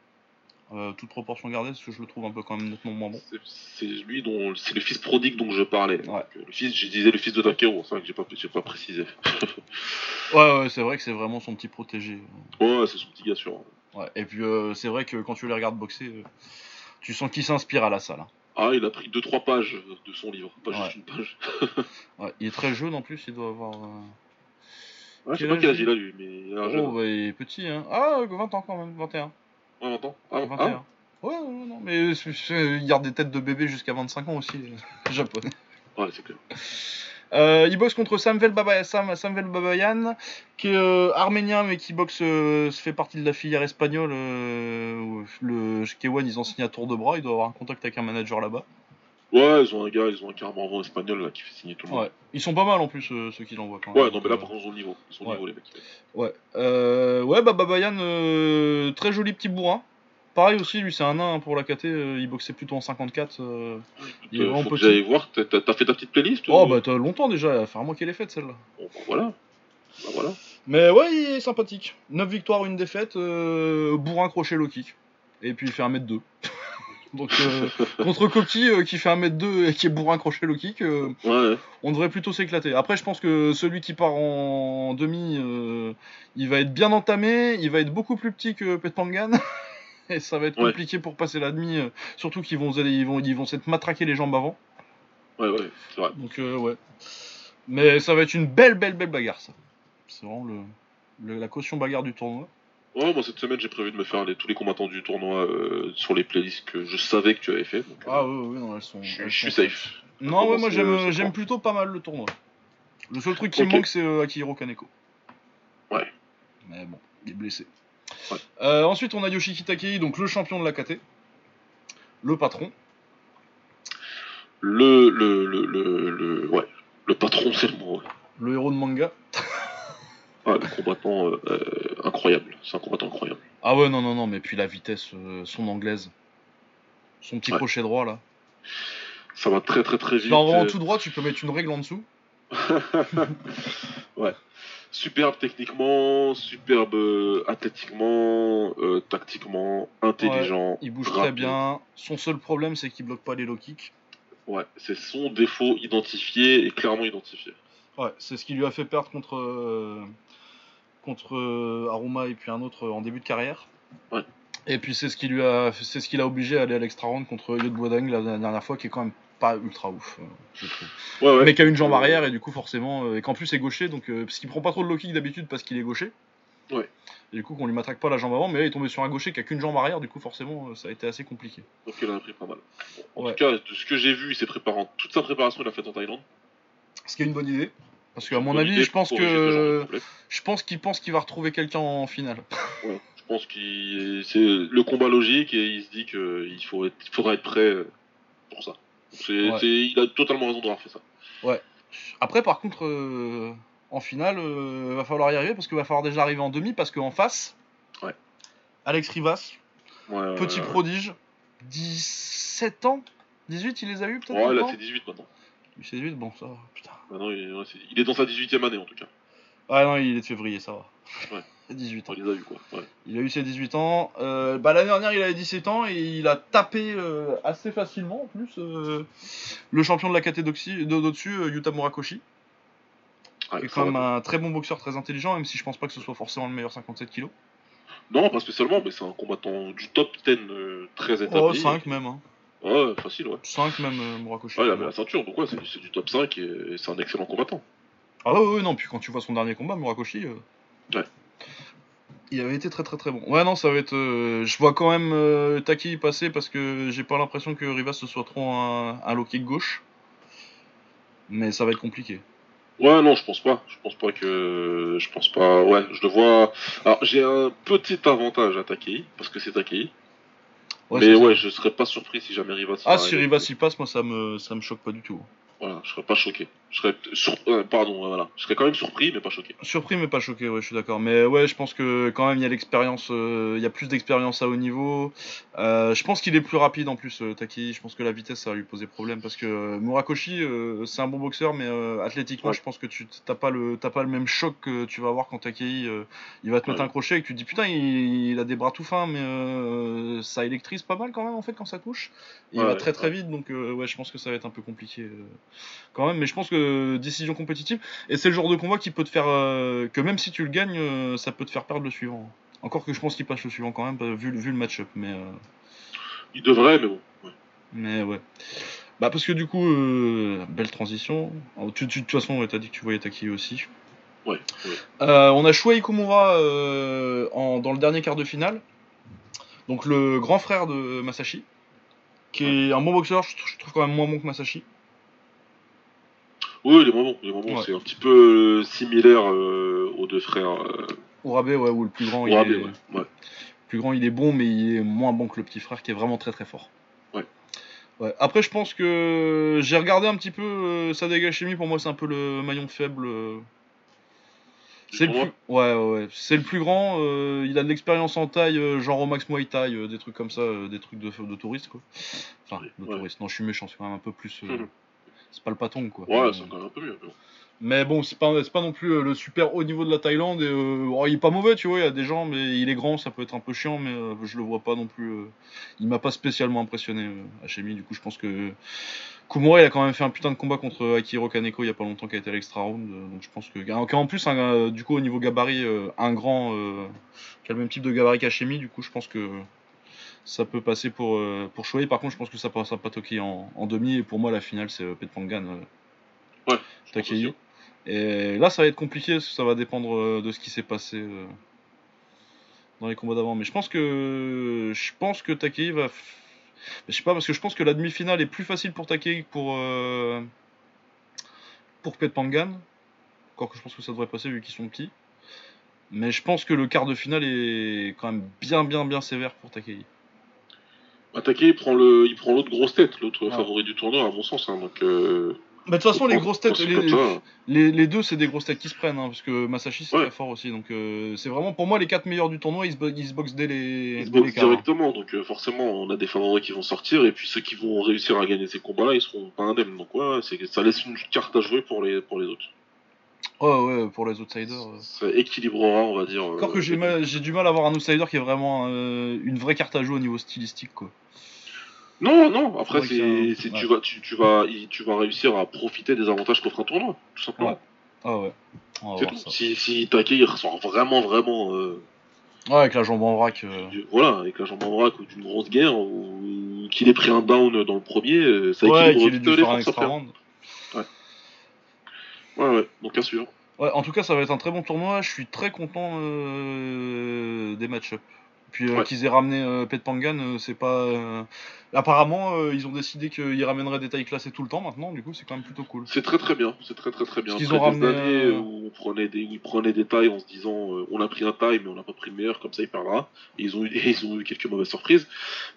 Euh, toute proportion gardée, parce que je le trouve un peu quand même nettement moins bon. C'est- lui dont. C'est le fils prodigue dont je parlais. Ouais. Donc, Le fils, je disais le fils de Takeru, c'est vrai que j'ai pas, pas précisé. Ouais, ouais, c'est vrai que c'est vraiment son petit protégé. Ouais, c'est son petit gars sûr. Ouais. Et puis c'est vrai que quand tu les regardes boxer, Tu sens qu'il s'inspire à la salle. hein. Ah, il a pris 2-3 pages de son livre, pas Ouais. juste une page. Ouais, il est très jeune en plus, il doit avoir. euh, Ouais, je sais pas quel âge il a lui, mais il a un jeune. Oh, bah, il est petit, hein. Ah, 20 ans quand même, 21. Ouais, attends. Ah, 21. ah, Ouais, ouais, non, mais c'est- il garde des têtes de bébé jusqu'à 25 ans aussi, japonais. ouais, c'est clair. Euh, il boxe contre Samvel, Baba, Sam, Samvel Babayan, qui est euh, arménien mais qui boxe, euh, fait partie de la filière espagnole. Le Kewan, ils ont signé à tour de bras, il doit avoir un contact avec un manager là-bas. Ouais, ils ont un gars, ils ont un carrément avant espagnol là qui fait signer tout le monde. Ouais, ils sont pas mal en plus euh, ceux qui l'envoient quand Ouais, même. non, mais là par contre, ils ont le niveau. Ils ont Ouais. niveau, les mecs. Ouais, euh, ouais bah Babayan, euh, très joli petit bourrin. Pareil aussi, lui c'est un nain hein, pour la KT, euh, il boxait plutôt en 54. euh. Il est vraiment faut que petit. j'aille voir. T'as- fait ta petite playlist Oh ou- bah t'as longtemps déjà, faire moi qu'elle est faite celle-là. Bon, bah, voilà. Bah voilà. Mais ouais, il est sympathique. 9 victoires, une défaite, euh, bourrin crochet low kick. Et puis il fait 1m2. Donc euh, contre Koki euh, qui fait 1m2 et qui est bourrin crochet low kick, euh, Ouais, on devrait plutôt s'éclater. Après je pense que celui qui part en demi, il va être bien entamé, il va être beaucoup plus petit que Petpangan. Et ça va être Ouais. compliqué pour passer la demi, euh, surtout qu'ils vont, ils vont, ils vont s'être matraquer les jambes avant. ouais, ouais, c'est vrai. Donc euh, ouais. Mais ça va être une belle, belle, belle bagarre ça. C'est vraiment le, le- la caution bagarre du tournoi. Ouais, moi cette semaine j'ai prévu de me faire les- tous les combattants du tournoi euh, sur les playlists que je savais que tu avais fait. Donc, euh, Ah oui, non, elles sont. je, elles je suis safe. Non, ouais, moi j'aime, j'aime plutôt pas mal le tournoi. Le seul truc qui me manque, c'est Akihiro Kaneko. Ouais. Mais bon, il est blessé. Ouais. Euh, ensuite, on a Yoshiki Takei, donc le champion de la KT. Le patron. Le, le, le, le, le, ouais, le patron, c'est le mot. ouais. Le héros de manga. Ah, le combattant euh, euh, incroyable. C'est un combattant incroyable. Ah ouais, non, non, non, mais puis la vitesse, euh, son anglaise. Son petit Ouais. crochet droit là. Ça va très très très vite. en tout droit, tu peux mettre une règle en dessous. ouais. Superbe techniquement, superbe euh, athlétiquement, euh, tactiquement, intelligent. Il bouge très bien. Son seul problème, c'est qu'il bloque pas les low kicks. Ouais, c'est son défaut identifié et clairement identifié. Ouais, c'est ce qui lui a fait perdre contre, euh, contre euh, Aruma et puis un autre en début de carrière. Ouais. Et puis c'est ce qui lui a, c'est ce qui l'a obligé à aller à l'extra round contre Yod Boadang la dernière fois, qui est quand même pas ultra ouf, euh, je trouve. Ouais, ouais. Mais qui a une jambe arrière et du coup forcément, euh, et qu'en plus est gaucher, donc euh, parce qu'il prend pas trop de low kick d'habitude parce qu'il est gaucher. Ouais. Et du coup qu'on lui matraque pas la jambe avant, mais là il est tombé sur un gaucher qui a qu'une jambe arrière, du coup forcément ça a été assez compliqué. Donc il en a pris pas mal. Bon, en Ouais. tout cas, de ce que j'ai vu, il s'est préparé en- toute sa préparation, il l'a fait en Thaïlande. Ce qui est une bonne idée. Parce qu'à mon avis, je pense que je pense qu'il pense qu'il va retrouver quelqu'un en finale. Ouais, je pense qu'il c'est le combat logique et il se dit qu'il faudra être prêt pour ça. Ouais. il a totalement raison d'avoir fait ça. Après, par contre, euh, en finale, euh, va falloir y arriver parce qu'il va falloir déjà arriver en demi parce qu'en face, Ouais. Alex Rivas, Ouais, petit prodige, 17 ans? 18, il les a eu peut-être Ouais, là c'est 18 maintenant. Lui, c'est 18, bon, ça va, putain. Il, ouais, c'est- il est dans sa 18ème année en tout cas. Ah non, il est de février, ça va. Ouais. 18 ans. Il les a eu quoi. Ouais. Il a eu ses 18 ans. Euh, bah, L'année dernière, il avait 17 ans et il a tapé euh, assez facilement en plus euh, le champion de la KT d'au-dessus, Yuta Murakoshi. Qui est quand même va. un très bon boxeur, très intelligent, même si je pense pas que ce soit forcément le meilleur 57 kg. Non, pas spécialement, mais c'est un combattant du top 10 euh, très établi. Oh, 5 même. Hein. Ouais, facile, ouais. 5 même, Murakoshi. Ouais, il avait la ceinture, donc ouais, c'est du top 5 et c'est un excellent combattant. Ah ouais, ouais, non, puis quand tu vois son dernier combat, Murakoshi. Ouais. Il avait été très très très bon. Ouais, non, ça va être. euh, je vois quand même euh, Taki passer parce que j'ai pas l'impression que Rivas ce soit trop un, un low kick gauche. Mais ça va être compliqué. Ouais, non, je pense pas. Je pense pas que. Je pense pas. Ouais, je le vois. Alors, j'ai un petit avantage à Takei, parce que c'est Takei. Ouais, mais ça. ouais, je serais pas surpris si jamais Rivas. Ah, si Rivas y passe, moi ça me, ça me choque pas du tout. Voilà, je serais pas choqué. Je serais. Sur... euh, pardon, ouais, voilà. Je serais quand même surpris, mais pas choqué. Surpris mais pas choqué, ouais, je suis d'accord. Mais ouais, je pense que quand même il y a l'expérience, euh, il y a plus d'expérience à haut niveau. Euh, je pense qu'il est plus rapide en plus, euh, Taki. Je pense que la vitesse ça va lui poser problème parce que euh, Murakoshi, euh, c'est un bon boxeur, mais euh, athlétiquement, Ouais. je pense que tu t'as pas le t'as pas le même choc que tu vas avoir quand Taki euh, il va te mettre un crochet et que tu te dis putain il, il a des bras tout fins, mais euh, ça électrise pas mal quand même en fait quand ça touche. Il Ouais, va très très vite, donc euh, ouais, je pense que ça va être un peu compliqué euh, quand même. Mais je pense que décision compétitive. Et c'est le genre de combat qui peut te faire. euh, que même si tu le gagnes, euh, ça peut te faire perdre le suivant. Encore que je pense qu'il passe le suivant quand même, vu, vu le match-up. Mais euh, Il devrait, mais bon. ouais. Mais ouais. Bah parce que du coup, euh, belle transition. Alors, tu, tu- de toute façon, ouais, t'as dit que tu voyais Taki aussi. Ouais, ouais. Euh, on a Shuei Kumura euh, en, dans le dernier quart de finale. Donc le grand frère de Masashi. Qui est un bon boxeur, je, je trouve quand même moins bon que Masashi. Oui, les moments, les moments, Ouais. c'est un petit peu euh, similaire euh, aux deux frères. Euh, Urabe, ouais, ou le plus grand, il Urabe, est, ouais. ouais. le plus grand, il est bon, mais il est moins bon que le petit frère qui est vraiment très très fort. Ouais. Ouais. Après, je pense que j'ai regardé un petit peu euh, Sadega Chemi, pour moi, c'est un peu le maillon faible. euh, C'est le plus, ouais, ouais, c'est le plus grand. il a de l'expérience en taille, genre au max Muay Thai, des trucs comme ça, des trucs de, de touristes quoi. Enfin, de touristes. Non, je suis méchant, c'est quand même un peu plus. euh, Mhm. C'est pas le patong quoi. Ouais, Mais, c'est quand même un peu mieux. mais bon. mais bon, c'est pas, non plus euh, le super haut niveau de la Thaïlande. Et, euh, oh, il est pas mauvais, tu vois. Il y a des gens, mais il est grand, ça peut être un peu chiant, mais euh, je le vois pas non plus. euh, il m'a pas spécialement impressionné, euh, Hachemi. Du coup, je pense que Kumura, il a quand même fait un putain de combat contre Akihiro Kaneko il y a pas longtemps, qui a été à l'extra round. euh, donc je pense que, qui a en plus, euh, du coup, au niveau gabarit, euh, un grand, euh, qui a le même type de gabarit qu'Hachemi. Du coup, je pense que ça peut passer pour euh, pour. Par contre, je pense que ça passera pas Toki en, en demi. Et pour moi, la finale, c'est euh, Petpangan. euh, pense Takei. Et là, ça va être compliqué, parce que ça va dépendre euh, de ce qui s'est passé dans les combats d'avant. Mais je pense que je pense que Takei va. f- Je sais pas, parce que je pense que la demi-finale est plus facile pour Takei que pour euh, pour Pet Pangan. Encore que je pense que ça devrait passer vu qu'ils sont petits. Mais je pense que le quart de finale est quand même bien, bien, bien sévère pour Takei. Attaqué, il prend le, il prend l'autre grosse tête, l'autre Ouais. favori du tournoi, à mon sens. hein, donc, euh, Bah, de toute façon, les grosses têtes, les, ça, Les, les deux, c'est des grosses têtes qui se prennent, hein, parce que Masashi, c'est Ouais. très fort aussi. Donc, euh, c'est vraiment pour moi les quatre meilleurs du tournoi, ils se, ils se boxent dès les, ils se boxent hein. directement, donc euh, forcément, on a des favoris qui vont sortir, et puis ceux qui vont réussir à gagner ces combats-là, ils seront pas indemnes. Donc, ouais, ça laisse une carte à jouer pour les, pour les autres. Ouais, ouais, pour les outsiders. Ça équilibrera, on va dire. Encore euh, que j'ai du mal à avoir un outsider qui est vraiment euh, une vraie carte à jouer au niveau stylistique, quoi. Non, non, après, Ouais, c'est, c'est- ouais. tu, vas, tu, tu, vas, tu vas réussir à profiter des avantages qu'offre un tournoi, tout simplement. Ouais. Ah ouais, on va C'est voir tout. ça. Si, si Takei il ressort vraiment, vraiment. euh, Ouais, avec la jambe en vrac. euh, voilà, avec la jambe en vrac ou d'une grosse guerre, ou qu'il ait pris un down dans le premier, euh, ça Ouais, équilibre qu'il ait dû faire un extra round. Ouais, ouais, donc à suivre. Ouais, en tout cas, ça va être un très bon tournoi. Je suis très content euh, des match-up. Puis euh, Ouais. qu'ils aient ramené euh, Pet Pangan, euh, c'est pas. Apparemment, ils ont décidé qu'ils ramèneraient des tailles classées tout le temps maintenant. Du coup, c'est quand même plutôt cool. C'est très très bien, c'est très très très bien. Parce Après ont des ramené, années où, on prenait des, où ils prenaient des tailles en se disant on a pris un taille mais on n'a pas pris le meilleur, comme ça il perdra. Et ils ont, eu, ils ont eu quelques mauvaises surprises.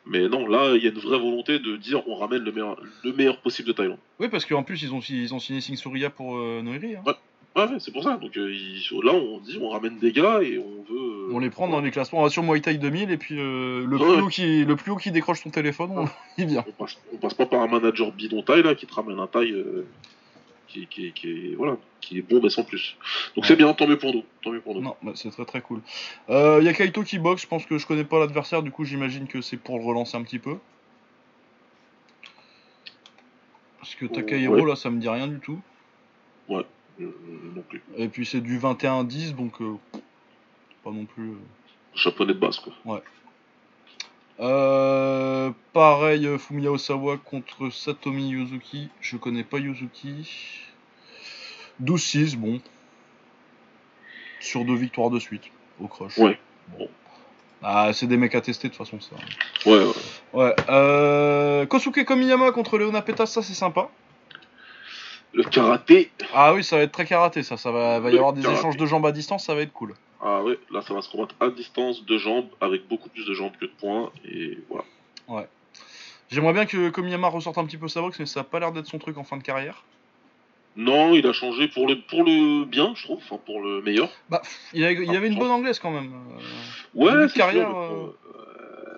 Mais non, là il y a une vraie volonté de dire on ramène le meilleur, le meilleur possible de Thaïlande. Oui, parce qu'en plus, ils ont, ils ont signé Sing Surya pour euh, Noiri. hein. Ouais, ouais, c'est pour ça. Donc euh, ils- là on dit on ramène des gars et on veut. On les prend dans les classements. On va sur Muay Thai 2000 et puis euh, le, Ouais. plus haut qui, le plus haut qui décroche son téléphone, on... il vient. On passe, on passe pas par un manager bidon taille là qui te ramène un taille euh, qui, qui, qui est voilà qui est bon mais sans plus. Donc Ouais. c'est bien, tant mieux pour nous, tant mieux pour nous. Non, bah, c'est très très cool. Il y a Kaito qui boxe. Je pense que je connais pas l'adversaire. Du coup, j'imagine que c'est pour le relancer un petit peu. Parce que Takahiro, Ouais. là, ça me dit rien du tout. Euh, non plus. Et puis c'est du 21-10, donc euh, pas non plus. euh. Japonais de base quoi. Euh, pareil, euh, Fumiya Osawa contre Satomi Yuzuki. Je connais pas Yuzuki. 12-6, bon. Sur deux victoires de suite, au crush. Ouais. Bon. Ah, c'est des mecs à tester de toute façon, ça. Ouais, ouais. Ouais. Euh, Kosuke Komiyama contre Leona Petas, ça c'est sympa. Le karaté. Ah oui, ça va être très karaté, ça. Ça va, va y avoir des karaté. échanges de jambes à distance, ça va être cool. Ah ouais, là ça va se combattre à distance de jambes avec beaucoup plus de jambes que de poings et voilà. J'aimerais bien que Komiyama ressorte un petit peu sa boxe, mais ça a pas l'air d'être son truc en fin de carrière. Non, il a changé pour le pour le bien, je trouve, enfin pour le meilleur. Bah, il, a- il avait une bonne anglaise quand même. euh. Ouais, carrière, sûr, euh,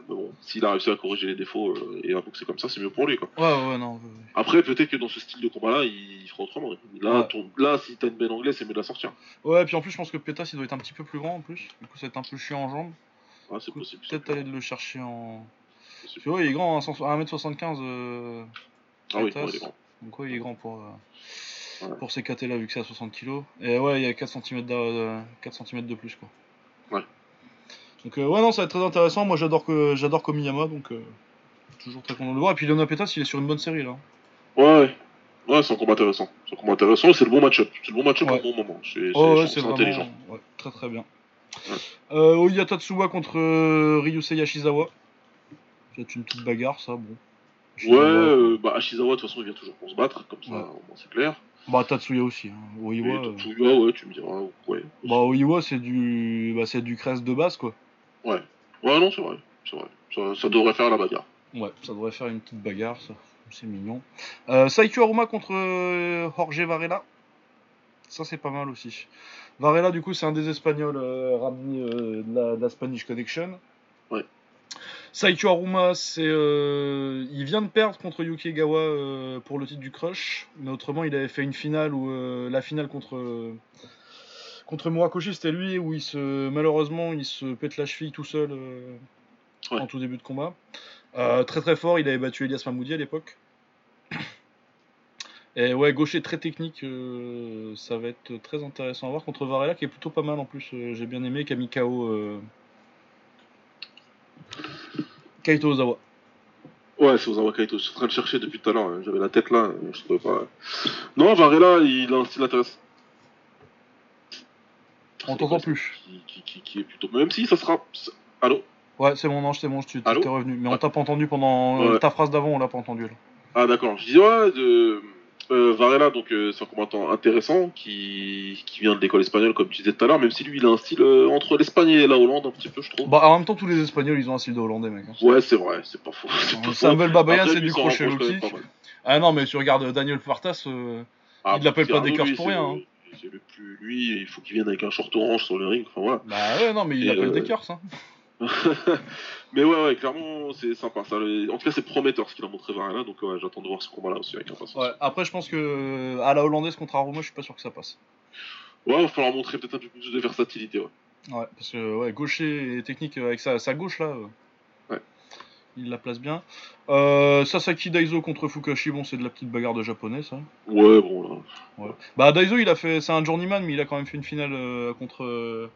mais bon, s'il a réussi à corriger les défauts euh, et à boxer comme ça, c'est mieux pour lui quoi. Ouais, ouais, non. ouais. Après, peut-être que dans ce style de combat-là, il fera autrement. Là, Ouais. ton- là si t'as une belle anglaise, c'est mieux de la sortir. Ouais, puis en plus, je pense que Petas il doit être un petit peu plus grand en plus. Du coup, ça va être un peu chiant en jambes. Ouais, c'est possible. Peut-être aller le chercher en. ouais, il est grand, hein, 100 1m75. euh, Ah oui, il est grand. Donc ouais, il est grand pour, euh, pour ces KT là vu que c'est à 60 kg. Et ouais, il y a 4 cm de, 4 cm de plus quoi. Donc euh, ouais non, ça va être très intéressant. Moi j'adore que j'adore Komiyama donc euh, toujours très content de le voir. Et puis Leona Petas, il est sur une bonne série là. Ouais, ouais, c'est un combat intéressant. C'est un combat intéressant et c'est le bon match-up. C'est le bon match-up Ouais. au bon moment. C'est Oh, ouais, intelligent. ouais, très très bien. Euh, Oya Tatsuwa contre euh, Ryusei Yashizawa. C'est une petite bagarre, ça, bon. Ouais, euh, bah Ashizawa, de toute façon, il vient toujours pour se battre, comme ça, au moins c'est clair. Bah, Tatsuya aussi. Hein. Oiwa, Tatsuya, ouais, tu me diras, ouais. bah, Oiwa, c'est du... Bah, c'est du crest de base, quoi. Ouais, non, c'est vrai, c'est vrai. Ça, ça devrait faire la bagarre. Ouais, ça devrait faire une petite bagarre, ça. C'est mignon. Euh, Saikyo Aruma contre euh, Jorge Varela. Ça, c'est pas mal aussi. Varela, du coup, c'est un des Espagnols euh, ramenés euh, de, la, de la Spanish Connection. Ouais. Saikyo Aruma, c'est, euh, il vient de perdre contre Yuki Egawa euh, pour le titre du Crush. Mais autrement, il avait fait une finale où la finale contre contre Murakoshi, c'était lui où il se malheureusement il se pète la cheville tout seul euh, Ouais. en tout début de combat. Euh, très très fort, il avait battu Elias Mahmoudi à l'époque. Et ouais, gaucher très technique, euh, ça va être très intéressant à voir contre Varela qui est plutôt pas mal en plus. J'ai bien aimé Kamikao. Kaito Ozawa. Ouais, c'est Ozawa Kaito. Je suis en train de chercher depuis tout à l'heure. hein. J'avais la tête là, je trouvais pas. Non, Varela, il a un style intéressant. On t'entend plus. Qui, qui, qui, qui est plutôt. Même si ça sera. Allô Ouais, c'est mon ange, c'est bon, tu Allô t'es revenu. Mais on Ah. t'a pas entendu pendant euh, Ouais. ta phrase d'avant, on l'a pas entendu. Là. Ah d'accord, je disais ouais, de, euh, Varela, donc euh, c'est un combattant intéressant qui, qui vient de l'école espagnole comme tu disais tout à l'heure, même si lui il a un style euh, entre l'Espagne et la Hollande un petit peu je trouve. Bah, en même temps, tous les Espagnols, ils ont un style de hollandais, mec. hein. Ouais c'est vrai, c'est pas faux. c'est pas. Samuel Babayan, c'est du crochet. Ah non, mais tu regardes Daniel Fartas, euh, Ah, Il l'appelle pas Descartes lui, pour rien, hein. C'est le plus lui, il faut qu'il vienne avec un short orange sur le ring, enfin voilà. bah ouais, non, mais il appelle euh, des cœurs, ça. Mais ouais, ouais, clairement c'est sympa. Ça, le- En tout cas c'est prometteur ce qu'il a montré Varela, donc ouais, j'attends de voir ce combat-là aussi avec impatience. Ouais, après, je pense que euh, à la hollandaise contre Aruma, je suis pas sûr que ça passe. Ouais, il va falloir montrer peut-être un peu plus de versatilité. Ouais. Ouais, parce que ouais, gaucher et technique euh, avec sa, sa gauche là, euh. Il la place bien. Euh, Sasaki Daiso contre Fukashi, bon, c'est de la petite bagarre de japonais, ça. Ouais, bon là. Ouais. Bah Daiso, il a fait, c'est un journeyman, mais il a quand même fait une finale euh, contre euh,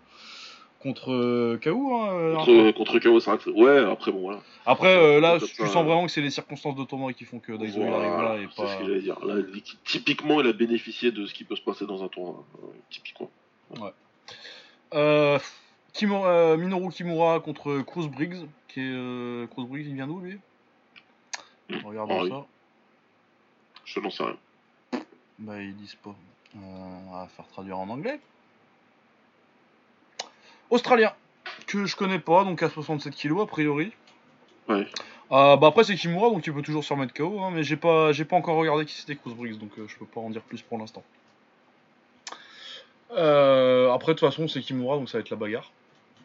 contre euh, KO. Hein, euh, Contre, contre KO, c'est vrai que c'est- Ouais, après bon voilà. Après, euh, là, tu ça, sens vraiment que c'est les circonstances de tournoi qui font que Daiso il arrive là et c'est pas. ce que j'allais dire. Là, typiquement, il a bénéficié de ce qui peut se passer dans un tournoi. typiquement. Euh, Kimura- euh, Minoru Kimura contre Cruz Briggs, qui est euh, Cruz Briggs, il vient d'où lui? Regardons Ah oui. ça. Je n'en sais rien. Bah ils disent pas. Euh, on va faire traduire en anglais. Australien, que je connais pas, donc à 67 kg a priori. Ouais. Euh, bah après c'est Kimura, donc il peut toujours se remettre KO, hein, mais j'ai pas, j'ai pas encore regardé qui c'était Cruz Briggs, donc euh, je peux pas en dire plus pour l'instant. Euh, après de toute façon c'est Kimura, donc ça va être la bagarre.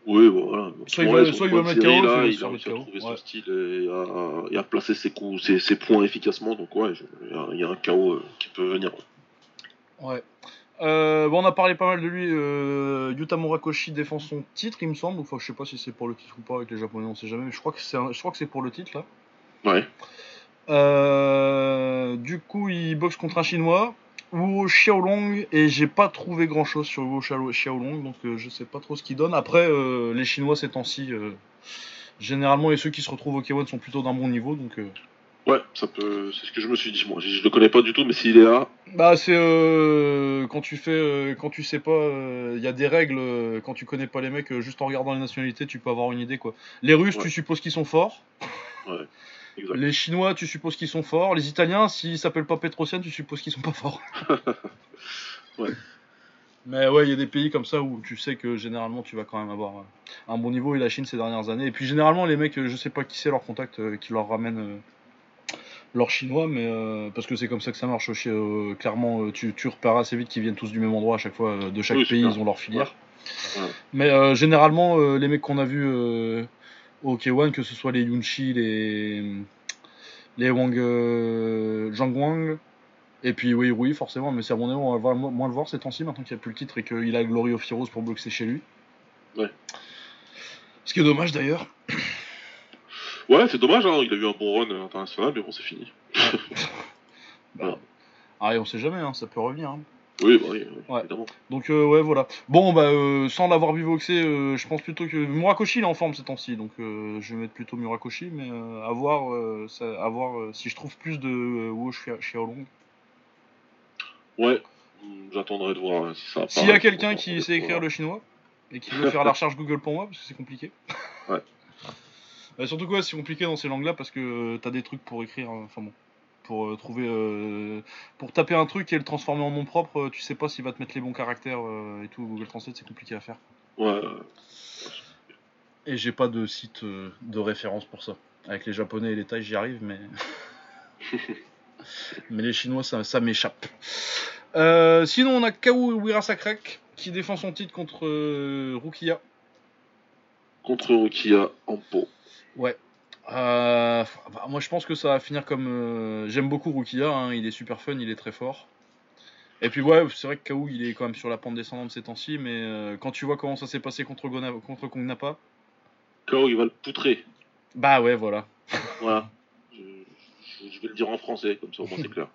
Oui, bon, voilà. Soit il son soit il va mettre série, KO, là, il a réussi à trouver ouais. son style et à, et à placer ses coups, ses, ses points efficacement. Donc ouais, il y a- un KO euh, qui peut venir. Ouais. Euh, bon, on a parlé pas mal de lui. Euh, Yuta Murakoshi défend son titre, il me semble. Enfin, je sais pas si c'est pour le titre ou pas avec les Japonais, on sait jamais. Mais je crois que c'est, un- je crois que c'est pour le titre là. Ouais. Euh, du coup, il boxe contre un Chinois, Wu Xiaolong, et j'ai pas trouvé grand chose sur Wu Xiao- Xiaolong, donc euh, je sais pas trop ce qu'il donne. Après, euh, les Chinois ces temps-ci, euh, généralement, et ceux qui se retrouvent au K1 sont plutôt d'un bon niveau, donc. Ouais, ça peut. C'est ce que je me suis dit. Moi, je, le connais pas du tout, mais s'il est là, Bah c'est euh, quand tu fais euh, quand tu sais pas il y a des règles quand tu connais pas les mecs juste en regardant les nationalités tu peux avoir une idée quoi. Les Russes Ouais. tu supposes qu'ils sont forts, exact. les Chinois tu supposes qu'ils sont forts, les Italiens s'ils s'appellent pas Petrosian tu supposes qu'ils sont pas forts. Ouais. Mais ouais il y a des pays comme ça où tu sais que généralement tu vas quand même avoir euh, un bon niveau et la Chine ces dernières années et puis généralement les mecs euh, je sais pas qui c'est leur contact euh, qui leur ramène leur chinois, mais euh, parce que c'est comme ça que ça marche. aussi, euh, clairement, tu, tu repères assez vite qu'ils viennent tous du même endroit à chaque fois. de chaque Oui, pays, ils ont leur filière. Ouais. Mais euh, généralement, les mecs qu'on a vus au K1, que ce soit les Yunchi, les les Wang, euh, Zhang Wang, et puis oui, oui, forcément, mais c'est à mon avis, on va moins le voir ces temps-ci maintenant qu'il n'y a plus le titre et qu'il a Glory of Heroes pour boxer chez lui. Ouais. Ce qui est dommage d'ailleurs. Ouais, c'est dommage, hein, il a eu un bon run international, mais bon, c'est fini. Bah, ah, et on sait jamais, hein, ça peut revenir. hein. Oui, bah oui, oui, Ouais. évidemment. Donc euh, ouais voilà. Bon bah euh, sans l'avoir vu euh, je pense plutôt que Murakoshi il est en forme ces temps-ci, donc je vais mettre plutôt Murakoshi, mais à voir, ça- à voir si je trouve plus de Wo Xiaolong. Ouais, j'attendrai de voir hein, si ça S'il y a quelqu'un qui sait écrire le chinois et qui veut faire la recherche Google pour moi, parce que c'est compliqué. Ouais. Euh, surtout quoi, c'est compliqué dans ces langues-là parce que t'as des trucs pour écrire, euh, enfin bon, pour euh, trouver, euh, pour taper un truc et le transformer en nom propre, euh, tu sais pas s'il va te mettre les bons caractères euh, et tout. Google Translate c'est compliqué à faire. Ouais, Et j'ai pas de site euh, de référence pour ça. Avec les japonais et les thaïs, j'y arrive, mais. mais les chinois, ça, ça m'échappe. Euh, sinon, on a Kao Wirasakrek qui défend son titre contre euh, Rukia. contre Rukia en pot. Ouais. Euh, bah, moi, je pense que ça va finir comme. euh, J'aime beaucoup Rukia, hein, il est super fun, il est très fort. Et puis, ouais, c'est vrai que Kao, il est quand même sur la pente descendante ces temps-ci, mais euh, quand tu vois comment ça s'est passé contre, Gona... contre Kongnapa, Kao, il va le poutrer. bah ouais, voilà. Voilà. Je, je- je vais le dire en français, comme ça au moins c'est clair.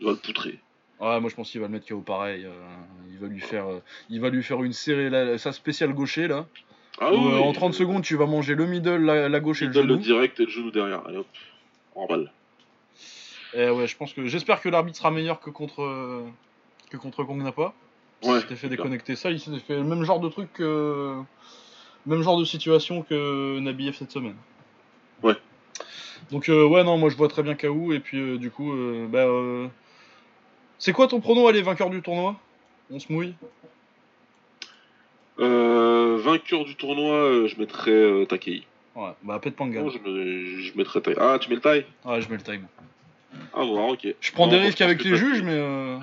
Il va le poutrer. Ouais, moi je pense qu'il va le mettre KO pareil. il va lui faire, il va lui faire une série, là, sa spéciale gaucher là. Ah où, oui, euh, oui, en 30 secondes, tu vas manger le middle, la, la gauche et le donne le genou. direct et le genou derrière. Allez hop, en balle. Et ouais, je pense que j'espère que l'arbitre sera meilleur que contre euh, que contre Kong Napa. Ouais, il s'était fait déconnecter ça, il s'était fait le même genre de truc que même genre de situation que Nabiev cette semaine. Ouais. Donc euh, ouais non, moi je vois très bien KO et puis euh, du coup euh, bah euh, c'est quoi ton prono allez vainqueur du tournoi? On se mouille vainqueur du tournoi, euh, je mettrais euh, Takei. Ouais, bah Pet Pangan. Non, je, me- je mettrais Takei. Ah, tu mets le taille Ouais, je mets le time. Ah, voir, ok. Je prends Non, des risques avec les juges, mais euh,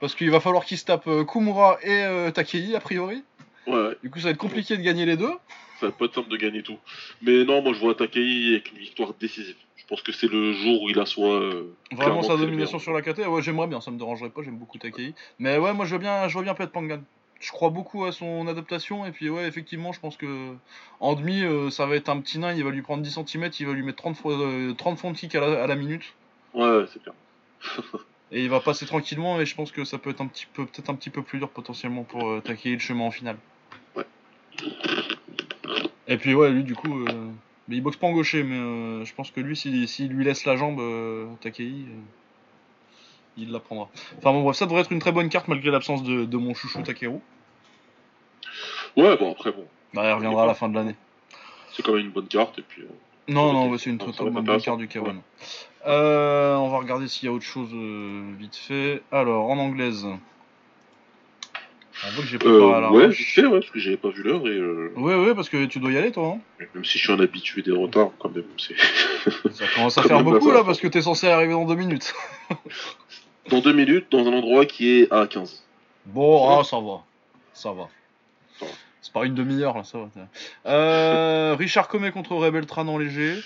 parce qu'il va falloir qu'ils se tapent euh, Kumura et euh, Takei a priori. Ouais, Du coup, ça va être compliqué de gagner les deux. ça va pas être simple de gagner tout. Mais non, moi je vois Takei avec une victoire décisive. Je pense que c'est le jour où il assoit. euh, Vraiment clairement sa domination sur la KT. Ouais, j'aimerais bien, ça me dérangerait pas. J'aime beaucoup Takei. Mais ouais, moi je veux bien, je vois bien Pet Pangan. Je crois beaucoup à son adaptation et puis ouais, effectivement, je pense que en demi, euh, ça va être un petit nain. Il va lui prendre 10 cm, il va lui mettre 30 fois, euh, 30 fonds de kick à la, à la minute. Ouais, ouais, c'est clair. Et il va passer tranquillement et je pense que ça peut être un petit peu, peut-être un petit peu plus dur potentiellement pour euh, Takei le chemin en finale. Ouais. Et puis ouais, lui du coup, euh, mais il boxe pas en gaucher, mais euh, je pense que lui, s'il s'il lui laisse la jambe, Takei, il la prendra. Enfin bon bref, ça devrait être une très bonne carte malgré l'absence de, de mon chouchou Takeru. Ouais, bon, après, bon, Bah, il reviendra à la fin de l'année. c'est quand même une bonne carte. Et puis, euh, Non, non, ouais, c'est une très très bonne carte du K1. Euh, on va regarder s'il y a autre chose euh, vite fait. Alors, en anglaise. On voit que j'ai la ouais, fait, ouais, parce que j'avais pas vu l'heure et euh, Ouais, ouais, parce que tu dois y aller, toi. hein même si je suis un habitué des retards, quand même, c'est. ça commence à faire beaucoup là, parce que t'es censé arriver dans deux minutes. Dans deux minutes, dans un endroit qui est à 15. Bon, Ça va ah, ça va. Ça va. C'est pas une demi-heure là, ça va. Euh, Richard Comet contre Rebel Tran en léger.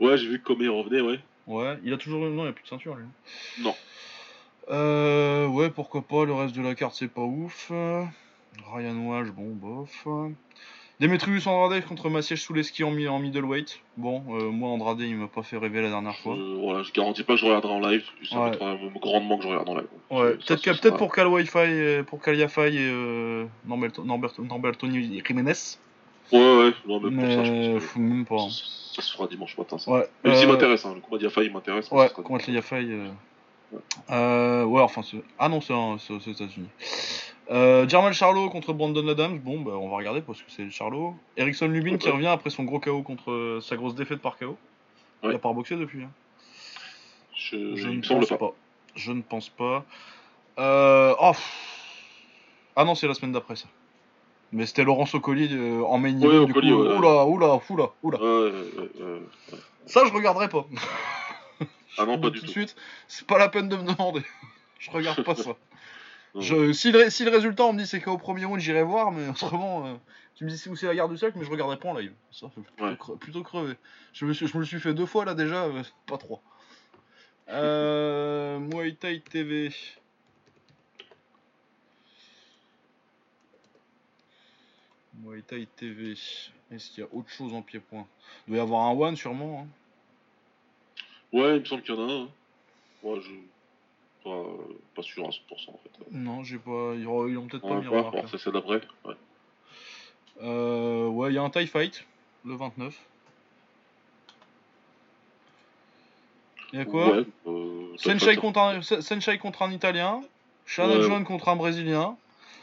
Ouais, j'ai vu que Comé revenait, ouais. Ouais, il a toujours. Non, il a plus de ceinture lui. Non. Euh, ouais, pourquoi pas. Le reste de la carte, c'est pas ouf. Ryan Wash, bon, bof. Demetrius Andrade contre Maciej Souleski en, mi- en middleweight. Bon, euh, moi, Andrade, il m'a pas fait rêver la dernière fois. Euh, voilà, je garantis pas que je regarderai en live. Ça Ouais. même grandement que je regarde en live. Ouais, peut-être sera- pour Cal Wi-Fi, et- pour Caliafai et euh, Norberto, Norberto, Norbertoni Jiménez. Ouais, ouais, non, même pour Mais ça, je euh, pense que même pas. hein. ça, ça se fera dimanche matin, ça. Ouais, Même s'il euh, m'intéresse, hein, le combat d'Iafa, il m'intéresse. mais Ouais, contre les. Yafai. Euh... Euh, ouais, enfin. Ah non, c'est aux États-Unis. Euh, Charlot contre Brandon Adams. Bon, bah, on va regarder parce que c'est Charlot. Erickson Lubin qui revient après son gros KO contre euh, sa grosse défaite par KO. Il a pas reboxé depuis. hein. Je, ne pense pas. pas. Je ne pense pas. Euh... Oh. Ah non, c'est la semaine d'après ça. Mais c'était Laurent Socoli euh, en main event, Ouais, du Ocoli, coup. ouais. Oula, oula, oula, oula. Ça, je regarderai pas. Ah non, pas du tout tout. de suite, c'est pas la peine de me demander. je regarde pas ça. Je, si, le, si le résultat on me dit c'est qu'au premier round j'irai voir, mais autrement, euh, tu me dis où c'est la guerre du siècle, mais je regarderai pas en live. Ça fait plutôt, Ouais. cre- plutôt crevé. Je me, suis, je me le suis fait deux fois là déjà, euh, pas trois. Euh, Muay Thai TV. Muay Thai TV. Est-ce qu'il y a autre chose en pied-point? Il doit y avoir un one sûrement. hein. Ouais, il me semble qu'il y en a un. hein. Ouais, je... pas, pas sûr à 100% en fait. Non, j'ai pas. Ils ont ils ont peut-être pas mis ça c'est d'après. Ouais. Euh, ouais, il y a un TIE Fight, le 29. Il y a quoi? Ouais, euh, Senshai contre, un, Senshai contre un Italien. Shannon Ouais. John contre un Brésilien.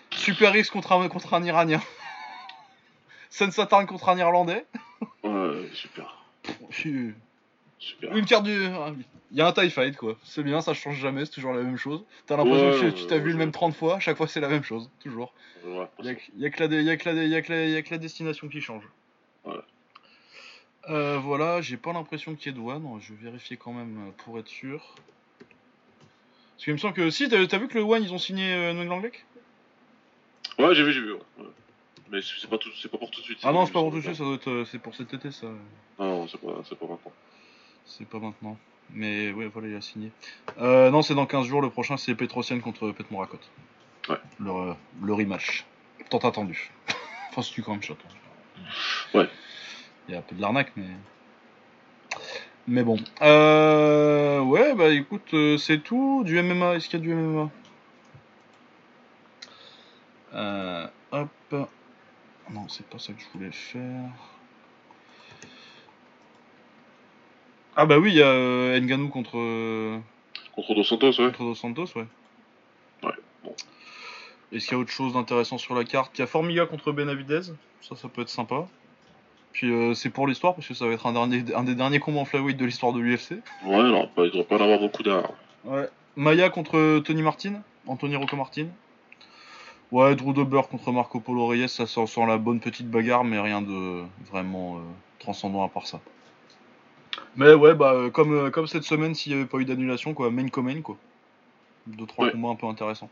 Super X contre un, contre un Iranien. Sensatan contre un Irlandais. Ouais, super. Super. Une carte du. Il y a un TIE Fight quoi. C'est bien, ça change jamais, c'est toujours la même chose. T'as l'impression Ouais, que tu t'as ouais, vu le même 30 fois, chaque fois c'est la même chose, toujours. Ouais, Il y a, que- y a que la dé- y a que la dé- y a que la- y a que la destination qui change. Ouais. Euh, voilà, j'ai pas l'impression qu'il y ait douane, je vais vérifier quand même euh, pour être sûr. Parce qu'il me semble que. Si, t'as t'as vu que le One ils ont signé euh, Lake Ouais, j'ai vu, j'ai vu. Mais c'est pas, tout, c'est pas pour tout de suite. Ah non, c'est pas pour tout de suite, ça doit être. euh, C'est pour cet été ça. Ah non, c'est pas, c'est pas maintenant. C'est pas maintenant. Mais ouais, voilà, il a signé. Euh, non, c'est dans 15 jours, le prochain c'est Petrosian contre Pet Morakot. Ouais. Le, euh, le rematch. Tant attendu. enfin, c'est quand même chaud. Ouais. Il y a un peu de l'arnaque, mais. Mais bon. Euh, ouais, bah écoute, euh, c'est tout. Du MMA, est-ce qu'il y a du MMA euh, Hop. Non, c'est pas ça que je voulais faire. Ah bah oui, il y a euh, Ngannou contre, euh, Contre Dos Santos, ouais. contre Dos Santos, ouais. Ouais, bon. Est-ce qu'il y a autre chose d'intéressant sur la carte? Il y a Formiga contre Benavidez, ça, ça peut être sympa. Puis euh, c'est pour l'histoire, parce que ça va être un, dernier, un des derniers combats en flyweight de l'histoire de l'UFC. Ouais, alors, pas, il doit pas en avoir beaucoup derrière. Ouais. Maya contre Tony Martin, Anthony Rocco Martin. Ouais, Drew Dober contre Marco Polo Reyes, ça sent, sent la bonne petite bagarre, mais rien de vraiment euh, transcendant à part ça. Mais ouais, bah euh, comme, euh, comme cette semaine, s'il n'y avait pas eu d'annulation, quoi, main comme quoi. Deux, trois Ouais. combats un peu intéressants.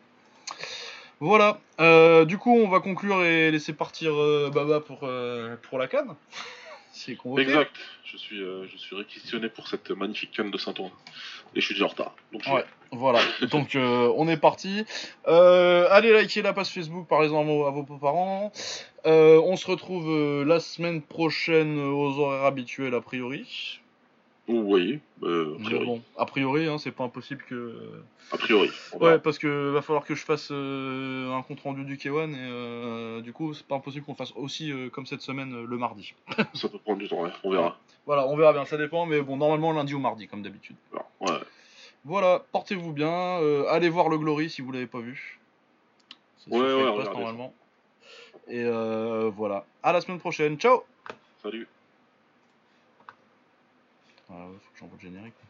Voilà, euh, du coup, on va conclure et laisser partir euh, Baba pour, euh, pour la canne. C'est convoqué. Exact. Je suis, je suis réquisitionné pour cette magnifique canne de Saint-Ouen. Et je suis déjà en retard. Donc je Ouais. Voilà, donc on est parti. Allez liker la page Facebook, parlez-en à vos, à vos parents. On se retrouve la semaine prochaine aux horaires habituels a priori. Vous voyez, euh, a priori. bon, a priori, hein, c'est pas impossible que. A priori. Ouais, parce que va falloir que je fasse euh, un compte rendu du K1 et euh, du coup, c'est pas impossible qu'on fasse aussi euh, comme cette semaine le mardi. Ça peut prendre du temps, ouais. On verra. Voilà, on verra bien, ça dépend, mais bon, normalement lundi ou mardi comme d'habitude. Ouais. Voilà, portez-vous bien. allez voir le Glory si vous l'avez pas vu. C'est Ouais, ouais, ça. normalement. Et voilà. À la semaine prochaine. Ciao Salut. Ah ouais, faut que j'envoie le générique.